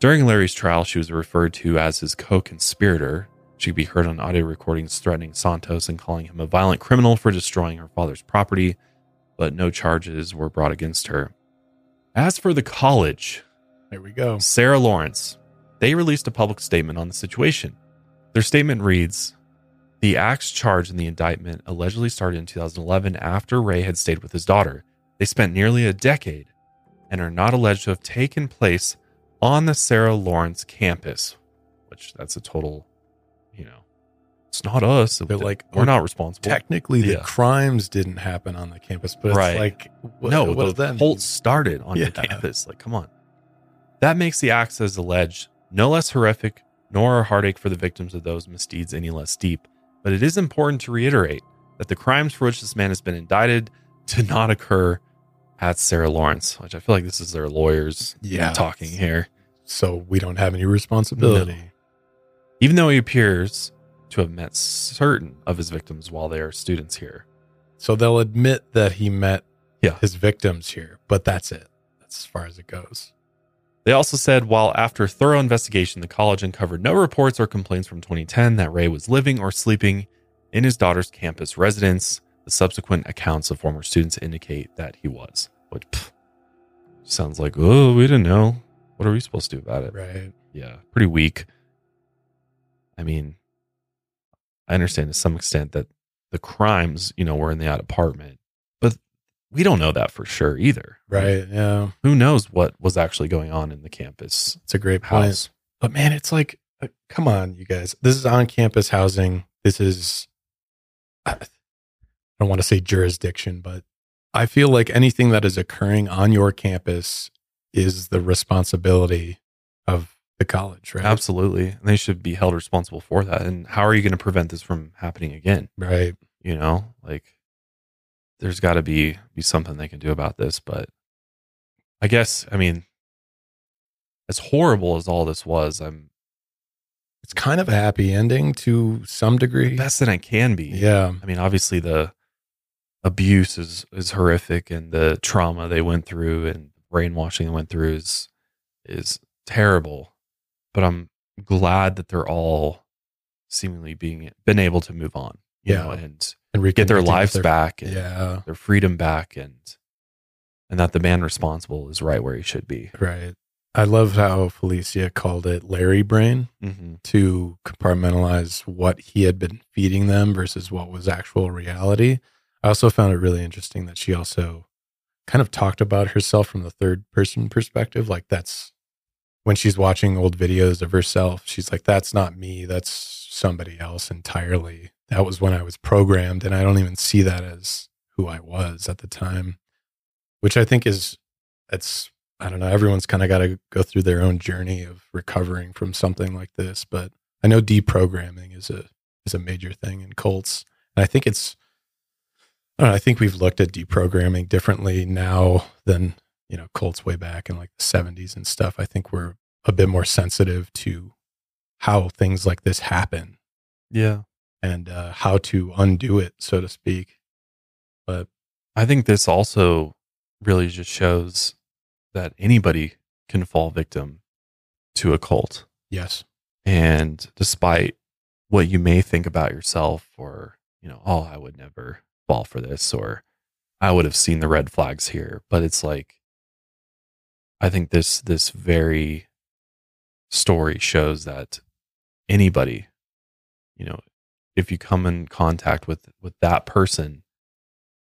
During Larry's trial, she was referred to as his co conspirator. She could be heard on audio recordings threatening Santos and calling him a violent criminal for destroying her father's property, but no charges were brought against her. As for the college, there we go. Sarah Lawrence, they released a public statement on the situation. Their statement reads The acts charged in the indictment allegedly started in 2011 after Ray had stayed with his daughter. They spent nearly a decade and are not alleged to have taken place on the Sarah Lawrence campus, which that's a total, you know, it's not us. They're like we're not responsible. Technically, the Yeah. crimes didn't happen on the campus, but Right. it's like what, no, what the that cult started on Yeah. the campus. Like, come on. That makes the acts as alleged no less horrific, nor a heartache for the victims of those misdeeds any less deep. But it is important to reiterate that the crimes for which this man has been indicted did not occur at Sarah Lawrence, which I feel like this is their lawyers Yeah. talking here. So we don't have any responsibility. No. Even though he appears to have met certain of his victims while they are students here. So they'll admit that he met Yeah. his victims here, but that's it. That's as far as it goes. They also said while after thorough investigation, the college uncovered no reports or complaints from 2010 that Ray was living or sleeping in his daughter's campus residence, the subsequent accounts of former students indicate that he was. Which pff, sounds like, oh, we didn't know. What are we supposed to do about it? Right. Yeah, pretty weak. I mean, I understand to some extent that the crimes, you know, were in that apartment, we don't know that for sure either. Right. Yeah. Who knows what was actually going on in the campus? It's a great point. house. But man, it's like, uh, come on, you guys. This is on campus housing. This is, I I don't want to say jurisdiction, but I feel like anything that is occurring on your campus is the responsibility of the college, right? Absolutely. And they should be held responsible for that. And how are you going to prevent this from happening again? Right. You know, like there's got to be be something they can do about this, but I guess I mean as horrible as all this was, I'm It's kind of a happy ending to some degree. best that I can be. Yeah. I mean, obviously the abuse is is horrific and the trauma they went through and brainwashing they went through is is terrible. But I'm glad that they're all seemingly being been able to move on. Yeah. know, and And get their lives their- back and Yeah. their freedom back and and that the man responsible is right where he should be. Right. I love how Felicia called it Larry brain Mhm. to compartmentalize what he had been feeding them versus what was actual reality. I also found it really interesting that she also kind of talked about herself from the third person perspective. Like that's when she's watching old videos of herself, she's like, that's not me. That's somebody else entirely. That was when I was programmed. And I don't even see that as who I was at the time, which I think is, it's, I don't know, everyone's kind of got to go through their own journey of recovering from something like this. But I know deprogramming is a, is a major thing in cults. And I think it's, I know, I think we've looked at deprogramming differently now than, you know, cults way back in like the 70s and stuff. I think we're a bit more sensitive to how things like this happen Yeah. And uh, how to undo it, so to speak. But I think this also really just shows that anybody can fall victim to a cult. yes, And despite what you may think about yourself, or, you know, oh, I would never fall for this, or I would have seen the red flags here. But it's like, I think this, this very story shows that anybody, you know, if you come in contact with, with that person,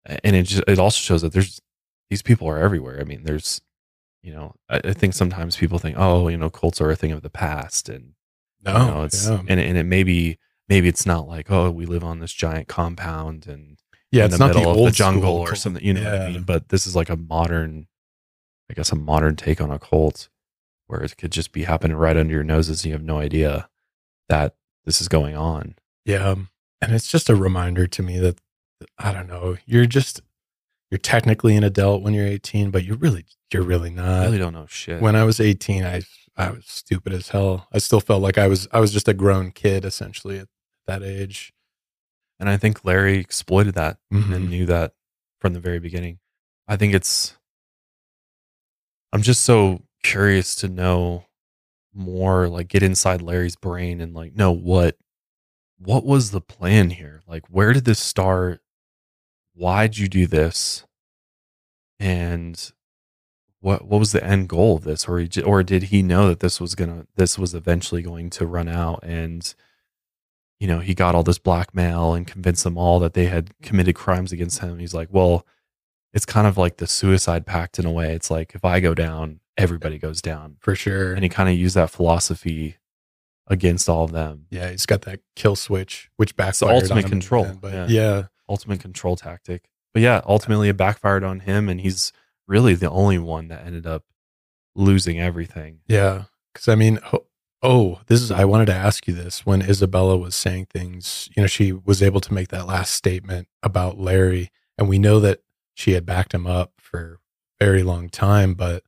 and it just, it also shows that there's, these people are everywhere. I mean, there's, you know, I, I think sometimes people think, oh, you know, cults are a thing of the past, and you No, know, it's yeah. and and it may be maybe it's not like oh, we live on this giant compound and Yeah, in it's the not the middle of the jungle or something, you know what I mean? But this is like a modern, I guess, a modern take on a cult where it could just be happening right under your noses, and you have no idea that this is going on. Yeah. And it's just a reminder to me that, I don't know, you're just, you're technically an adult when you're 18, but you're really, you're really not. I really don't know shit. When I was 18, I, I was stupid as hell. I still felt like I was, I was just a grown kid essentially at that age. And I think Larry exploited that Mhm. and knew that from the very beginning. I think it's, I'm just so curious to know more, like get inside Larry's brain and like know what, what was the plan here? Like, where did this start? Why'd you do this? And what, what was the end goal of this? Or, he, or did he know that this was gonna, this was eventually going to run out and, you know, he got all this blackmail and convinced them all that they had committed crimes against him. He's like, well, it's kind of like the suicide pact in a way. It's like if I go down, everybody goes down. For sure. And he kind of used that philosophy against all of them. Yeah, he's got that kill switch, which It's backfired. on ultimate him control. end, but yeah. yeah, Ultimate control tactic. But yeah, ultimately it backfired on him and he's really the only one that ended up losing everything. Yeah. Cause I mean, oh, oh, this is, I wanted to ask you this when Isabella was saying things, you know, she was able to make that last statement about Larry. And we know that she had backed him up for a very long time, but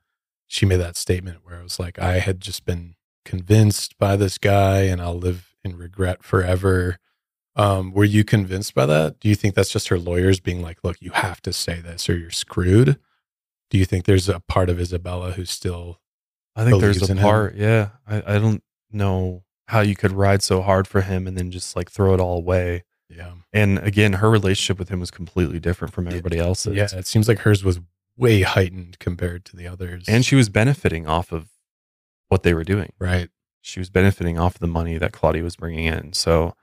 she made that statement where it was like, I had just been convinced by this guy and I'll live in regret forever. Um, were you convinced by that? Do you think that's just her lawyers being like, look, you have to say this or you're screwed? Do you think there's a part of Isabella who's still I think there's a in him? part, yeah. I, I don't know how you could ride so hard for him and then just like throw it all away. Yeah. And again, her relationship with him was completely different from everybody else's. Yeah, it seems like hers was way heightened compared to the others. And she was benefiting off of what they were doing. right. She was benefiting off the money that Claudia was bringing in. So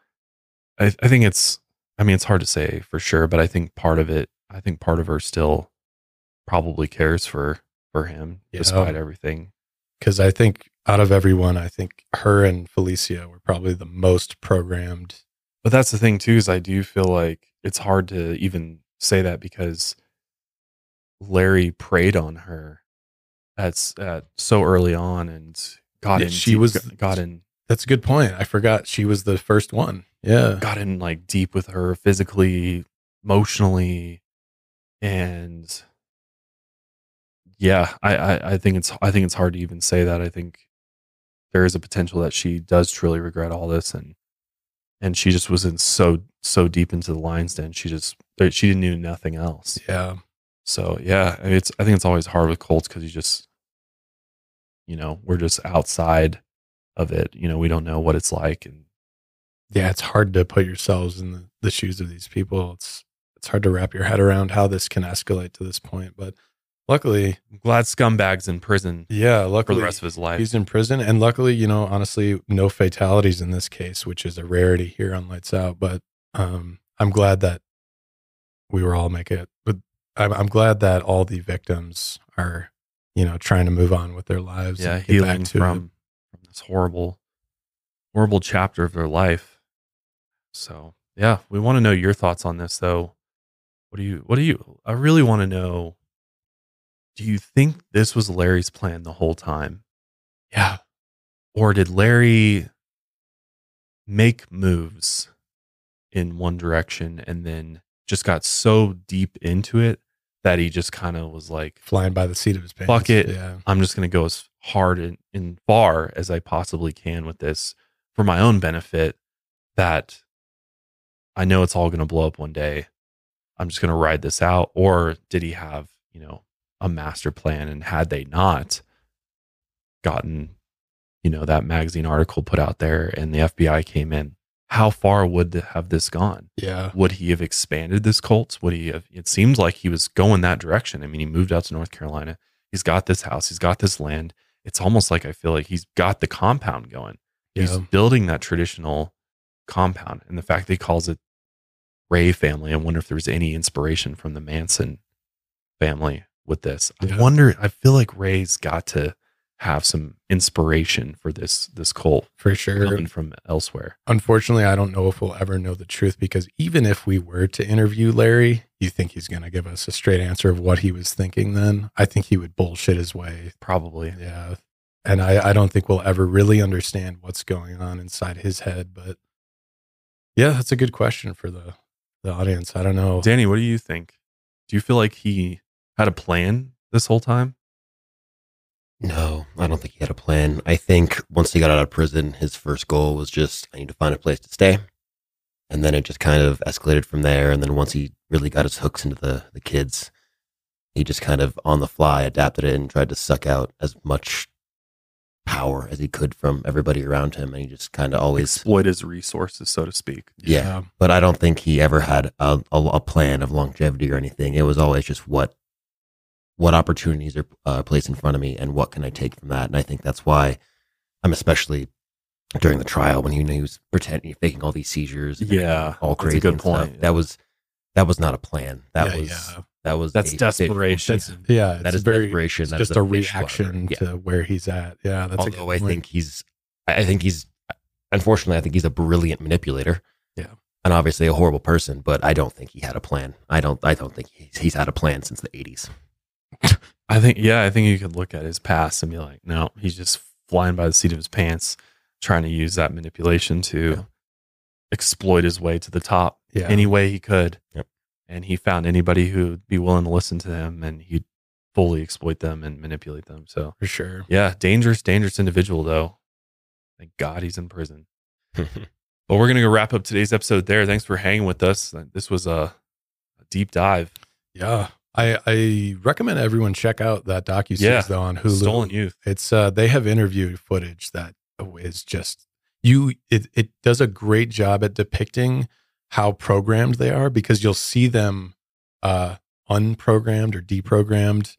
I, I think it's, I mean, it's hard to say for sure, but I think part of it, I think part of her still probably cares for for him Yeah. despite everything. Because I think out of everyone, I think her and Felicia were probably the most programmed. But that's the thing too, is I do feel like it's hard to even say that because Larry preyed on her at, at uh, so early on and got Yeah, in. she deep- was- got in That's a good point. I forgot she was the first one. Yeah. got in like deep with her physically, emotionally, and yeah, I, I I think it's I think it's hard to even say that. I think there is a potential that she does truly regret all this, and and she just was in so so deep into the lion's den. She just she didn't knew nothing else. Yeah. So yeah, I mean, it's I think it's always hard with cults because you just, you know, we're just outside of it. You know, we don't know what it's like, and Yeah, it's hard to put yourselves in the, the shoes of these people. It's it's hard to wrap your head around how this can escalate to this point. But luckily, I'm glad scumbag's in prison. yeah, luckily for the rest of his life. he's in prison, and luckily, you know, honestly, no fatalities in this case, which is a rarity here on Lights Out. But um, I'm glad that we were all make it. But I'm, I'm glad that all the victims are, you know, trying to move on with their lives. yeah, and get back healing to from from this horrible, horrible chapter of their life. So yeah, we want to know your thoughts on this, though. What do you? What do you? I really want to know. Do you think this was Larry's plan the whole time? Yeah. Or did Larry make moves in one direction and then just got so deep into it that he just kind of was like flying by the seat of his pants. fuck it. Yeah. I'm just going to go as hard and, and far as I possibly can with this for my own benefit that I know it's all going to blow up one day. I'm just going to ride this out. Or did he have, you know, a master plan? And had they not gotten, you know, that magazine article put out there and the FBI came in, how far would have this gone? Yeah. Would he have expanded this cult? Would he have? It seems like he was going that direction. I mean, he moved out to North Carolina. He's got this house. He's got this land. It's almost like I feel like he's got the compound going. He's Yeah. building that traditional compound. And the fact that he calls it Ray family, I wonder if there's any inspiration from the Manson family with this. I wonder, I feel like Ray's got to have some inspiration for this this cult For sure. coming from elsewhere. Unfortunately, I don't know if we'll ever know the truth because even if we were to interview Larry, you think he's going to give us a straight answer of what he was thinking then? I think he would bullshit his way. Probably. Yeah. And I, I don't think we'll ever really understand what's going on inside his head. But yeah, that's a good question for the, the audience. I don't know. Danny, what do you think? Do you feel like he had a plan this whole time? No, I don't think he had a plan. I think once he got out of prison, his first goal was just, I need to find a place to stay. And then it just kind of escalated from there. And then once he really got his hooks into the, the kids, he just kind of on the fly adapted it and tried to suck out as much power as he could from everybody around him. And he just kind of always Exploit his resources, so to speak. yeah. But I don't think he ever had a, a, a plan of longevity or anything. It was always just what what opportunities are uh, placed in front of me and what can I take from that. And I think that's why I'm especially during the trial when he, he was pretending faking all these seizures. and Yeah, all that's a crazy. good and stuff. point. That was that was not a plan. That Yeah, was yeah. that was That's desperation. That's, Yeah. that it's is very, desperation. It's That just is a fish reaction water. to where he's at. Yeah. That's a Although good I point. think he's, I I think he's, unfortunately, I think he's a brilliant manipulator. Yeah. And obviously a horrible person, but I don't think he had a plan. I don't, I don't think he's, he's had a plan since the 80s. I think, yeah, I think you could look at his past and be like, no, he's just flying by the seat of his pants, trying to use that manipulation to exploit his way to the top Yeah. any way he could. Yep. And he found anybody who'd be willing to listen to him and he'd fully exploit them and manipulate them. So, For sure. yeah, dangerous, dangerous individual, though. Thank God he's in prison. [LAUGHS] But we're going to go wrap up today's episode there. Thanks for hanging with us. This was a, a deep dive. Yeah. I, I recommend everyone check out that docu series Yeah. though on Hulu. Stolen Youth. It's uh they have interview footage that is just you it it does a great job at depicting how programmed they are because you'll see them uh unprogrammed or deprogrammed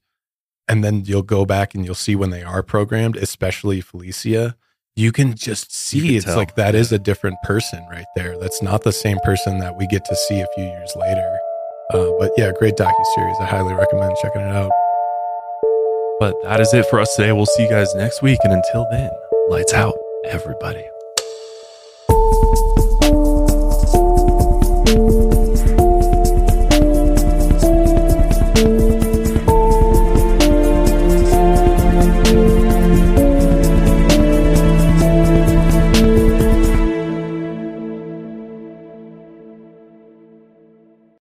and then you'll go back and you'll see when they are programmed, especially Felicia. You can just see can it's tell, like that is a different person right there. That's not the same person that we get to see a few years later. Uh, but yeah, great docu series. I highly recommend checking it out. But that is it for us today. We'll see you guys next week. And until then, lights out, everybody.